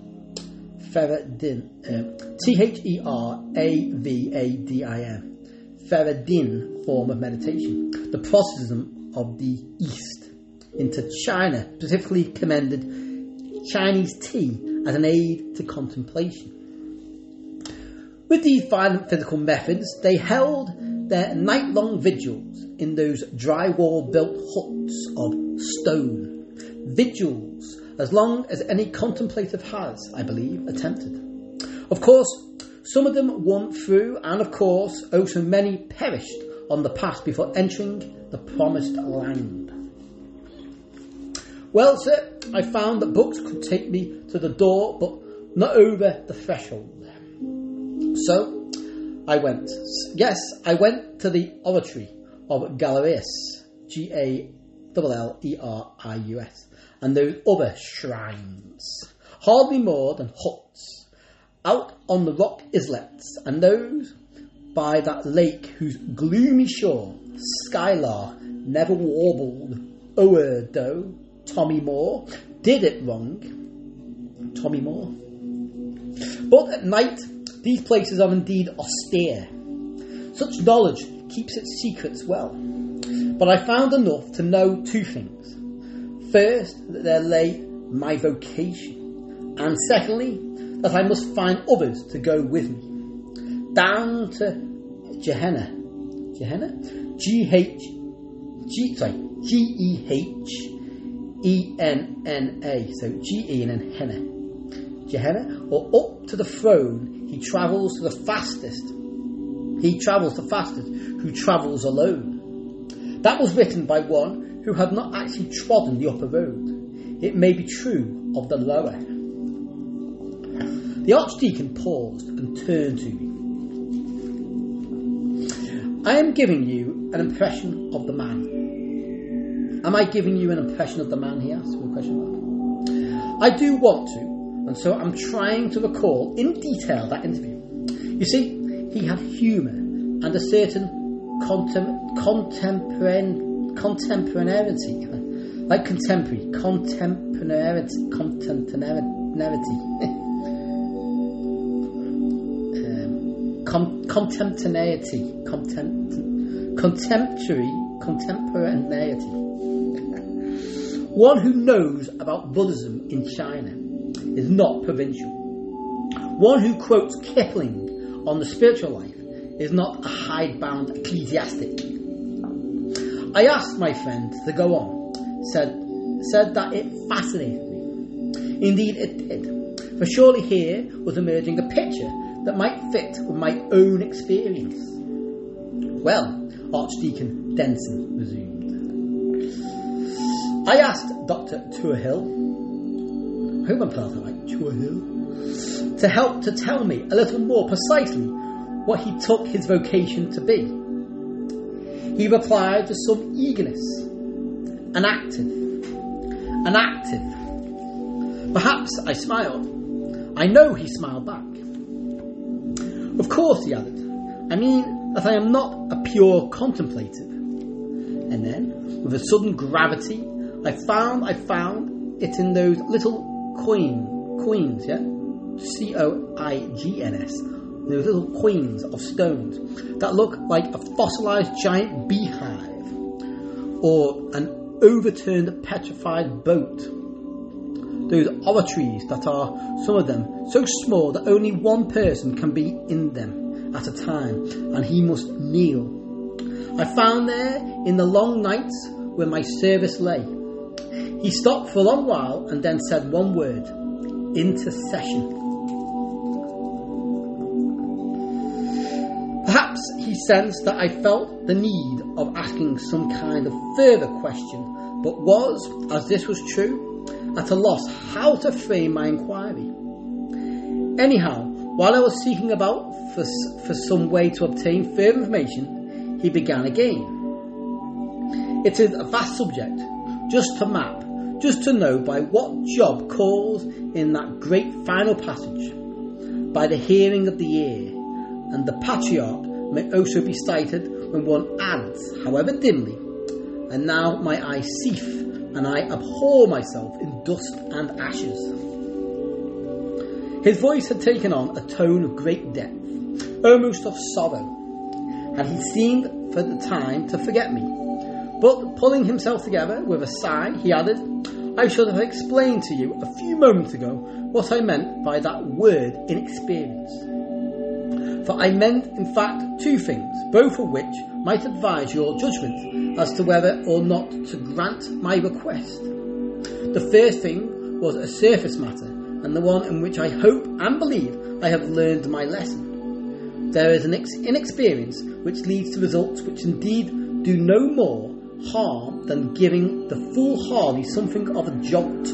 Theravadin, uh, T H E R A V A D I N. Theravadin form of meditation. The proselytism of the East into China, specifically commended Chinese tea as an aid to contemplation. With these violent physical methods, they held their night long vigils in those drywall built huts of stone. Vigils as long as any contemplative has, I believe, attempted. Of course, some of them won through, and of course, oh, so many perished on the path before entering the promised land. Well, sir, I found that books could take me to the door, but not over the threshold. So I went. Yes, I went to the oratory of Galerius, G A L L E R I U S, and those other shrines, hardly more than huts, out on the rock islets, and those by that lake whose gloomy shore Skylark never warbled o'er doe Tommy Moore did it wrong. Tommy Moore. But at night, these places are indeed austere. Such knowledge keeps its secrets well. But I found enough to know two things. First, that there lay my vocation, and secondly, that I must find others to go with me. Down to Gehenna. Gehenna? G H G sorry, G E H E N N A, so G E and then Henna. Gehenna, or up to the throne, he travels to the fastest. He travels the fastest who travels alone. That was written by one who had not actually trodden the upper road. It may be true of the lower. The archdeacon paused and turned to me. I am giving you an impression of the man. Am I giving you an impression of the man? He asked with a question mark. I do want to, and so I'm trying to recall in detail that interview. You see, he had humour and a certain contem- contemporaneity, contemporaneity, like contemporary, contemporaneity, contemporaneity. um, com- contemporaneity, content, contemporary contemporaneity. One who knows about Buddhism in China is not provincial. One who quotes Kipling on the spiritual life is not a hidebound ecclesiastic. I asked my friend to go on, said, said that it fascinated me. Indeed, it did, for surely here was emerging a picture that might fit with my own experience. Well, Archdeacon Denson resumed. I asked Dr. Tuohill, Hope I'm it right, Tuohill, to help to tell me a little more precisely what he took his vocation to be. He replied with some eagerness, an active, an active. Perhaps I smiled. I know he smiled back. Of course, he added, I mean that I am not a pure contemplative. And then, with a sudden gravity, I found I found it in those little coign coigns, yeah? C O I G N S. Those little coigns of stones that look like a fossilized giant beehive or an overturned petrified boat. Those oratories that are, some of them, so small that only one person can be in them at a time, and he must kneel. I found there in the long nights where my service lay. He stopped for a long while and then said one word intercession. Perhaps he sensed that I felt the need of asking some kind of further question, but was, as this was true, at a loss how to frame my inquiry. Anyhow, while I was seeking about for, for some way to obtain further information, he began again. It is a vast subject, just to map, just to know by what Job calls in that great final passage, by the hearing of the ear, and the patriarch may also be cited when one adds, however dimly, and now my eyes cease, and I abhor myself in dust and ashes. His voice had taken on a tone of great depth, almost of sorrow, and he seemed for the time to forget me. But pulling himself together with a sigh, he added, I should have explained to you a few moments ago what I meant by that word inexperience. For I meant, in fact, two things, both of which might advise your judgment as to whether or not to grant my request. The first thing was a surface matter, and the one in which I hope and believe I have learned my lesson. There is an ex- inexperience which leads to results which indeed do no more harm than giving the foolhardy something of a jolt.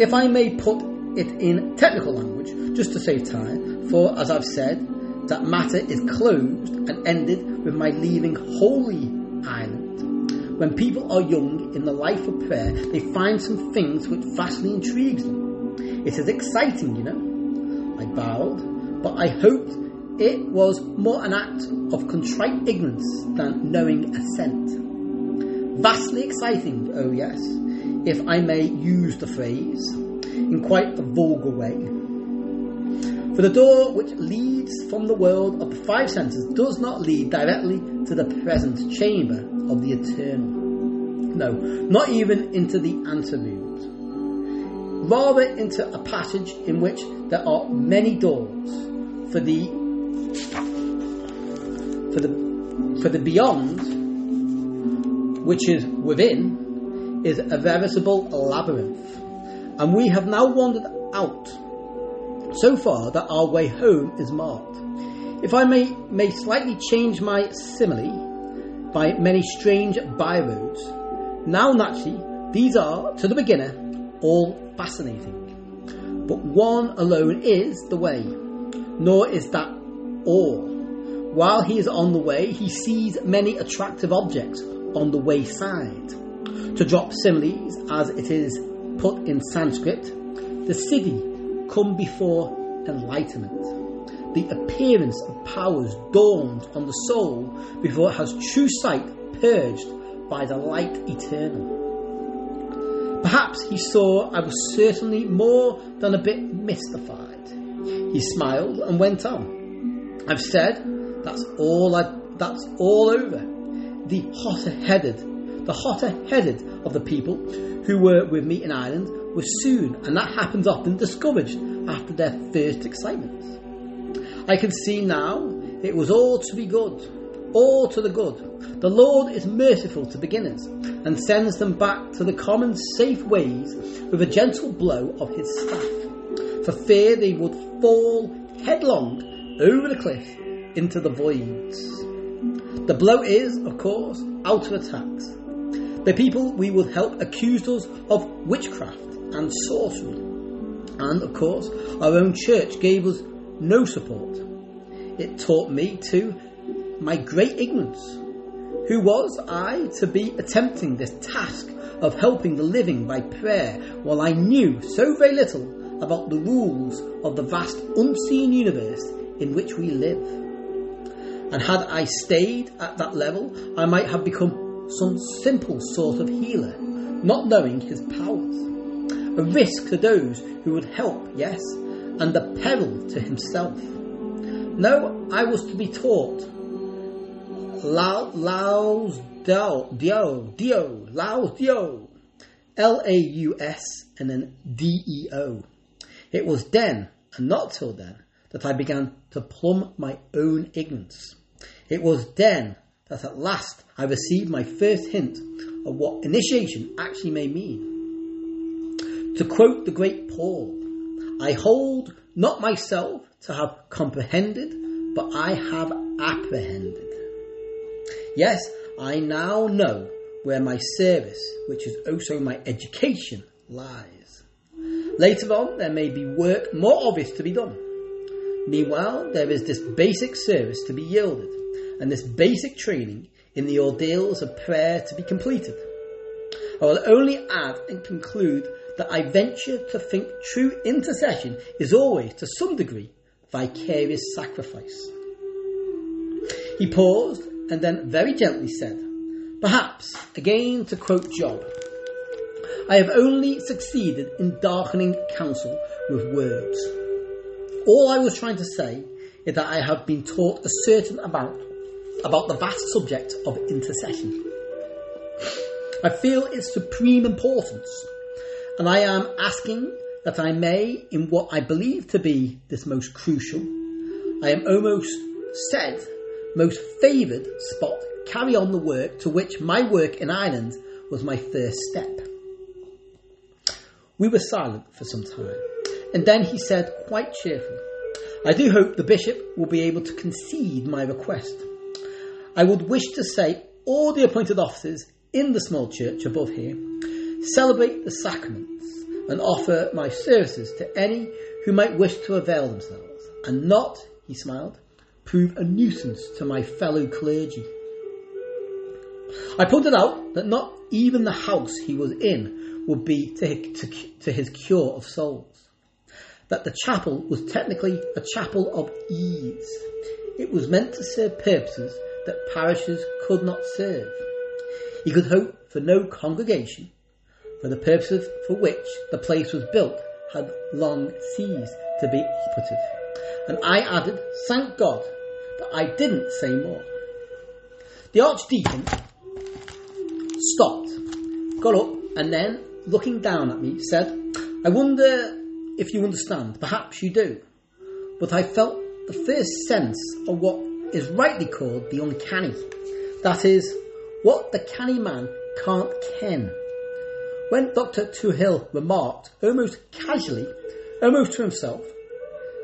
If I may put it in technical language, just to save time, for as I've said, that matter is closed and ended with my leaving Holy Island. When people are young in the life of prayer, they find some things which vastly intrigues them. It is exciting, you know. I bowed, but I hoped it was more an act of contrite ignorance than knowing assent. Vastly exciting, oh yes, if I may use the phrase, in quite a vulgar way. For the door which leads from the world of the five senses does not lead directly to the present chamber of the eternal. No, not even into the anterooms. Rather into a passage in which there are many doors. For the for the for the beyond, which is within, is a veritable labyrinth. And we have now wandered out so far that our way home is marked. If I may, may slightly change my simile by many strange byroads, now naturally these are, to the beginner, all fascinating. But one alone is the way, nor is that all. While he is on the way, he sees many attractive objects on the wayside. To drop similes, as it is put in Sanskrit, the siddhi come before enlightenment. The appearance of powers dawns on the soul before it has true sight purged by the light eternal. Perhaps he saw I was certainly more than a bit mystified. He smiled and went on. I've said That's all I, that's all over. The hotter headed, the hotter headed of the people who were with me in Ireland were soon, and that happens often, discouraged after their first excitement. I can see now it was all to be good, all to the good. The Lord is merciful to beginners and sends them back to the common safe ways with a gentle blow of his staff, for fear they would fall headlong over the cliff into the voids. The blow is, of course, out of attacks. The people we would help accused us of witchcraft and sorcery. And, of course, our own church gave us no support. It taught me, too, my great ignorance. Who was I to be attempting this task of helping the living by prayer while I knew so very little about the rules of the vast unseen universe in which we live? And had I stayed at that level, I might have become some simple sort of healer, not knowing his powers. A risk to those who would help, yes, and a peril to himself. No, I was to be taught. Lao, Laos Dio, Dio, Dio, Laos Dio. L A U S and then D E O. It was then, and not till then, that I began to plumb my own ignorance. It was then that at last I received my first hint of what initiation actually may mean. To quote the great Paul, I hold not myself to have comprehended, but I have apprehended. Yes, I now know where my service, which is also my education, lies. Later on, there may be work more obvious to be done. Meanwhile, there is this basic service to be yielded, and this basic training in the ordeals of prayer to be completed. I will only add and conclude that I venture to think true intercession is always, to some degree, vicarious sacrifice. He paused and then very gently said, Perhaps, again to quote Job, I have only succeeded in darkening counsel with words. All I was trying to say is that I have been taught a certain amount about the vast subject of intercession. I feel its supreme importance, and I am asking that I may, in what I believe to be this most crucial, I am almost said, most favoured spot, carry on the work to which my work in Ireland was my first step. We were silent for some time, and then he said quite cheerfully, I do hope the bishop will be able to concede my request. I would wish to say all the appointed officers in the small church above here celebrate the sacraments and offer my services to any who might wish to avail themselves, and not, he smiled, prove a nuisance to my fellow clergy. I pointed out that not even the house he was in would be to to, to his cure of souls. That the chapel was technically a chapel of ease. It was meant to serve purposes that parishes could not serve. He could hope for no congregation, for the purposes for which the place was built had long ceased to be operative. And I added, thank God, but I didn't say more. The Archdeacon stopped, got up, and then, looking down at me, said, I wonder if you understand. Perhaps you do. But I felt the first sense of what is rightly called the uncanny. That is, what the canny man can't ken. When Dr. Tuohill remarked, almost casually, almost to himself,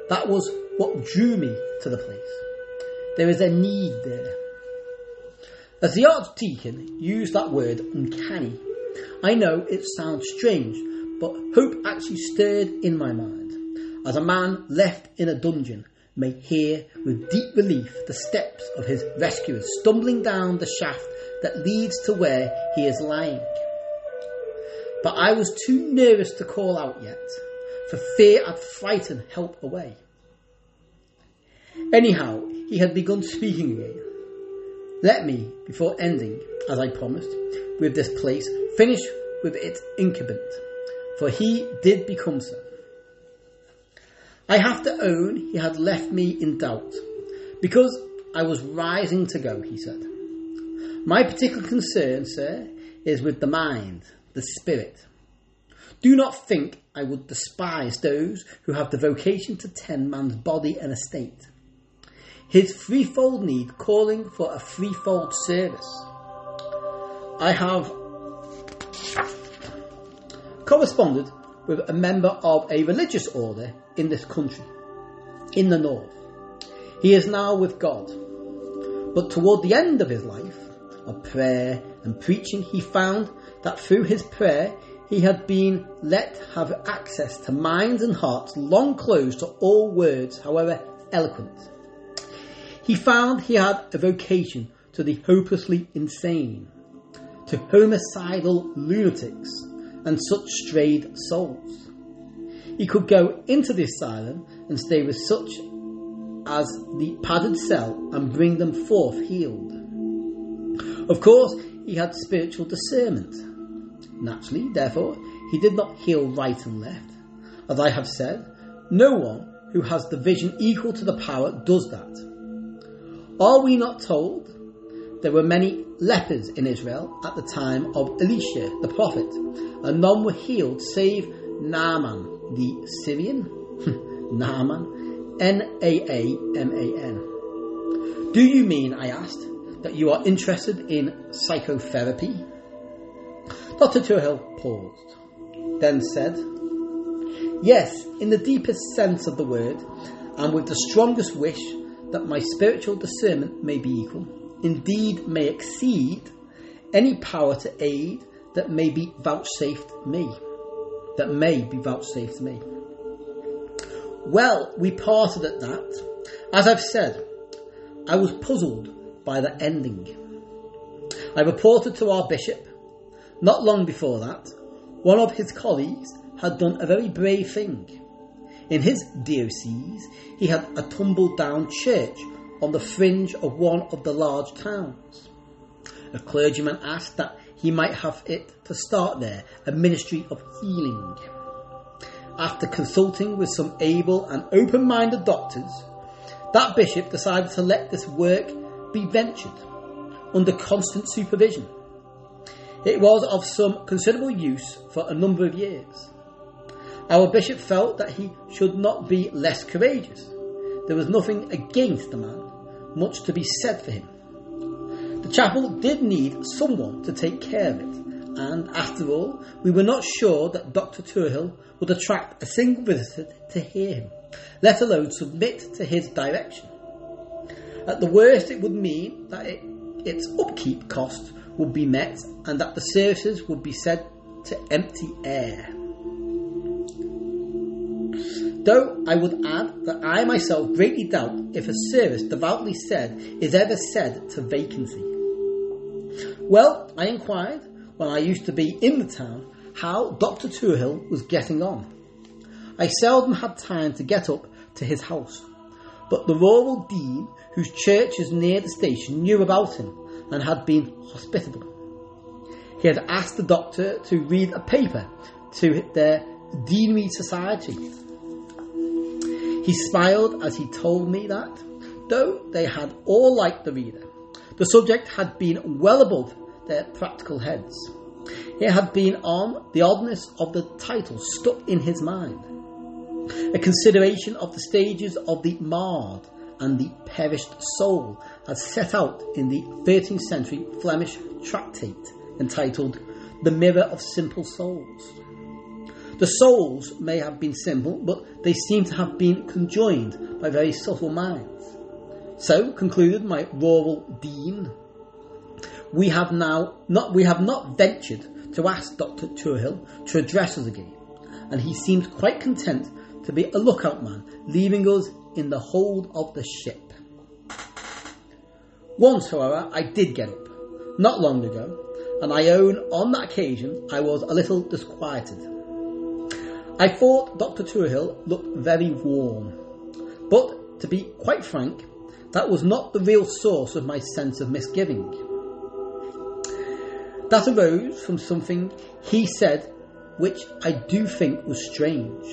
that was what drew me to the place. There is a need there. As the Archdeacon used that word uncanny, I know it sounds strange, but hope actually stirred in my mind, as a man left in a dungeon may hear with deep relief the steps of his rescuers stumbling down the shaft that leads to where he is lying. But I was too nervous to call out yet, for fear I'd frighten help away. Anyhow, he had begun speaking again. Let me, before ending, as I promised, with this place, finish with its incumbent, for he did become so. I have to own he had left me in doubt, because I was rising to go, he said. My particular concern, sir, is with the mind, the spirit. Do not think I would despise those who have the vocation to tend man's body and estate. His threefold need calling for a threefold service. I have corresponded with a member of a religious order in this country, in the north. He is now with God. But toward the end of his life, of prayer and preaching, he found that through his prayer he had been let have access to minds and hearts long closed to all words, however eloquent. He found he had a vocation to the hopelessly insane, to homicidal lunatics, and such strayed souls. He could go into the asylum and stay with such as the padded cell and bring them forth healed. Of course, he had spiritual discernment. Naturally, therefore, he did not heal right and left. As I have said, no one who has the vision equal to the power does that. Are we not told there were many lepers in Israel at the time of Elisha the prophet, and none were healed save Naaman the Syrian? Hmm, Naaman. N A A M A N. Do you mean, I asked, that you are interested in psychotherapy? Dr. Tuohill paused, then said, Yes, in the deepest sense of the word, and with the strongest wish that my spiritual discernment may be equal indeed may exceed any power to aid that may be vouchsafed me. That may be vouchsafed me. Well, we parted at that. As I've said, I was puzzled by the ending. I reported to our bishop. Not long before that, one of his colleagues had done a very brave thing. In his diocese, he had a tumble down church on the fringe of one of the large towns. A clergyman asked that he might have it to start there, a ministry of healing. After consulting with some able and open minded doctors, that bishop decided to let this work be ventured under constant supervision. It was of some considerable use for a number of years. Our bishop felt that he should not be less courageous. There was nothing against the man, much to be said for him. The chapel did need someone to take care of it, and after all, we were not sure that Dr. Tuohill would attract a single visitor to hear him, let alone submit to his direction. At the worst, it would mean that it, its upkeep costs would be met and that the services would be said to empty air. Though I would add that I myself greatly doubt if a service devoutly said is ever said to vacancy. Well, I inquired when I used to be in the town how Dr. Tuohill was getting on. I seldom had time to get up to his house, but the rural dean, whose church is near the station, knew about him and had been hospitable. He had asked the doctor to read a paper to their deanery society he smiled as he told me that, though they had all liked the reader, the subject had been well above their practical heads. It had been on the oddness of the title stuck in his mind, a consideration of the stages of the marred and the perished soul as set out in the 13th century Flemish tractate entitled The Mirror of Simple Souls. The souls may have been simple, but they seem to have been conjoined by very subtle minds. So, concluded my rural dean, we have now not we have not ventured to ask Dr. Tuohill to address us again, and he seemed quite content to be a lookout man, leaving us in the hold of the ship. Once, however, I did get up, not long ago, and I own on that occasion I was a little disquieted. I thought Dr. Tuohill looked very warm, but to be quite frank, that was not the real source of my sense of misgiving. That arose from something he said which I do think was strange.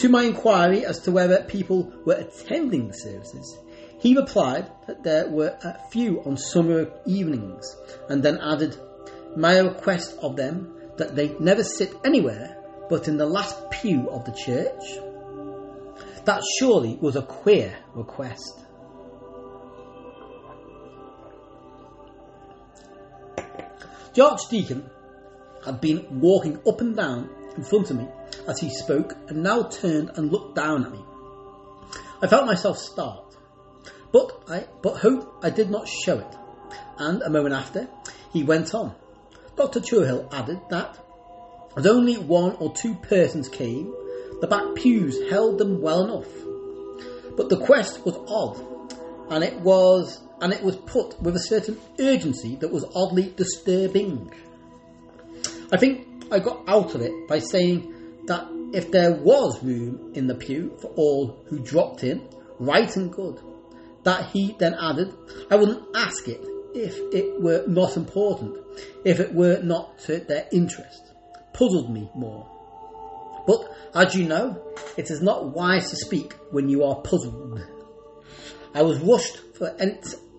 To my inquiry as to whether people were attending the services, He replied that there were a few on summer evenings, and then added, My request of them that they never sit anywhere but in the last pew of the church. That surely was a queer request. The Archdeacon had been walking up and down in front of me as he spoke and now turned and looked down at me. I felt myself start, but I but hope I did not show it. And a moment after, he went on. Dr. Tuohill added that as only one or two persons came, the back pews held them well enough. But the quest was odd, and it was and it was put with a certain urgency that was oddly disturbing. I think I got out of it by saying that if there was room in the pew for all who dropped in, right and good, that he then added, I wouldn't ask it if it were not important, if it were not to their interest. Puzzled me more. But as you know, it is not wise to speak when you are puzzled. I was rushed for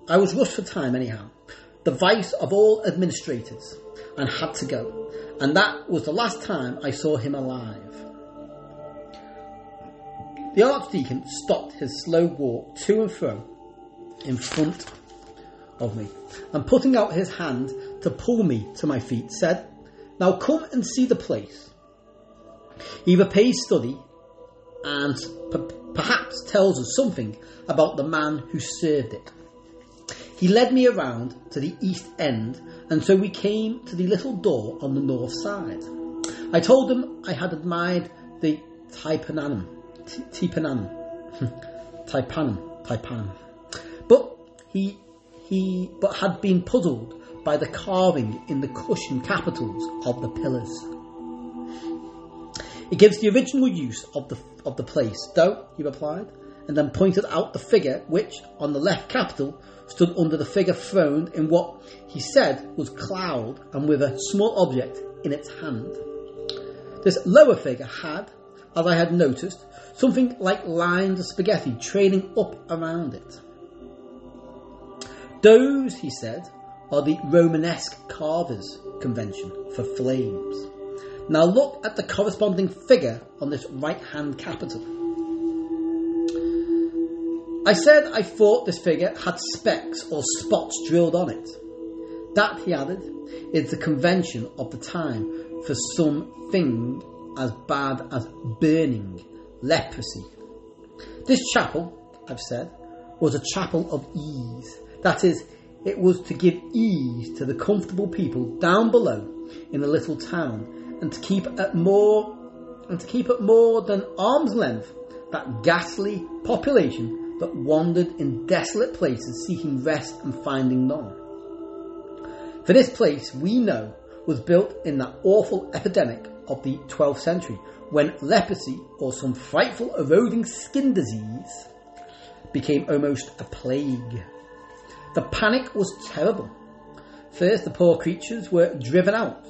I was rushed for time anyhow. The vice of all administrators, and had to go. And that was the last time I saw him alive. The Archdeacon stopped his slow walk to and fro in front of me, and putting out his hand to pull me to my feet, said, Now come and see the place. He repays study and p- perhaps tells us something about the man who served it. He led me around to the east end, and so we came to the little door on the north side. I told him I had admired the hmm, Taipanum, Tipanum, Taipanum, Taipanum, but he he but had been puzzled by the carving in the cushion capitals of the pillars. It gives the original use of the of the place, though, he replied, and then pointed out the figure which, on the left capital, stood under the figure throned in what he said was cloud and with a small object in its hand. This lower figure had, as I had noticed, something like lines of spaghetti trailing up around it. Those, he said, are the Romanesque carvers convention for flames. Now look at the corresponding figure on this right hand capital. I said I thought this figure had specks or spots drilled on it. That, he added, is the convention of the time for something as bad as burning, leprosy. This chapel, I've said, was a chapel of ease. That is, it was to give ease to the comfortable people down below in the little town and to keep at more and to keep at more than arm's length that ghastly population that wandered in desolate places seeking rest and finding none. For this place, we know, was built in that awful epidemic of the 12th century when leprosy or some frightful eroding skin disease became almost a plague. The panic was terrible. First, the poor creatures were driven out,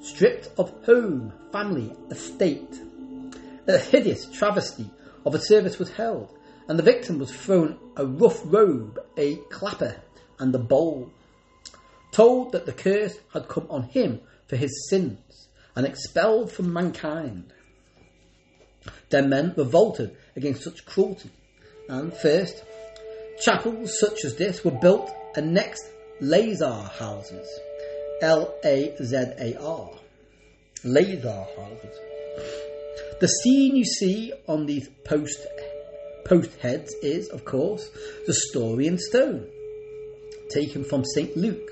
stripped of home, family, estate. A hideous travesty of a service was held, and the victim was thrown a rough robe, a clapper, and a bowl. Told that the curse had come on him for his sins, and expelled from mankind. Then men revolted against such cruelty, and first, chapels such as this were built, and next, Lazar houses. L A Z A R. Lazar houses. The scene you see on these post post heads is, of course, the story in stone, taken from St. Luke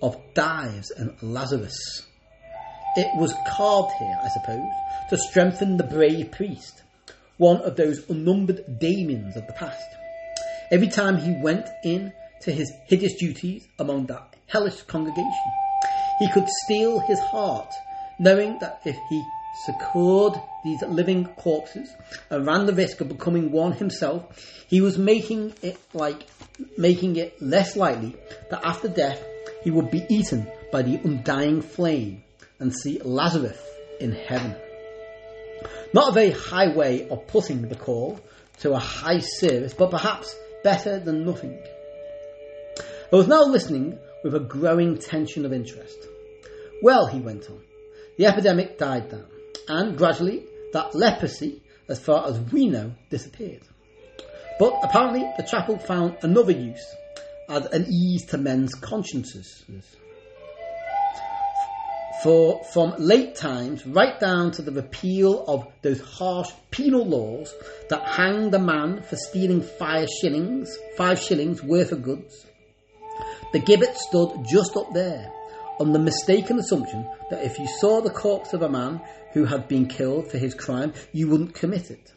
of Dives and Lazarus. It was carved here, I suppose, to strengthen the brave priest, one of those unnumbered Damiens of the past. Every time he went in to his hideous duties among that hellish congregation, he could steel his heart, knowing that if he secured these living corpses and ran the risk of becoming one himself, he was making it like making it less likely that after death he would be eaten by the undying flame and see Lazarus in heaven. Not a very high way of putting the call to a high service, but perhaps better than nothing. I was now listening with a growing tension of interest. Well, he went on, the epidemic died down, and gradually that leprosy, as far as we know, disappeared. But apparently the chapel found another use as an ease to men's consciences. For from late times right down to the repeal of those harsh penal laws that hanged a man for stealing five shillings, five shillings worth of goods, the gibbet stood just up there, on the mistaken assumption that if you saw the corpse of a man who had been killed for his crime, you wouldn't commit it.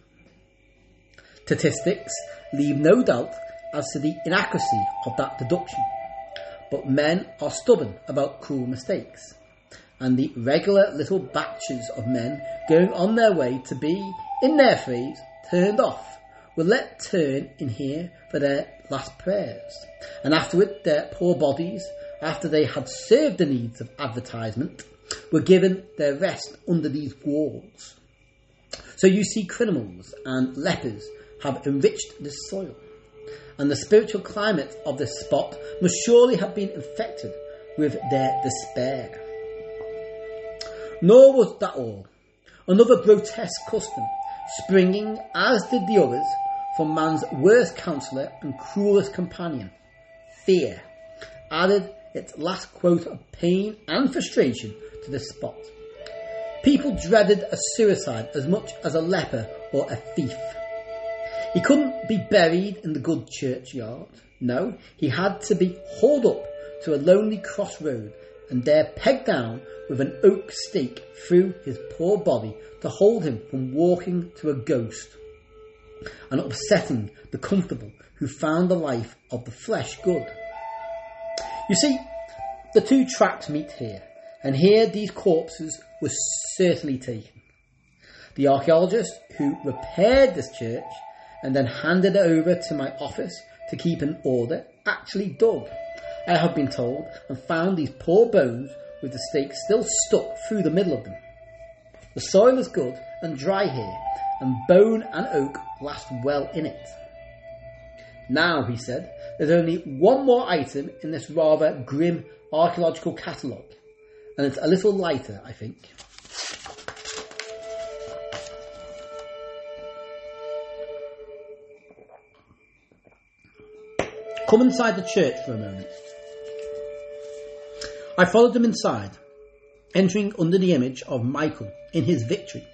Statistics leave no doubt as to the inaccuracy of that deduction, but men are stubborn about cruel mistakes and the regular little batches of men going on their way to be, in their phrase, turned off, were let turn in here for their last prayers, and afterward their poor bodies, after they had served the needs of advertisement, were given their rest under these walls. So you see, criminals and lepers have enriched this soil, and the spiritual climate of this spot must surely have been infected with their despair. Nor was that all. Another grotesque custom, springing, as did the others, from man's worst counsellor and cruelest companion, fear, added its last quote of pain and frustration to the spot. People dreaded a suicide as much as a leper or a thief. He couldn't be buried in the good churchyard. No, he had to be hauled up to a lonely crossroad and there pegged down with an oak stake through his poor body to hold him from walking to a ghost and upsetting the comfortable who found the life of the flesh good. You see, the two tracks meet here, and here these corpses were certainly taken. The archaeologist who repaired this church and then handed it over to my office to keep in order actually dug I have been told, and found these poor bones with the stake still stuck through the middle of them. The soil is good and dry here, and bone and oak last well in it. Now, he said, there's only one more item in this rather grim archaeological catalogue, and it's a little lighter, I think. Come inside the church for a moment. I followed him inside, entering under the image of Michael in his victory,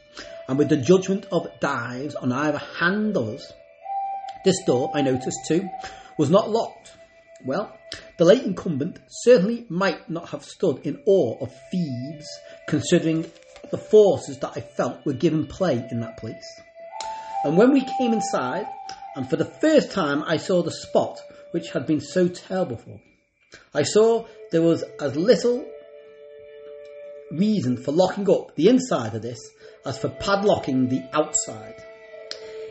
and with the judgment of Dives on either hand of us. This door, I noticed too, was not locked. Well, the late incumbent certainly might not have stood in awe of thieves, considering the forces that I felt were given play in that place. And when we came inside, and for the first time I saw the spot which had been so terrible for me, I saw there was as little reason for locking up the inside of this as for padlocking the outside.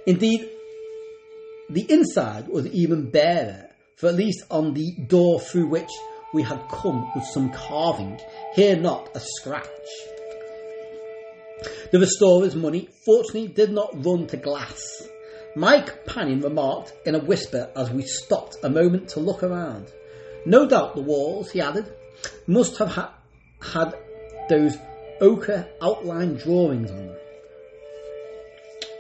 Indeed, the inside was even barer, for at least on the door through which we had come was some carving, here not a scratch. The restorer's money fortunately did not run to glass. My companion remarked in a whisper as we stopped a moment to look around. No doubt the walls, he added, must have ha- had those ochre outline drawings on them.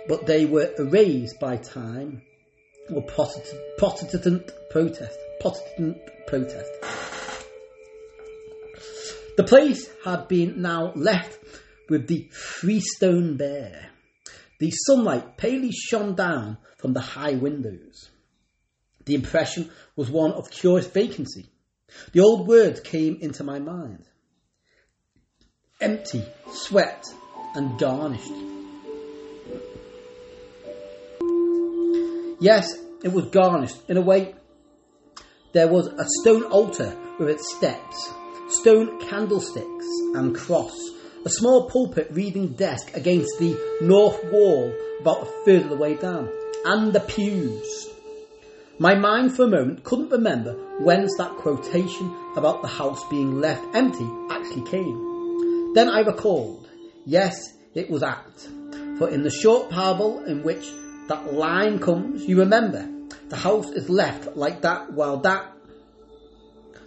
But they were erased by time or Protestant, protest. Protestant protest. The place had been now left with the freestone bare. The sunlight palely shone down from the high windows. The impression was one of curious vacancy. The old words came into my mind empty, swept, and garnished. Yes, it was garnished in a way. There was a stone altar with its steps, stone candlesticks and cross, a small pulpit reading desk against the north wall about a third of the way down, and the pews. My mind for a moment couldn't remember whence that quotation about the house being left empty actually came. Then I recalled, yes, it was apt. For in the short parable in which that line comes, you remember, The house is left like that while that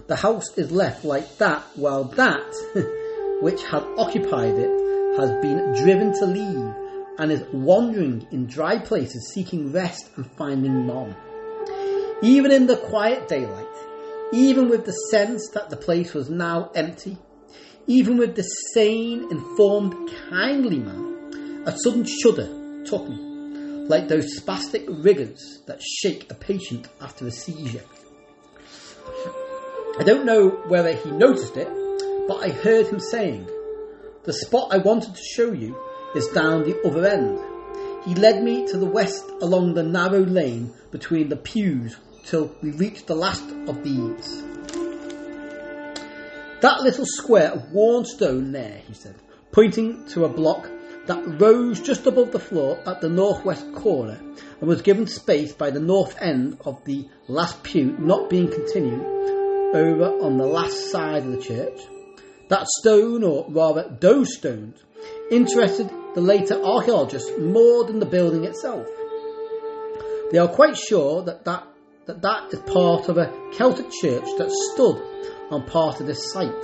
the house is left like that while that which had occupied it has been driven to leave and is wandering in dry places seeking rest and finding none. Even in the quiet daylight, even with the sense that the place was now empty, even with the sane, informed, kindly man, a sudden shudder took me, like those spastic rigours that shake a patient after a seizure. I don't know whether he noticed it, but I heard him saying, The spot I wanted to show you is down the other end. He led me to the west along the narrow lane between the pews till we reached the last of these. That little square of worn stone there, he said, pointing to a block that rose just above the floor at the northwest corner and was given space by the north end of the last pew not being continued over on the last side of the church. That stone, or rather those stones, interested the later archaeologists more than the building itself. They are quite sure that that, that, that is part of a Celtic church that stood on part of this site.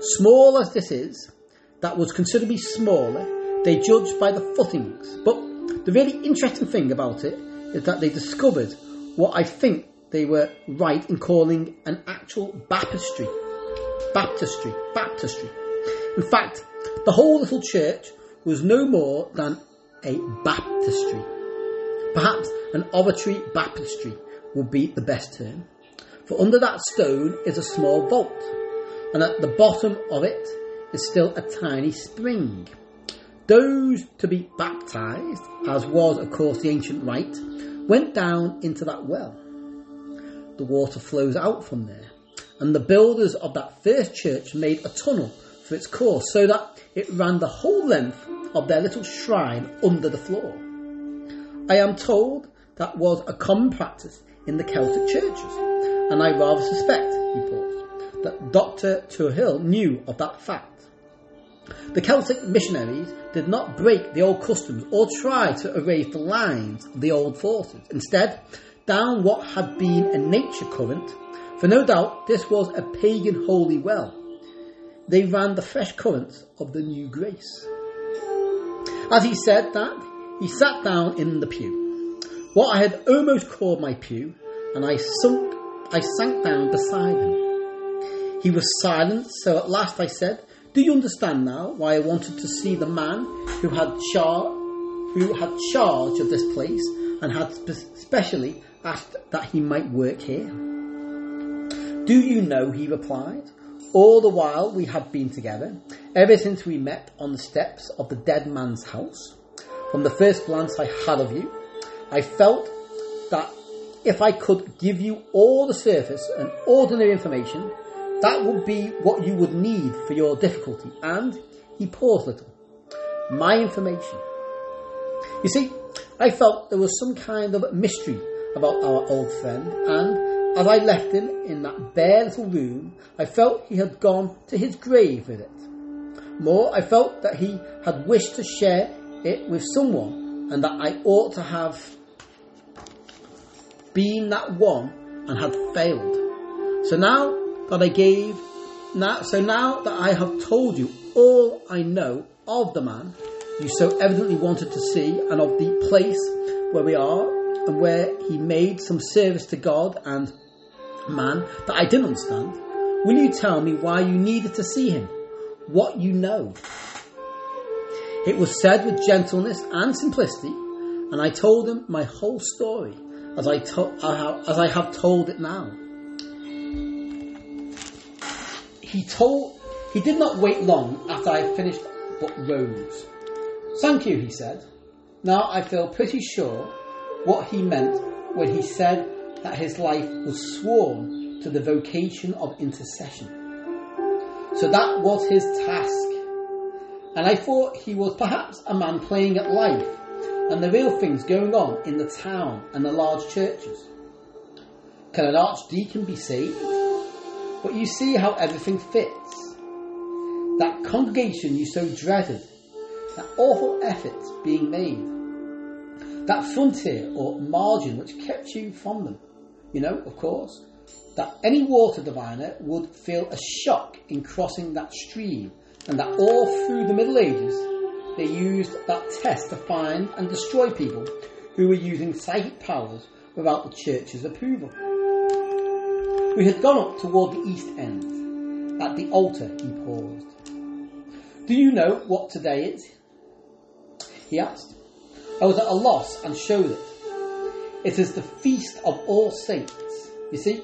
Small as this is, that was considerably smaller, they judged by the footings. But the really interesting thing about it is that they discovered what I think they were right in calling an actual baptistry. Baptistry. Baptistry. In fact, the whole little church was no more than a baptistry. Perhaps an oratory baptistry would be the best term. For under that stone is a small vault, and at the bottom of it is still a tiny spring. Those to be baptized, as was of course the ancient rite, went down into that well. The water flows out from there, and the builders of that first church made a tunnel for its course so that it ran the whole length of their little shrine under the floor. I am told that was a common practice in the Celtic churches, and I rather suspect, he paused, that Dr. Tuohill knew of that fact. The Celtic missionaries did not break the old customs or try to erase the lines of the old forces. Instead, down what had been a nature current, for no doubt this was a pagan holy well, they ran the fresh currents of the new grace. As he said that, he sat down in the pew, what I had almost called my pew, and I sunk, I sank down beside him. He was silent, so at last I said, "Do you understand now why I wanted to see the man who had char, who had charge of this place and had spe- specially asked that he might work here?" Do you know? He replied. All the while we had been together, ever since we met on the steps of the dead man's house, from the first glance I had of you, I felt that if I could give you all the surface and ordinary information, that would be what you would need for your difficulty. And he paused a little. My information. You see, I felt there was some kind of mystery about our old friend, and as I left him in that bare little room, I felt he had gone to his grave with it. More, I felt that he had wished to share it with someone, and that I ought to have been that one and had failed. So now that I gave, now, so now that I have told you all I know of the man you so evidently wanted to see, and of the place where we are, and where he made some service to God and man that I didn't understand, will you tell me why you needed to see him? What you know? It was said with gentleness and simplicity, and I told him my whole story as I, to- as I have told it now. He told, he did not wait long after I finished, but rose. Thank you, he said. Now I feel pretty sure what he meant when he said that his life was sworn to the vocation of intercession. So that was his task. And I thought he was perhaps a man playing at life and the real things going on in the town and the large churches. Can an archdeacon be saved? But you see how everything fits. That congregation you so dreaded, that awful effort being made. That frontier or margin which kept you from them. You know, of course, that any water diviner would feel a shock in crossing that stream, and that all through the Middle Ages they used that test to find and destroy people who were using psychic powers without the church's approval. We had gone up toward the east end. At the altar, he paused. Do you know what today is? He asked. I was at a loss and showed it. It is the feast of all saints. You see,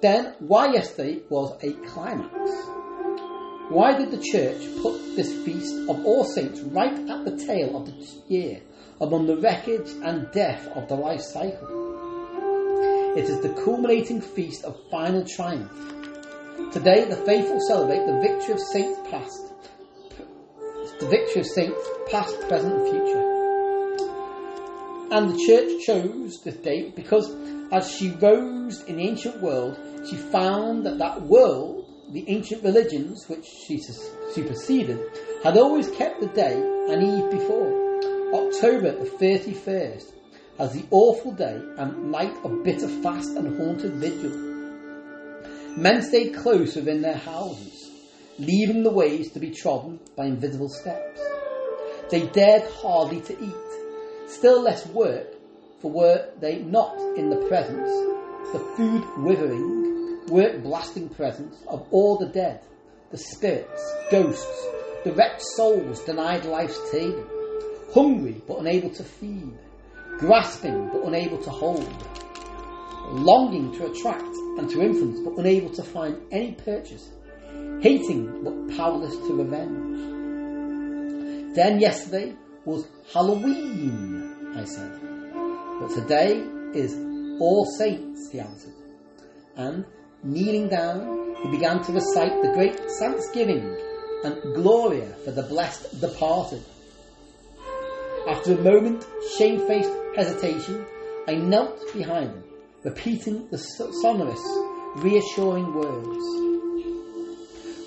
then why yesterday was a climax. Why did the church put this feast of all saints right at the tail of the year, among the wreckage and death of the life cycle? It is the culminating feast of final triumph. Today, the faithful celebrate the victory of saints past, the victory of saints past, present, and future. And the church chose this date because, as she rose in the ancient world, she found that that world, the ancient religions which she superseded, had always kept the day an eve before, October the 31st, as the awful day and night of bitter fast and haunted vigil. Men stayed close within their houses, leaving the ways to be trodden by invisible steps. They dared hardly to eat, still less work, for were they not in the presence, the food withering, work blasting presence of all the dead, the spirits, ghosts, the wrecked souls denied life's table, hungry but unable to feed, grasping but unable to hold, longing to attract and to influence but unable to find any purchase, hating but powerless to revenge. Then yesterday was Halloween, I said. But today is All Saints, he answered. And, kneeling down, he began to recite the great thanksgiving and Gloria for the blessed departed. After a moment shamefaced hesitation, I knelt behind him, repeating the sonorous, reassuring words.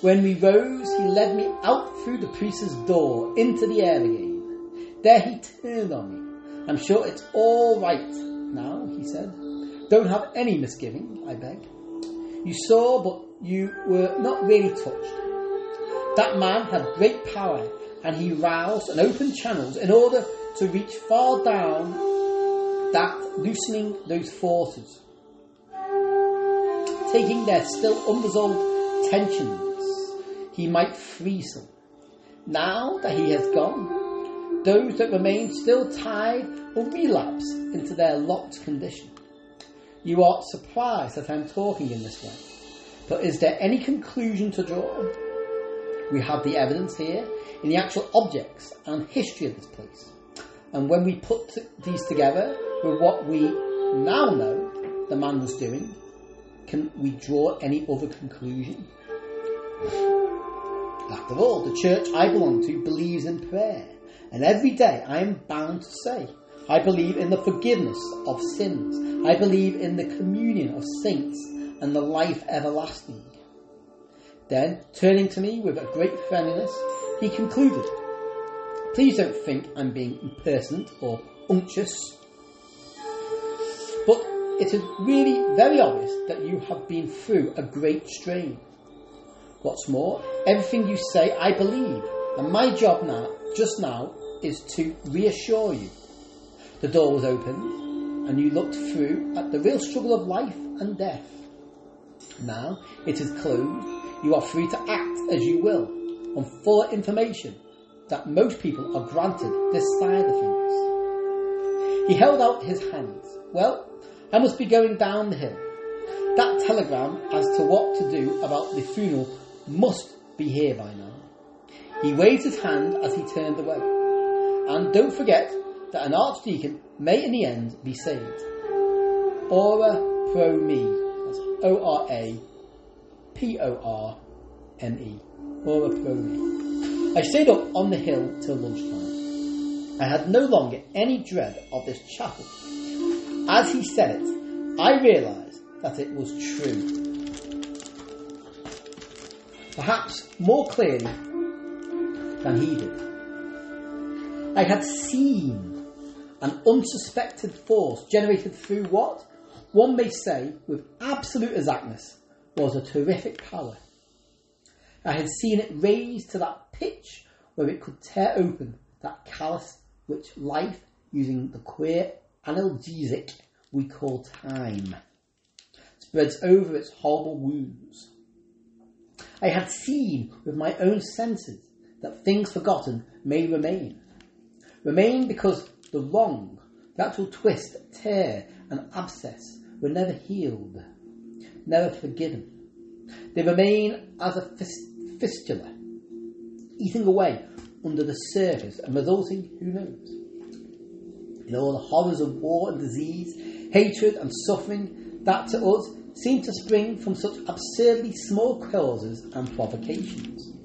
When we rose, he led me out through the priest's door into the air again. There he turned on me. I'm sure it's all right now, he said. Don't have any misgiving, I beg. You saw, but you were not really touched. That man had great power, and he roused and opened channels in order to reach far down that, loosening those forces, taking their still unresolved tensions, he might free some. Now that he has gone, those that remain still tied will relapse into their locked condition. You are surprised that I'm talking in this way, but is there any conclusion to draw? We have the evidence here in the actual objects and history of this place. And when we put these together with what we now know the man was doing, can we draw any other conclusion? After all, the church I belong to believes in prayer, and every day I am bound to say, I believe in the forgiveness of sins. I believe in the communion of saints and the life everlasting. Then, turning to me with a great friendliness, he concluded, Please don't think I'm being impersonant or unctuous. But it is really very obvious that you have been through a great strain. What's more, everything you say I believe, and my job now, just now, is to reassure you. The door was opened, and you looked through at the real struggle of life and death. Now it is closed, you are free to act as you will, on fuller information that most people are granted this side of things. He held out his hands. Well, I must be going down the hill. That telegram as to what to do about the funeral must be here by now. He waved his hand as he turned away. And don't forget that an archdeacon may in the end be saved. Ora pro me. That's O R A P O R M E. Ora pro me. I stayed up on the hill till lunchtime. I had no longer any dread of this chapel. As he said it, I realised that it was true. Perhaps more clearly than he did. I had seen, an unsuspected force generated through what, one may say with absolute exactness, was a terrific power. I had seen it raised to that pitch where it could tear open that callus which life, using the queer analgesic we call time, spreads over its horrible wounds. I had seen with my own senses that things forgotten may remain. Remain because the wrong, the actual twist, tear, and abscess were never healed, never forgiven. They remain as a fistula, eating away under the surface and resulting, who knows, in all the horrors of war and disease, hatred and suffering that to us seem to spring from such absurdly small causes and provocations.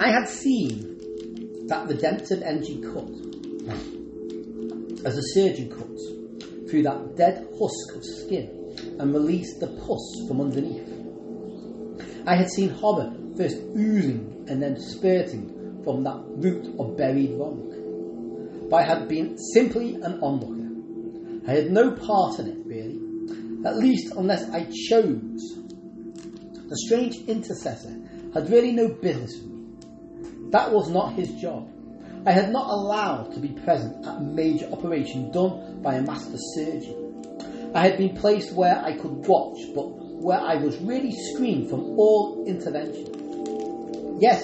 I had seen that redemptive energy cut, as a surgeon cuts, through that dead husk of skin and release the pus from underneath. I had seen horror first oozing and then spurting from that root of buried wrong. But I had been simply an onlooker. I had no part in it, really, at least unless I chose. The strange intercessor had really no business with me. That was not his job. I had not allowed to be present at a major operation done by a master surgeon. I had been placed where I could watch, but where I was really screened from all intervention. Yes,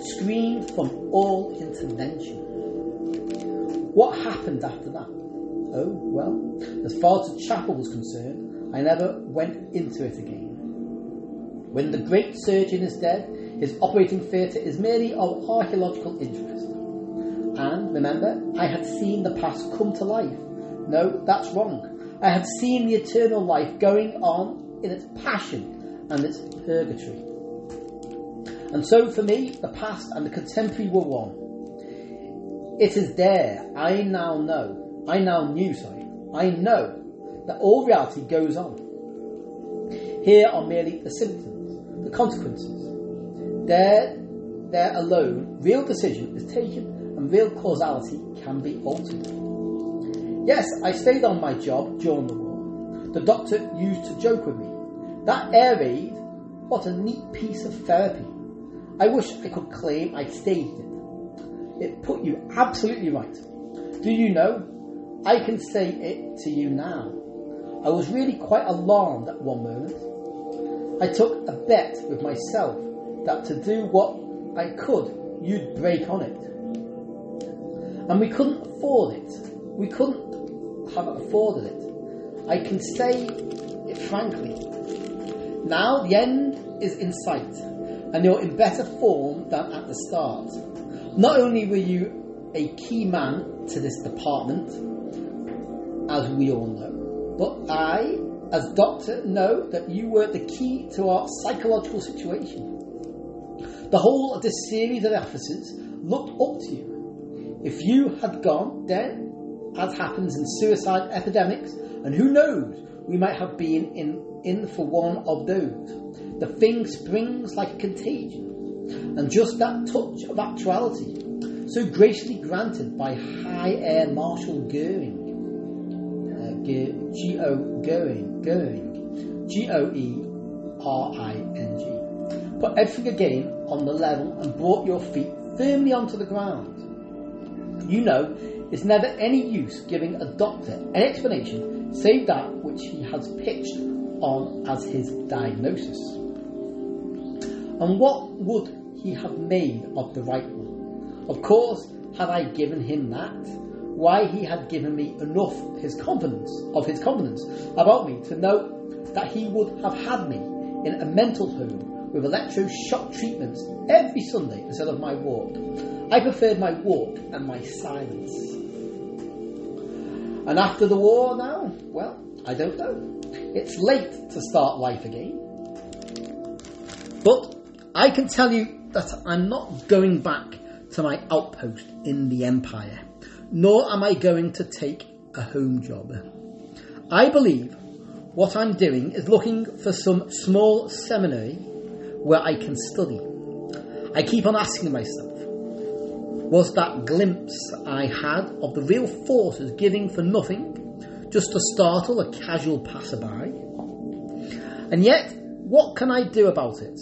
screened from all intervention. What happened after that? Oh, well, as far as the chapel was concerned, I never went into it again. When the great surgeon is dead, his operating theatre is merely of archaeological interest. And remember, I had seen the past come to life. No, that's wrong. I had seen the eternal life going on in its passion and its purgatory. And so for me, the past and the contemporary were one. It is there, I now know, I now knew, sorry, I know that all reality goes on. Here are merely the symptoms, the consequences, there, there alone, real decision is taken and real causality can be altered. Yes, I stayed on my job during the war. The doctor used to joke with me. That air raid, what a neat piece of therapy. I wish I could claim I staged it. It put you absolutely right. Do you know? I can say it to you now. I was really quite alarmed at one moment. I took a bet with myself that to do what I could, you'd break on it. And we couldn't afford it. We couldn't have afforded it. I can say it frankly. Now the end is in sight, and you're in better form than at the start. Not only were you a key man to this department, as we all know, but I, as doctor, know that you were the key to our psychological situation. The whole of this series of officers looked up to you. If you had gone, then, as happens in suicide epidemics, and who knows, we might have been in, in for one of those. The thing springs like a contagion, and just that touch of actuality, so graciously granted by High Air Marshal Goering, uh, G O Goering, Goering, G O E R I N G put everything again on the level and brought your feet firmly onto the ground. You know, it's never any use giving a doctor an explanation save that which he has pitched on as his diagnosis. And what would he have made of the right one? Of course, had I given him that, why he had given me enough his confidence of his confidence about me to know that he would have had me in a mental home with electroshock treatments every Sunday instead of my walk. I preferred my walk and my silence. And after the war now, well, I don't know. It's late to start life again. But I can tell you that I'm not going back to my outpost in the Empire, nor am I going to take a home job. I believe what I'm doing is looking for some small seminary where I can study. I keep on asking myself, was that glimpse I had of the real forces giving for nothing, just to startle a casual passerby? And yet, what can I do about it?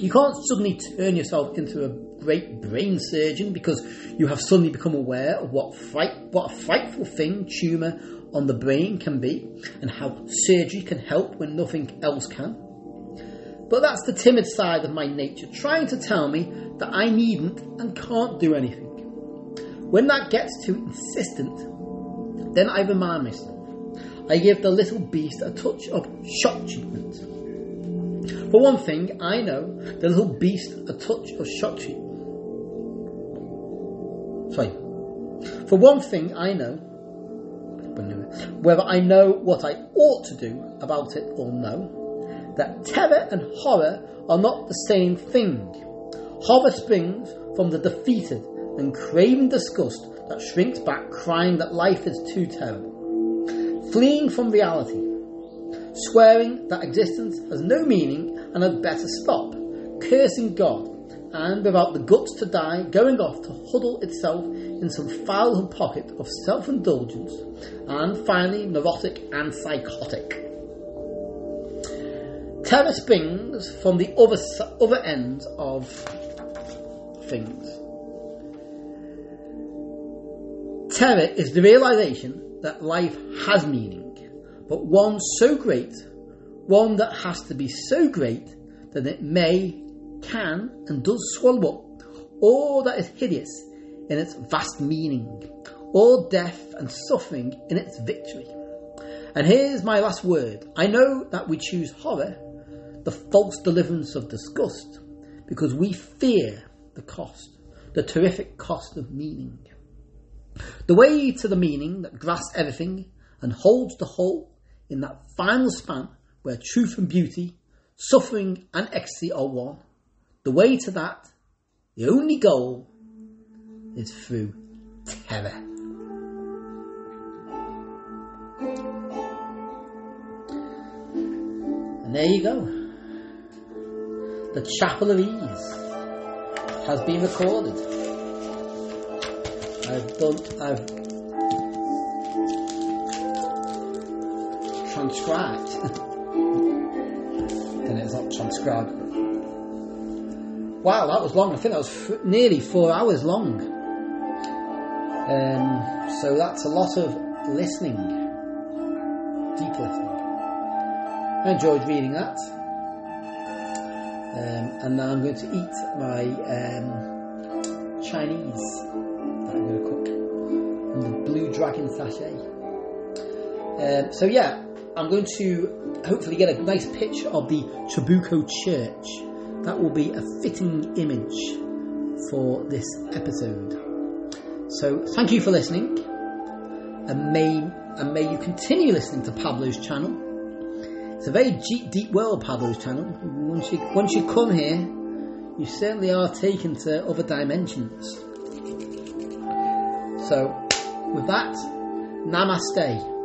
You can't suddenly turn yourself into a great brain surgeon because you have suddenly become aware of what fright, what a frightful thing tumour on the brain can be and how surgery can help when nothing else can. But that's the timid side of my nature trying to tell me that I needn't and can't do anything. When that gets too insistent, then I remind myself. I give the little beast a touch of shock treatment. For one thing, I know the little beast a touch of shock treatment. Sorry. For one thing, I know whether I know what I ought to do about it or no, that terror and horror are not the same thing. Horror springs from the defeated and craven disgust that shrinks back, crying that life is too terrible, fleeing from reality, swearing that existence has no meaning and had better stop, cursing God and without the guts to die, going off to huddle itself in some foul pocket of self indulgence, and finally neurotic and psychotic. Terror springs from the other, other end of things. Terror is the realization that life has meaning, but one so great, one that has to be so great that it may can and does swallow up all that is hideous in its vast meaning, all death and suffering in its victory. And here's my last word. I know that we choose horror, the false deliverance of disgust, because we fear the cost, the terrific cost of meaning. The way to the meaning that grasps everything and holds the whole in that final span where truth and beauty, suffering and ecstasy are one, the way to that, the only goal, is through terror. And there you go. The Chapel of Ease has been recorded. I've done, I've transcribed. and it's not transcribed Wow, that was long. I think that was f- nearly four hours long. Um, so that's a lot of listening, deep listening. I enjoyed reading that. Um, and now I'm going to eat my um, Chinese that I'm going to cook in the Blue Dragon sachet. Um, so yeah, I'm going to hopefully get a nice picture of the Trabuco Church that will be a fitting image for this episode. So thank you for listening, and may and may you continue listening to Pablo's channel. It's a very deep, deep world, Pablo's channel. Once you once you come here, you certainly are taken to other dimensions. So, with that, namaste.